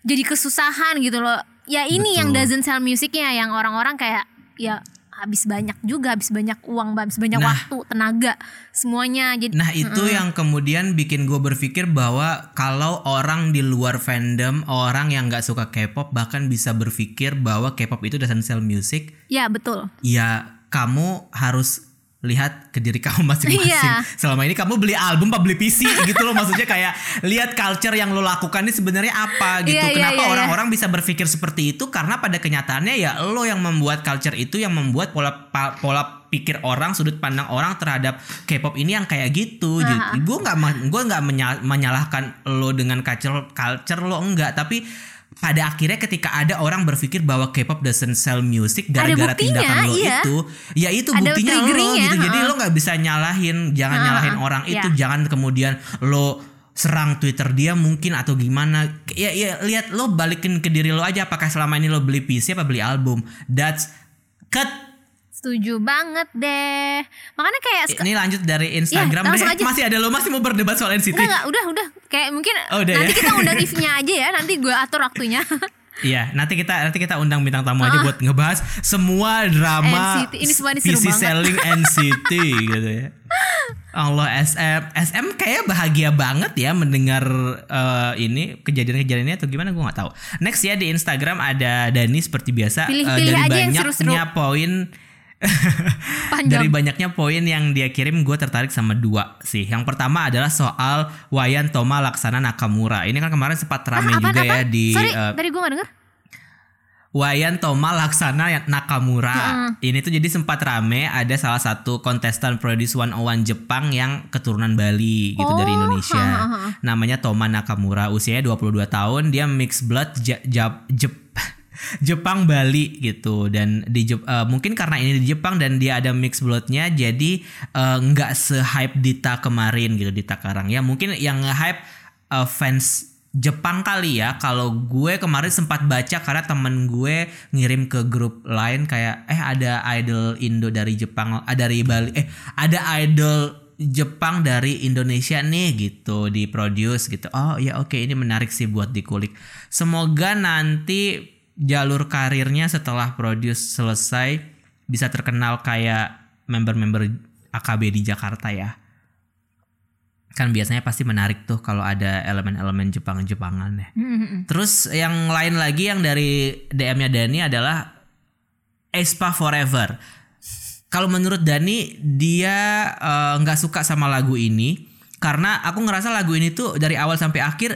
jadi kesusahan gitu loh. Ya ini yang
Betul.
doesn't sell musicnya yang orang-orang kayak ya habis banyak juga habis banyak uang habis banyak
Nah.
waktu tenaga semuanya. Jadi
Nah itu yang kemudian bikin gue berpikir bahwa kalau orang di luar fandom, orang yang nggak suka K-pop bahkan bisa berpikir bahwa K-pop itu doesn't sell music,
ya betul.
Ya kamu harus lihat ke diri kamu masing-masing.
Iya.
Selama ini kamu beli album apa beli PC gitu loh maksudnya kayak lihat culture yang lo lakukan ini sebenarnya apa gitu.
Iya, iya,
Kenapa
iya, iya.
orang-orang bisa berpikir seperti itu karena pada kenyataannya ya lo yang membuat culture itu yang membuat pola pola pikir orang sudut pandang orang terhadap K-pop ini yang kayak gitu. Jadi gue nggak gue nggak menya- menyalahkan lo dengan culture culture lo enggak tapi pada akhirnya ketika ada orang berpikir bahwa K-pop doesn't sell music gara-gara tindakan lo
iya.
itu, ya itu
Ada
buktinya lo gitu. Jadi
heeh.
lo nggak bisa nyalahin, jangan
Heeh,
nyalahin orang itu,
iya.
jangan kemudian lo serang Twitter dia mungkin atau gimana. Ya ya lihat lo balikin ke diri lo aja apakah selama ini lo beli PC apa beli album. That's cut.
Setuju banget deh makanya kayak
Ini lanjut dari Instagram
Iya, langsung
deh.
aja.
Masih ada lo masih mau berdebat soal NCT.
Enggak enggak udah udah kayak mungkin
Oh, udah
nanti
ya?
kita undang Ivnya aja ya nanti gue atur waktunya
Iya, nanti kita nanti kita undang bintang tamu aja buat ngebahas semua drama
NCT. Ini semua ini
PC
banget.
selling NCT gitu ya. Allah SM SM kayak bahagia banget ya mendengar eh, ini kejadian-kejadiannya atau gimana gue nggak tahu. Next ya di Instagram ada Dani seperti biasa eh,
Pilih-pilih
dari
aja
banyaknya poin
panjang
dari banyaknya poin yang dia kirim gue tertarik sama dua sih. Yang pertama adalah soal Wayan Toma Laksana Nakamura. Ini kan kemarin sempat rame
Ah, apaan,
juga ya di
sorry
eh,
tadi gue gak denger
Wayan Toma Laksana yang Nakamura. Ini tuh jadi sempat rame ada salah satu kontestan Produce 101 Jepang yang keturunan Bali gitu dari
Oh,
Indonesia.
ha, ha, ha.
Namanya Toma Nakamura. Usianya 22 tahun, dia mixed blood Ja- Ja- Jep- Jepang Bali gitu. Dan di Jep- eh, mungkin karena ini di Jepang dan dia ada mixed bloodnya jadi eh, nggak se-hype Dita kemarin gitu Dita Karang. Ya mungkin yang nge-hype eh, fans Jepang kali ya. Kalau gue kemarin sempat baca karena temen gue ngirim ke grup lain kayak eh ada idol Indo dari Jepang ah, dari Bali eh ada idol Jepang dari Indonesia nih gitu di produce gitu. Oh ya oke ini menarik sih buat dikulik. Semoga nanti jalur karirnya setelah produce selesai bisa terkenal kayak member-member AKB di Jakarta ya kan biasanya pasti menarik tuh kalau ada elemen-elemen Jepang-Jepangan ya.
Hmm,
Terus yang lain lagi yang dari DM-nya Dani adalah Aespa Forever. Kalau menurut Dani dia eh, nggak suka sama lagu ini karena aku ngerasa lagu ini tuh dari awal sampai akhir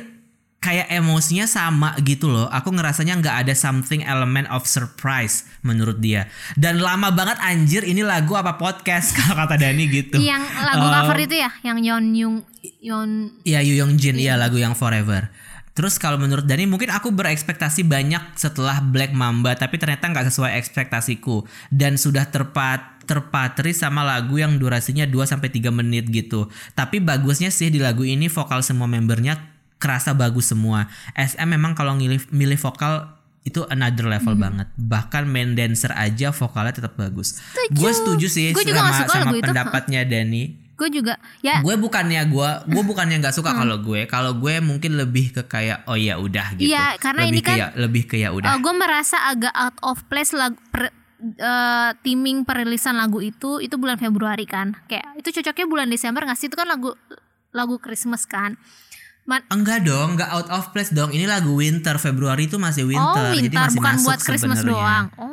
kayak emosinya sama gitu loh. Aku ngerasanya nggak ada something element of surprise menurut dia. Dan lama banget anjir ini lagu apa podcast kalau kata Dani gitu.
yang lagu
Eh,
cover itu ya yang Yeon Yung Yeon
Iya Yu Yong Jin iya lagu yang Forever. Terus kalau menurut Dani mungkin aku berekspektasi banyak setelah Black Mamba tapi ternyata nggak sesuai ekspektasiku dan sudah terpat terpatri sama lagu yang durasinya 2 sampai 3 menit gitu. Tapi bagusnya sih di lagu ini vokal semua membernya kerasa bagus semua. SM memang kalau milih milih vokal itu another level banget. Bahkan main dancer aja vokalnya tetap bagus. Gue setuju sih
nggak
sama, sama
lagu itu.
pendapatnya Dani
gue juga ya.
Gue bukannya gue gue bukannya nggak suka kalau gue. Kalau gue mungkin lebih ke kayak oh ya udah gitu.
Iya, karena
lebih
ini kan,
kayak lebih kayak udah.
gue merasa agak out of place lagu per, eh, timing perilisan lagu itu itu bulan Februari kan. Kayak itu cocoknya bulan Desember nggak sih? Itu kan lagu lagu Christmas kan Man-
enggak dong enggak out of place dong ini lagu winter Februari itu masih winter,
oh
jadi
winter
masih
bukan
masuk
buat Christmas
sebenarnya.
doang oh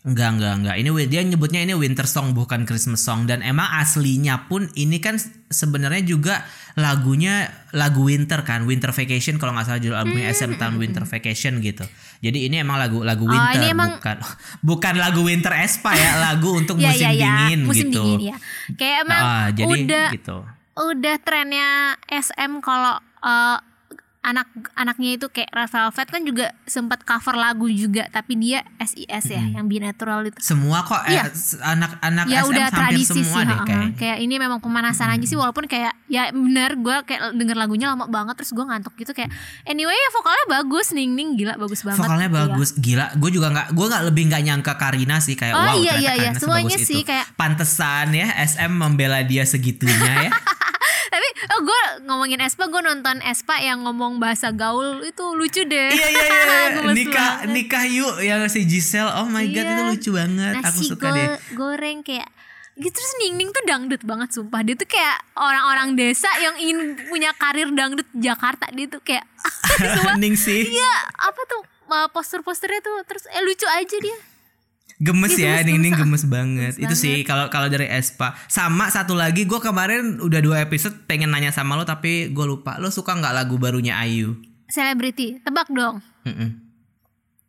Enggak, enggak, enggak. Ini dia nyebutnya ini winter song bukan Christmas song dan emang aslinya pun ini kan sebenarnya juga lagunya lagu winter kan, Winter Vacation kalau nggak salah judul albumnya SM Town Winter Vacation gitu. Jadi ini emang lagu lagu
Hmm, Oh,
winter
ini emang-
bukan bukan lagu winter Espa ya, lagu untuk
Iya
musim
iya iya,
dingin
musim
gitu.
dingin ya. Kayak emang
Ah, jadi
udah
gitu.
udah trennya SM kalau eh, anak anaknya itu kayak Red Velvet kan juga sempat cover lagu juga tapi dia SIS ya yang binatural itu.
Semua kok eh,
Iya.
s- anak-anak
ya
SM
udah tradisi
semua
sih
deh kayak.
kayak ini memang pemanasan aja sih walaupun kayak ya bener gue kayak denger lagunya lama banget terus gue ngantuk gitu kayak anyway ya vokalnya bagus ning ning gila bagus banget
Vokalnya
Iya.
bagus, gila. Gue juga nggak, gue nggak lebih nggak nyangka Karina sih kayak
Oh,
wow
iya, iya, iya.
Karina
Semuanya sih
itu.
kayak-
Pantesan ya SM membela dia segitunya ya.
oh, gue ngomongin Espa gue nonton Espa yang ngomong bahasa gaul itu lucu deh
iya iya iya.
Gemes
nikah
banget.
nikah yuk yang si Giselle. Oh my god
Iya.
itu lucu banget. Aku
nasi
suka
go-
deh.
goreng kayak gitu terus Ning Ning tuh dangdut banget sumpah dia tuh kayak orang-orang desa yang ingin punya karir dangdut Jakarta dia tuh kayak
Ning sih.
iya apa tuh uh, poster-posternya tuh terus eh lucu aja dia
Gemes
Iya,
ya,
gemes,
Ning Ning
gemes.
gemes banget. Itu sih kalau kalau dari Espa. Sama satu lagi gue kemarin udah dua episode pengen nanya sama lo tapi gue lupa. Lo suka nggak lagu barunya Ayu?
selebriti tebak dong.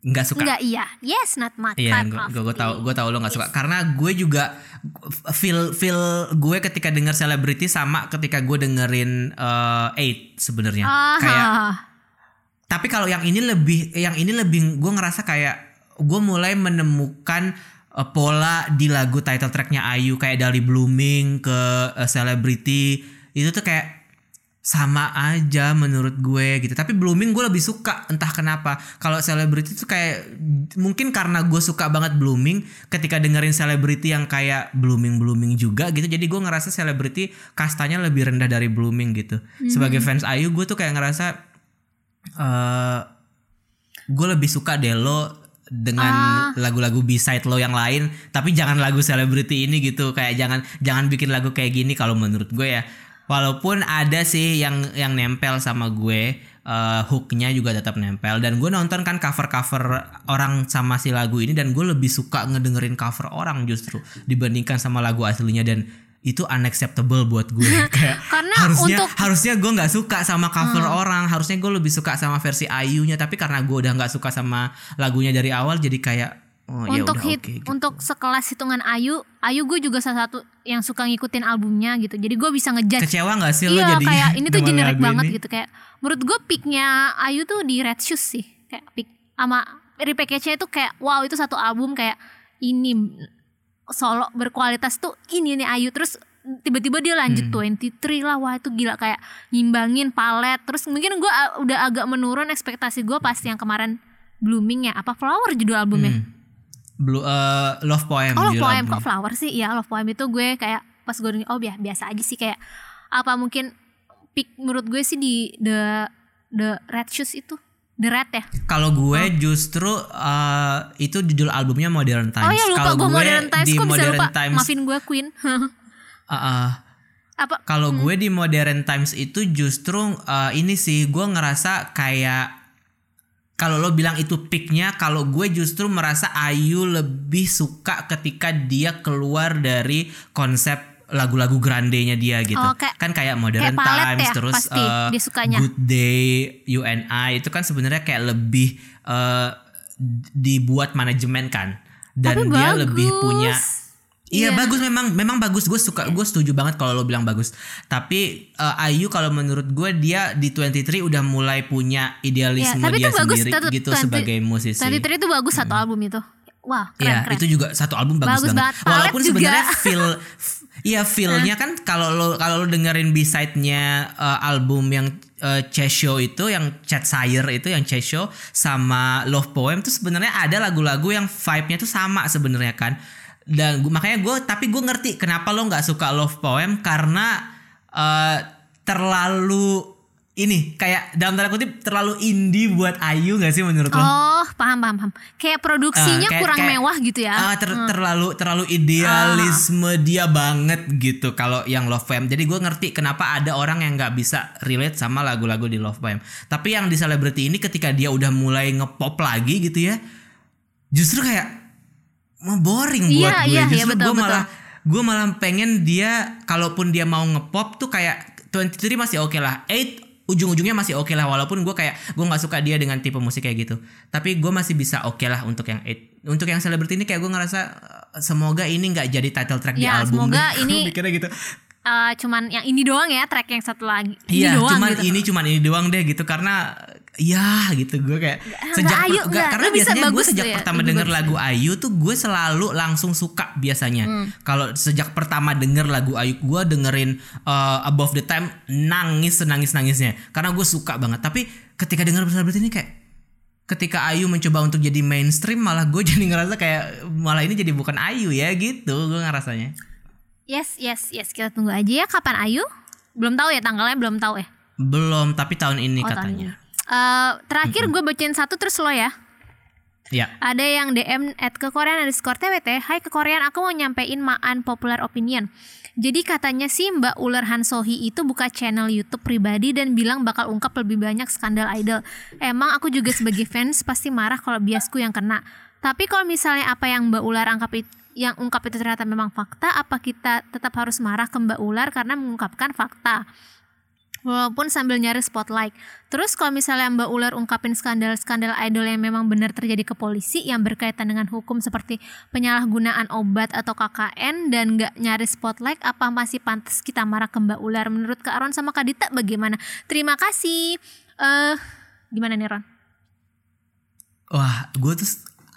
Nggak suka.
enggak iya yes not my
Iya, gue gue tau gue tau lo nggak suka karena gue juga feel feel gue ketika denger selebriti sama ketika gue dengerin eh, Eight sebenarnya
Ah,
kayak tapi kalau yang ini lebih yang ini lebih gue ngerasa kayak gue mulai menemukan eh, pola di lagu title tracknya Ayu kayak dari Blooming ke eh, Celebrity itu tuh kayak sama aja menurut gue gitu. Tapi Blooming gue lebih suka entah kenapa. Kalau Celebrity tuh kayak mungkin karena gue suka banget Blooming ketika dengerin Celebrity yang kayak Blooming Blooming juga gitu jadi gue ngerasa Celebrity kastanya lebih rendah dari Blooming gitu. Sebagai fans Ayu gue tuh kayak ngerasa eh gue lebih suka deh lo dengan lagu-lagu B-side lo yang lain tapi jangan lagu selebriti ini gitu. Kayak jangan jangan bikin lagu kayak gini kalau menurut gue ya. Walaupun ada sih yang yang nempel sama gue eh, hooknya juga tetap nempel. Dan gue nonton kan cover-cover orang sama si lagu ini dan gue lebih suka ngedengerin cover orang justru dibandingkan sama lagu aslinya. Dan itu unacceptable buat gue. Kayak
Karena
harusnya
untuk-
harusnya gue nggak suka sama cover orang. Harusnya gue lebih suka sama versi Ayunya. Tapi karena gue udah nggak suka sama lagunya dari awal jadi kayak oh ya
untuk
udah
hit
oke gitu.
untuk sekelas hitungan Ayu Ayu gue juga salah satu yang suka ngikutin albumnya gitu. Jadi gue bisa ngejudge.
Kecewa nggak sih lo
iya
jadi
kayak ini tuh generik banget
ini?
gitu. Kayak menurut gue picknya Ayu tuh di Red Shoes sih. Kayak pick sama repackage-nya itu kayak wow itu satu album kayak ini solo berkualitas tuh ini nih Ayu terus tiba-tiba dia lanjut
Hmm.
23 lah wah itu gila kayak ngimbangin palet terus mungkin gue a- udah agak menurun ekspektasi gue pas yang kemarin blooming ya apa flower judul albumnya
Hmm. Blue eh, Love Poem
Oh Love Poem
album.
kok Flower sih Iya Love Poem itu gue kayak Pas gue denger Oh biasa aja sih kayak Apa mungkin Pick menurut gue sih di The The Red Shoes itu The Red ya?
Kalau gue justru eh, itu judul albumnya Modern Times.
Oh ya lupa
Kalau
gue Modern Times
di
Kok bisa
Modern
lupa?
Times,
Maafin gue Queen.
Eh, eh,
Apa?
Kalau gue di Modern Times itu justru eh, ini sih gue ngerasa kayak kalau lo bilang itu picknya, kalau gue justru merasa Ayu lebih suka ketika dia keluar dari konsep lagu-lagu grandenya dia gitu.
Oh, kayak-
kan kayak Modern
kayak
Times
ya,
terus
pasti,
eh,
dia.
Good Day, UNI itu kan sebenarnya kayak lebih eh, dibuat manajemen kan. Dan
Tapi
dia
bagus.
lebih punya Iya
Iya.
bagus memang memang bagus gue suka gue setuju banget kalau lo bilang bagus tapi eh, Ayu kalau menurut gue dia di 23 udah mulai punya
ya,
idealisme
Tapi
dia
itu bagus
sendiri
tetep-
gitu
20
sebagai musisi.
23 itu bagus satu album itu Wah keren
Iya
keren
itu juga satu album bagus,
Bagus
banget.
banget.
Walaupun sebenarnya feel Iya feelnya kan kalau lo kalau lo dengerin B-side-nya eh, album yang eh, Chess Show itu yang Chat Sire itu yang Chess Show sama Love Poem tuh sebenarnya ada lagu-lagu yang vibe-nya tuh sama sebenarnya kan. Dan gua- makanya gue tapi gue ngerti kenapa lo nggak suka Love Poem karena eh, terlalu ini kayak dalam tanda kutip terlalu indie buat Ayu gak sih menurut lo?
Oh paham paham paham Kayak produksinya
Eh, kayak-
kurang
kayak-
mewah gitu ya
Ah, ter- terlalu terlalu idealisme
Ah.
dia banget gitu kalau yang Love Poem. Jadi gue ngerti kenapa ada orang yang nggak bisa relate sama lagu-lagu di Love Poem. Tapi yang di Celebrity ini ketika dia udah mulai ngepop lagi gitu ya, justru kayak boring
Iya,
buat gue.
iya, iya,
Justru
betul,
gue malah gue malah pengen dia kalaupun dia mau ngepop tuh kayak 23 masih oke lah. 8 ujung-ujungnya masih oke lah walaupun gue kayak gue nggak suka dia dengan tipe musik kayak gitu. Tapi gue masih bisa oke lah untuk yang 8. Untuk yang selebriti ini kayak gue ngerasa eh, semoga ini nggak jadi title track di
Ya,
album.
semoga
deh.
ini-
mikirnya gitu.
Eh, cuman yang ini doang ya track yang satu lagi ini
Iya,
doang
cuman
gitu.
ini cuman ini doang deh gitu karena ya gitu gue kayak
nggak Ayu,
per-
nggak.
karena biasanya gue sejak
ya,
pertama denger
bagus
lagu Ayu tuh gue selalu langsung suka biasanya.
Hmm.
Kalau sejak pertama denger lagu Ayu gue dengerin uh, Above the Time nangis senangis nangisnya karena gue suka banget. Tapi ketika denger berita ini kayak ketika Ayu mencoba untuk jadi mainstream malah gue jadi ngerasa kayak malah ini jadi bukan Ayu ya gitu gue ngerasanya.
yes yes yes kita tunggu aja ya kapan Ayu belum tahu ya tanggalnya belum tahu ya
Belum tapi tahun ini
Oh, tahun
katanya.
ini. Eh, terakhir gue bacain satu terus lo ya
Ya.
Ada yang DM at ke Korean underscore TWT Hai ke Korean aku mau nyampein maan popular opinion Jadi katanya sih Mbak Ular Han Sohi itu buka channel YouTube pribadi dan bilang bakal ungkap lebih banyak skandal idol. Emang aku juga sebagai fans pasti marah kalau biasku yang kena. Tapi kalau misalnya apa yang Mbak Ular angkap itu yang ungkap itu ternyata memang fakta, apa kita tetap harus marah ke Mbak Ular karena mengungkapkan fakta? Walaupun sambil nyari spotlight. Terus kalau misalnya Mbak Ular ungkapin skandal-skandal idol yang memang benar terjadi ke polisi yang berkaitan dengan hukum seperti penyalahgunaan obat atau KKN dan nggak nyari spotlight, apa masih pantas kita marah ke Mbak Ular? Menurut Kak Ron sama Kak Dita bagaimana? Terima kasih. Eh, gimana nih Ron?
Wah, gue tuh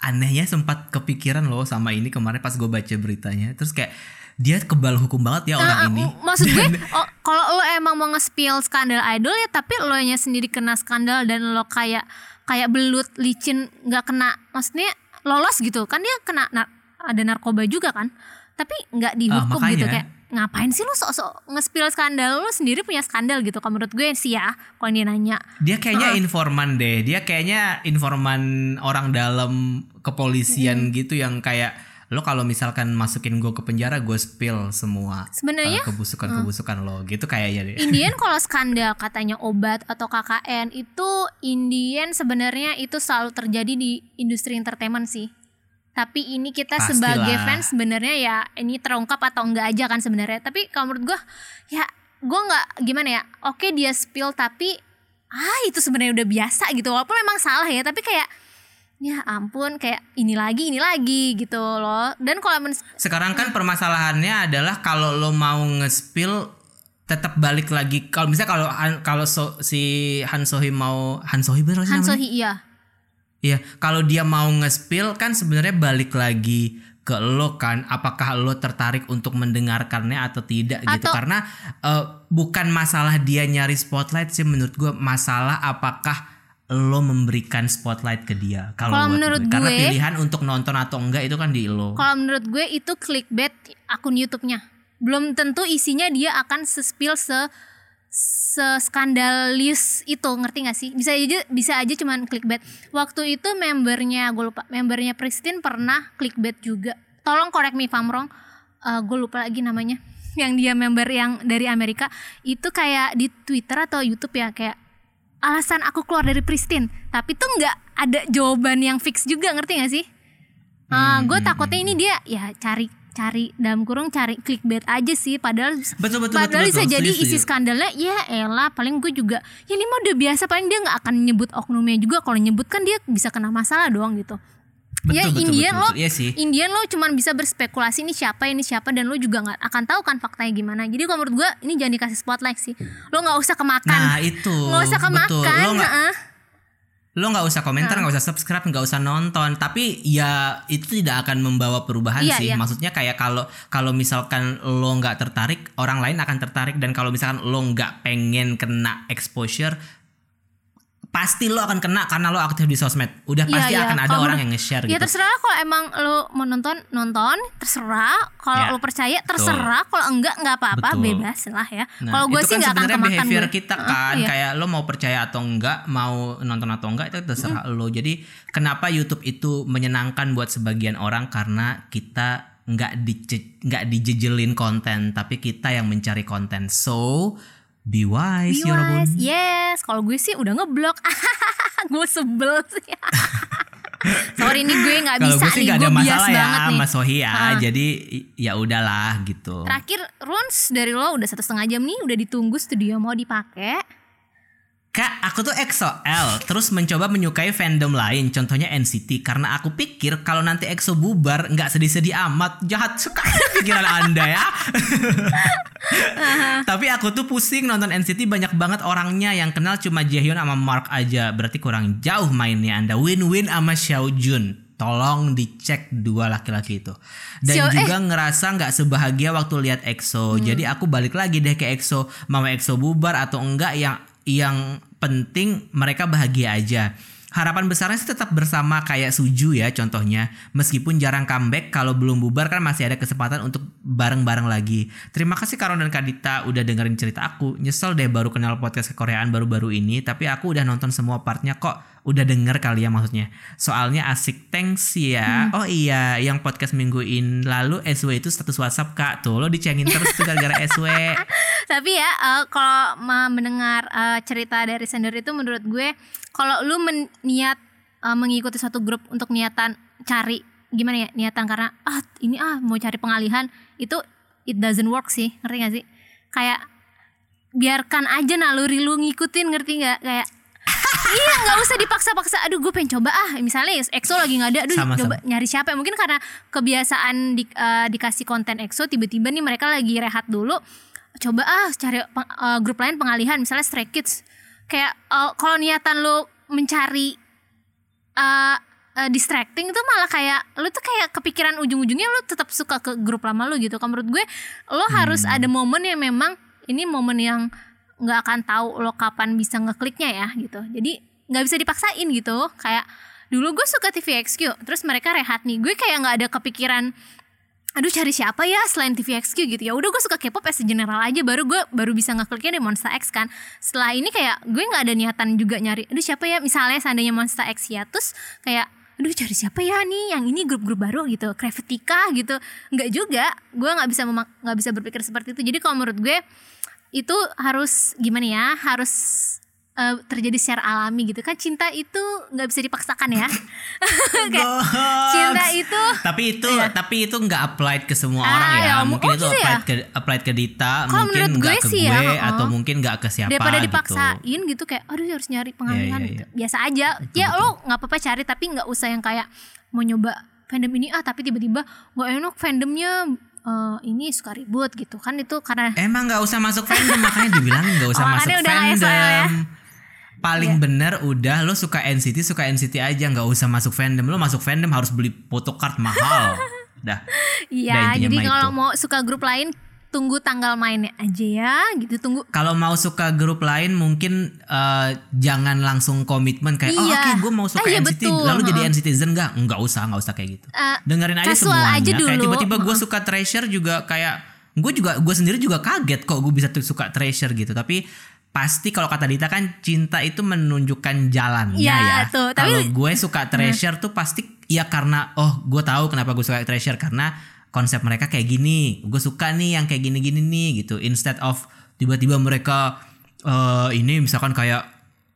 anehnya sempat kepikiran loh sama ini kemarin pas gue baca beritanya. Terus kayak dia kebal hukum banget ya orang
Nah,
ini.
maksud gue, oh, kalau lo emang mau nge-spill skandal idol ya, tapi lo nya sendiri kena skandal dan lo kayak kayak belut licin nggak kena, maksudnya lolos gitu kan dia kena nar- ada narkoba juga kan, tapi nggak dihukum
makanya.
gitu kayak ngapain sih lo sok-sok nge-spill skandal lo sendiri punya skandal gitu kalau menurut gue sih ya kalau dia nanya
Dia kayaknya informan deh. Dia kayaknya informan orang dalam kepolisian gitu yang kayak lo kalau misalkan masukin gue ke penjara gue spill semua
Sebenarnya,
uh, kebusukan-kebusukan lo gitu kayaknya deh.
Indian kalau skandal katanya obat atau KKN itu Indian sebenarnya itu selalu terjadi di industri entertainment sih. Tapi ini kita
Pastilah.
sebagai fans sebenarnya ya ini terungkap atau enggak aja kan sebenarnya. Tapi kalau menurut gua ya gua nggak gimana ya. Oke dia spill tapi ah itu sebenarnya udah biasa gitu. Walaupun memang salah ya tapi kayak ya ampun kayak ini lagi ini lagi gitu loh. Dan kalau men-
Sekarang kan permasalahannya adalah kalau lo mau nge-spill tetap balik lagi kalau misalnya kalau kalau so- si Han Sohee mau Han Sohee bener sih
Han
namanya?
Sohee iya.
Iya, kalau dia mau nge-spill kan sebenarnya balik lagi ke lo kan, apakah lo tertarik untuk mendengarkannya atau tidak gitu?
Atau-
Karena eh, bukan masalah dia nyari spotlight sih menurut gue, masalah apakah lo memberikan spotlight ke dia.
Kalau menurut
karena
gue-
pilihan untuk nonton atau enggak itu kan di lo.
Kalau menurut gue itu clickbait akun YouTube-nya. Belum tentu isinya dia akan se-spill se skandalis itu. Ngerti gak sih? Bisa aja bisa aja cuman clickbait. Waktu itu membernya gue lupa membernya Pristin pernah clickbait juga. Tolong correct me if I'm wrong. Eh, gue lupa lagi namanya. Yang dia member yang dari Amerika. Itu kayak di Twitter atau YouTube ya kayak alasan aku keluar dari Pristin. Tapi tuh nggak ada jawaban yang fix juga ngerti gak sih?
Hmm,
gue takutnya ini dia ya cari cari dalam kurung cari clickbait aja sih. Padahal
Betul betul
padahal
betul.
bisa
betul.
jadi
Setuju,
isi skandalnya ya elah paling gue juga ya ini mah udah biasa paling dia nggak akan nyebut oknumnya juga. Kalau nyebut kan dia bisa kena masalah doang gitu
Betul,
ya
betul,
Indian
betul,
lo
betul. Iya sih.
Indian lo cuman bisa berspekulasi ini siapa ini siapa dan lo juga nggak akan tahu kan faktanya gimana jadi kalau menurut gue ini jangan dikasih spotlight sih lo nggak usah kemakan
Nah itu
nggak usah
betul.
kemakan
Lo nggak
heeh.
lo nggak usah komentar nggak usah subscribe nggak usah nonton tapi ya itu tidak akan membawa perubahan
Iya,
sih
iya.
maksudnya kayak kalau kalau misalkan lo nggak tertarik orang lain akan tertarik dan kalau misalkan lo nggak pengen kena exposure pasti lo akan kena karena lo aktif di sosmed udah
Iya,
pasti
iya.
akan ada
Kalau
orang yang nge-share
Ya
gitu
terserah kalau emang lo mau nonton nonton terserah kalau
Ya,
lo percaya terserah kalau enggak nggak apa-apa bebas lah ya.
Nah,
kalau gue sih
kan
nggak akan
sebenarnya
kemakan
behavior
gue.
kita kan
iya.
kayak lo mau percaya atau enggak, mau nonton atau enggak itu terserah lo. Jadi kenapa YouTube itu menyenangkan buat sebagian orang karena kita nggak dice- nggak dijejelin konten, tapi kita yang mencari konten. So be wise,
Be
Yorobun.
wise. Yes, kalau gue sih udah ngeblok. gue sebel sih. Sorry nih gue nggak
Kalau
bisa
gue sih
nih,
gak
gue
ada
bias
masalah ya sama Sohi ya.
Ah.
Jadi ya udahlah gitu.
Terakhir runs dari lo udah satu setengah jam nih, udah ditunggu studio mau dipakai.
Kak, aku tuh EXO-L terus mencoba menyukai fandom lain, contohnya NCT karena aku pikir kalau nanti EXO bubar nggak sedih-sedih amat, jahat sekali pikiran Anda ya. Tapi aku tuh pusing nonton NCT banyak banget orangnya yang kenal cuma Jaehyun sama Mark aja, berarti kurang jauh mainnya Anda. Win-win sama Xiaojun. Tolong dicek dua laki-laki itu. Dan
Xiao-
juga ngerasa nggak sebahagia waktu lihat EXO. Jadi aku balik lagi deh ke EXO. Mau EXO bubar atau enggak yang yang penting mereka bahagia aja. Harapan besarnya sih tetap bersama kayak Suju ya contohnya. Meskipun jarang comeback kalau belum bubar kan masih ada kesempatan untuk bareng-bareng lagi. Terima kasih Karon dan Kadita udah dengerin cerita aku. Nyesel deh baru kenal podcast kekoreaan baru-baru ini tapi aku udah nonton semua partnya kok. Udah denger kali ya maksudnya. Soalnya asik thanks ya. Oh iya, yang podcast mingguin lalu SW itu status WhatsApp Kak. Tuh lo dicengin terus tuh gara-gara SW.
Tapi ya eh, kalau mendengar eh, cerita dari sender itu menurut gue kalau lu men- niat eh, mengikuti satu grup untuk niatan cari gimana ya niatan karena ah ini ah mau cari pengalihan itu it doesn't work sih ngerti gak sih kayak biarkan aja naluri lu ngikutin ngerti nggak kayak iya nggak usah dipaksa-paksa aduh gue pengen coba ah misalnya EXO lagi nggak ada aduh
Sama-sama.
coba nyari siapa ya? mungkin karena kebiasaan di- eh, dikasih konten EXO tiba-tiba nih mereka lagi rehat dulu coba ah cari eh, grup lain pengalihan misalnya Stray Kids kayak eh, kalau niatan lu mencari eh, eh, distracting itu malah kayak lu tuh kayak kepikiran ujung-ujungnya lu tetap suka ke grup lama lu gitu. Kalau menurut gue lo harus ada momen yang memang ini momen yang nggak akan tahu lo kapan bisa ngekliknya ya gitu. Jadi nggak bisa dipaksain gitu. Kayak dulu gue suka TVXQ, terus mereka rehat nih. Gue kayak nggak ada kepikiran aduh cari siapa ya selain TVXQ gitu. Ya udah gue suka K-pop as general aja. Baru gue baru bisa ngekliknya di Monster X kan. Setelah ini kayak gue nggak ada niatan juga nyari aduh siapa ya? Misalnya seandainya Monster X ya terus kayak aduh cari siapa ya nih yang ini grup-grup baru? gitu. Krevetika gitu. Nggak juga. Gue nggak bisa nggak bisa berpikir seperti itu. Jadi kalau menurut gue itu harus gimana ya harus eh, terjadi secara alami gitu kan cinta itu nggak bisa dipaksakan ya kayak cinta itu
tapi itu
Iya.
tapi itu nggak applied ke semua
Ah,
orang ya.
ya,
mungkin
oh
itu
gitu ya?
applied ke applied ke Dita,
Kalau
mungkin nggak ke
sih
gue
ya,
atau mungkin nggak ke siapa
daripada
gitu.
dipaksain gitu. kayak aduh harus nyari pengalihan
Iya, iya,
gitu biasa aja ya lo nggak apa-apa cari tapi nggak usah yang kayak mau nyoba fandom ini ah tapi tiba-tiba nggak enak fandomnya eh, ini suka ribut gitu kan itu karena
Emang nggak usah masuk fandom makanya dibilangin nggak usah
Oh,
masuk fandom.
Ya?
Paling bener udah lo suka NCT suka NCT aja nggak usah masuk fandom. Lo masuk fandom harus beli photocard mahal. Dah.
iya jadi kalau mau suka grup lain tunggu tanggal mainnya aja ya gitu tunggu
Kalau mau suka grup lain mungkin eh, jangan langsung komitmen kayak oh
Iya.
oke gue mau suka
Ah, iya,
NCT
betul,
lalu jadi
heeh.
NCTzen nggak nggak usah nggak usah kayak gitu.
Eh,
Dengerin aja semuanya.
aja
Kayak
dulu.
tiba-tiba gue suka Treasure juga kayak gue juga gue sendiri juga kaget kok gue bisa suka Treasure gitu. Tapi pasti kalau kata Dita kan cinta itu menunjukkan jalannya
Iya,
ya.
tuh.
Kalau
Tapi-
gue suka Treasure tuh pasti ya karena oh gue tahu kenapa gue suka Treasure karena konsep mereka kayak gini. Gue suka nih yang kayak gini-gini nih gitu. Instead of tiba-tiba mereka eh ini misalkan kayak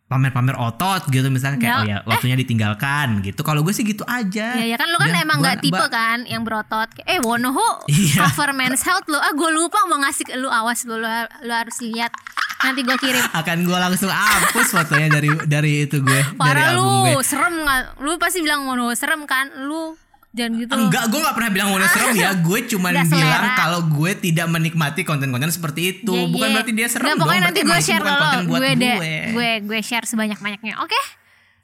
pamer-pamer otot gitu misalnya kayak
Ya,
oh ya waktunya ditinggalkan gitu. Kalau gue sih gitu aja.
Ya, ya kan lu kan emang nggak tipe kan yang berotot. Eh Wonoho
Iya.
cover Men's Health lu. Ah gue lupa mau ngasih lu awas lu, lu, lu harus lihat. Nanti gue kirim.
akan gue langsung hapus fotonya dari dari itu gue dari
Parah
album
lu,
gue.
serem nggak? Lu pasti bilang Wonoho serem kan? Lu jangan gitu.
Enggak, gue gak pernah bilang Wono serem ya. Gue cuma
Udah
bilang kalau gue tidak menikmati konten-konten seperti itu.
Iya,
Bukan
iya.
berarti dia serem
Nggak,
dong.
pokoknya
Berarti
nanti gue share lo.
buat
Gue
gue.
deh, gue gue share sebanyak-banyaknya. Oke?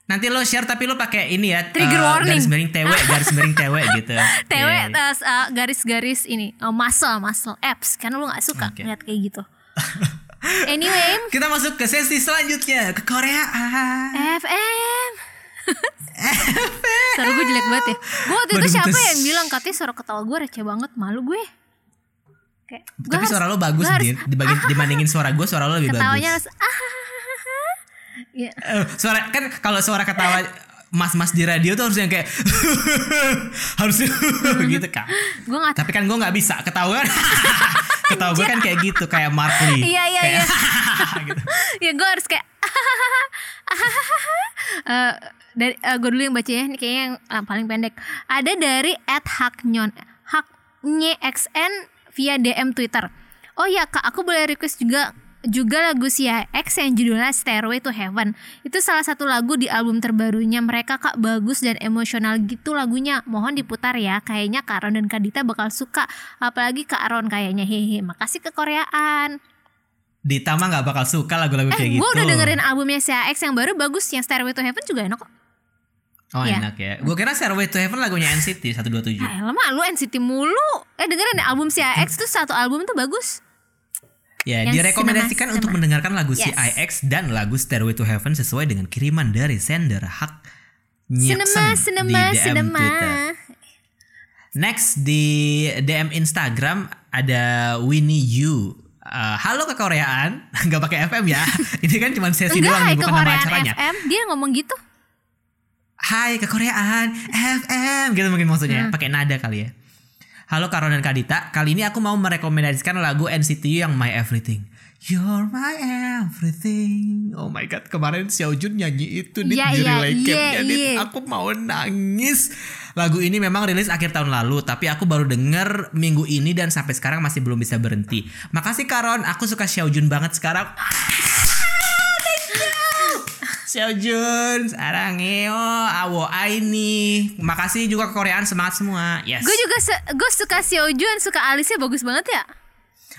Nanti lo share tapi lo pakai ini ya.
Trigger
eh,
warning.
Garis miring TW, garis miring TW gitu.
TW
Iya, iya.
terus uh, garis-garis ini uh, muscle muscle apps kan lu nggak suka
Oke.
ngeliat kayak gitu. anyway,
Kita masuk ke sesi selanjutnya ke Korea.
FM. Suara gue jelek banget ya. Gue waktu itu siapa
betul.
yang bilang katanya suara ketawa gue receh banget, malu gue. Kayak,
Tapi
harus-
suara lo bagus
harus-
Din. Dibanding, dibandingin suara gue, suara lo lebih
Ketawanya
bagus.
harus ah, ya.
Eh, suara kan kalau suara ketawa mas-mas di radio tuh harus yang kayak harus gitu kan.
Gue nggak
Tapi kan gue nggak bisa ketahuan. Ketawa gue kan kayak gitu kayak Mark Lee.
Iya iya iya.
gitu.
ya gue harus kayak Eh, dari gue dulu yang bacanya ini kayaknya yang eh, paling pendek ada dari at haknyon haknye xn via dm twitter oh ya kak aku boleh request juga juga lagu Sia X yang judulnya Stairway to Heaven itu salah satu lagu di album terbarunya mereka kak bagus dan emosional gitu lagunya mohon diputar ya kayaknya Kak Aron dan Kak Dita bakal suka apalagi Kak Aron kayaknya hehe makasih ke Koreaan
Dita mah nggak bakal suka lagu-lagu
Eh,
kayak
gue
gitu.
udah dengerin albumnya CX yang baru bagus, yang Stairway to Heaven juga enak kok.
Oh
Iya.
enak ya. Gue kira Stairway to Heaven lagunya NCT 127.
Ah, lama lu NCT mulu. Eh dengerin album CX tuh satu album tuh bagus.
Ya,
Yang
direkomendasikan
cinema-
untuk mendengarkan lagu
Yes.
CIX dan lagu Stairway to Heaven sesuai dengan kiriman dari sender hak
Cinema,
Nyeksen
cinema,
di DM
cinema.
Twitter. Next di DM Instagram ada Winnie Yu. Uh, halo ke Koreaan, nggak pakai FM ya. Ini kan cuma sesi
Enggak,
doang bukan nama acaranya.
FM, dia ngomong gitu.
Hai ke Koreaan FM gitu mungkin maksudnya
Hmm.
pakai nada kali ya. Halo Karon dan Kadita, kali ini aku mau merekomendasikan lagu NCT U yang My Everything. You're my everything. Oh my god, kemarin Xiaojun nyanyi itu di
iya,
camp-nya, Dit.
iya.
Aku mau nangis. Lagu ini memang rilis akhir tahun lalu, tapi aku baru denger minggu ini dan sampai sekarang masih belum bisa berhenti. Makasih Karon, aku suka Xiaojun banget sekarang. Xiaojun, sarangeo, awo aini. Makasih juga ke Koreaan semangat semua. Yes.
Gue juga gue suka Seojuan, suka alisnya bagus banget ya.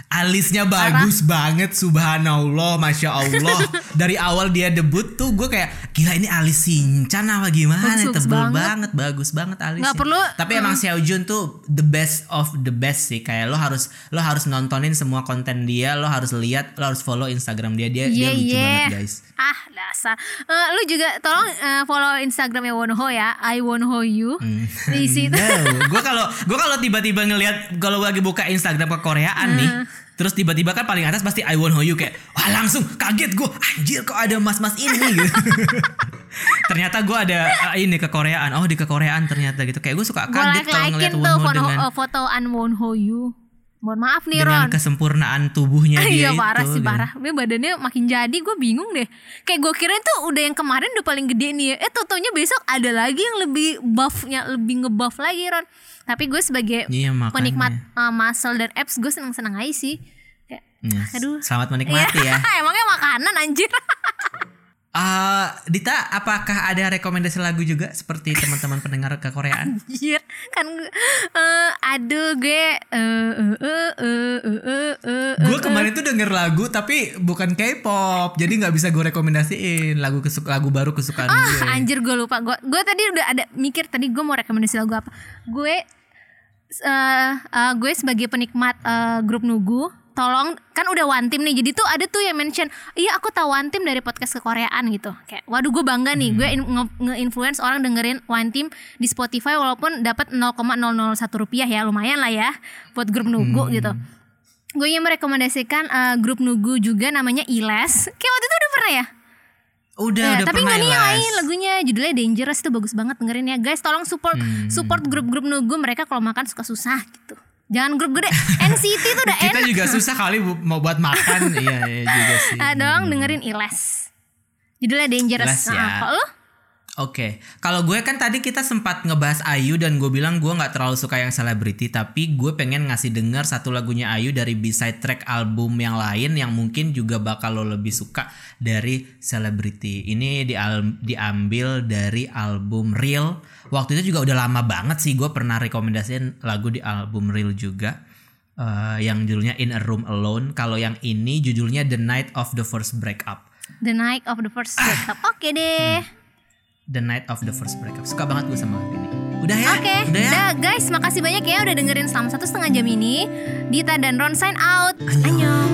Alisnya bagus banget, subhanallah, masya Allah. Dari awal dia debut tuh gue kayak gila ini alis Shinchan apa gimana?
Bagus
Tebel
banget.
banget. bagus banget alisnya.
Nggak perlu,
Tapi emang Xiaojun tuh the best of the best sih. Kayak lo harus lo harus nontonin semua konten dia, lo harus lihat, lo harus follow Instagram dia. Dia dia
Iya,
lucu
iya.
banget guys.
Ah, dasar. Eh, lu juga tolong eh, follow Instagramnya Wonho ya. I Wonho you.
Hmm.
Di situ.
gue kalau gue kalau tiba-tiba ngelihat kalau lagi buka Instagram ke Koreaan nih terus tiba-tiba kan paling atas pasti I want you kayak wah langsung kaget gue anjir kok ada mas-mas ini gitu. ternyata gue ada ah, ini ke Koreaan oh di ke Koreaan ternyata gitu kayak gue suka kaget
like
kalau ngeliat Wonho
foto,
dengan
eh, fotoan Wonho you. Mohon maaf nih
dengan
Ron.
kesempurnaan tubuhnya dia
Iya parah
itu,
sih
gitu.
parah. Ini badannya makin jadi gue bingung deh. Kayak gue kira tuh udah yang kemarin udah paling gede nih. ya. Eh totonya besok ada lagi yang lebih buffnya lebih ngebuff lagi Ron. Tapi gue sebagai
Iya, makanya.
penikmat uh, muscle dan abs gue seneng seneng aja sih. Kayak,
Yes.
aduh.
selamat menikmati ya
Emangnya makanan anjir.
Ah, Dita apakah ada rekomendasi lagu juga seperti teman-teman pendengar ke Koreaan
Anjir kan eh aduh gue eh eh eh eh eh eh eh
Gue kemarin tuh denger lagu tapi bukan K-pop, jadi nggak bisa gue rekomendasiin lagu kesuk lagu baru kesukaan gue.
Ah, anjir gue lupa. Gue gue tadi udah ada mikir tadi gue mau rekomendasi lagu apa. Gue eh eh, gue sebagai penikmat eh, grup Nugu, tolong kan udah one team nih. Jadi tuh ada tuh yang mention, "Iya, aku tahu one team dari podcast kekoreaan gitu." Kayak waduh gue bangga nih. Gue in- nge- nge-influence orang dengerin one team di Spotify walaupun dapat 0,001 rupiah ya, lumayan lah ya buat grup Nugu gitu. Gue yang merekomendasikan eh, grup Nugu juga namanya Iles. Kayak waktu itu udah pernah ya?
Udah,
Ya,
udah
tapi nggak nih yang
Ilas.
lain lagunya judulnya Dangerous itu bagus banget dengerin ya guys tolong support
Hmm.
support grup-grup nugu mereka kalau makan suka susah gitu jangan grup gede. NCT itu udah
Kita
enak.
juga susah kali mau buat makan, iya, iya juga sih.
Tolong dengerin Iles. Judulnya Dangerous.
Iles ya.
Nah, kalau
Oke, kalau gue kan tadi kita sempat ngebahas Ayu dan gue bilang gue nggak terlalu suka yang selebriti, tapi gue pengen ngasih denger satu lagunya Ayu dari B-side track album yang lain yang mungkin juga bakal lo lebih suka dari selebriti. Ini dial- diambil dari album Real. Waktu itu juga udah lama banget sih gue pernah rekomendasiin lagu di album Real juga. eh, yang judulnya In a Room Alone. Kalau yang ini judulnya The Night of the First Breakup.
The Night of the First Breakup oke deh
The Night of the First Breakup. Suka banget gue sama lagu ini. Udah ya?
Oke,
Udah ya?
udah guys, makasih banyak ya udah dengerin selama satu setengah jam ini. Dita dan Ron sign out. Annyeong.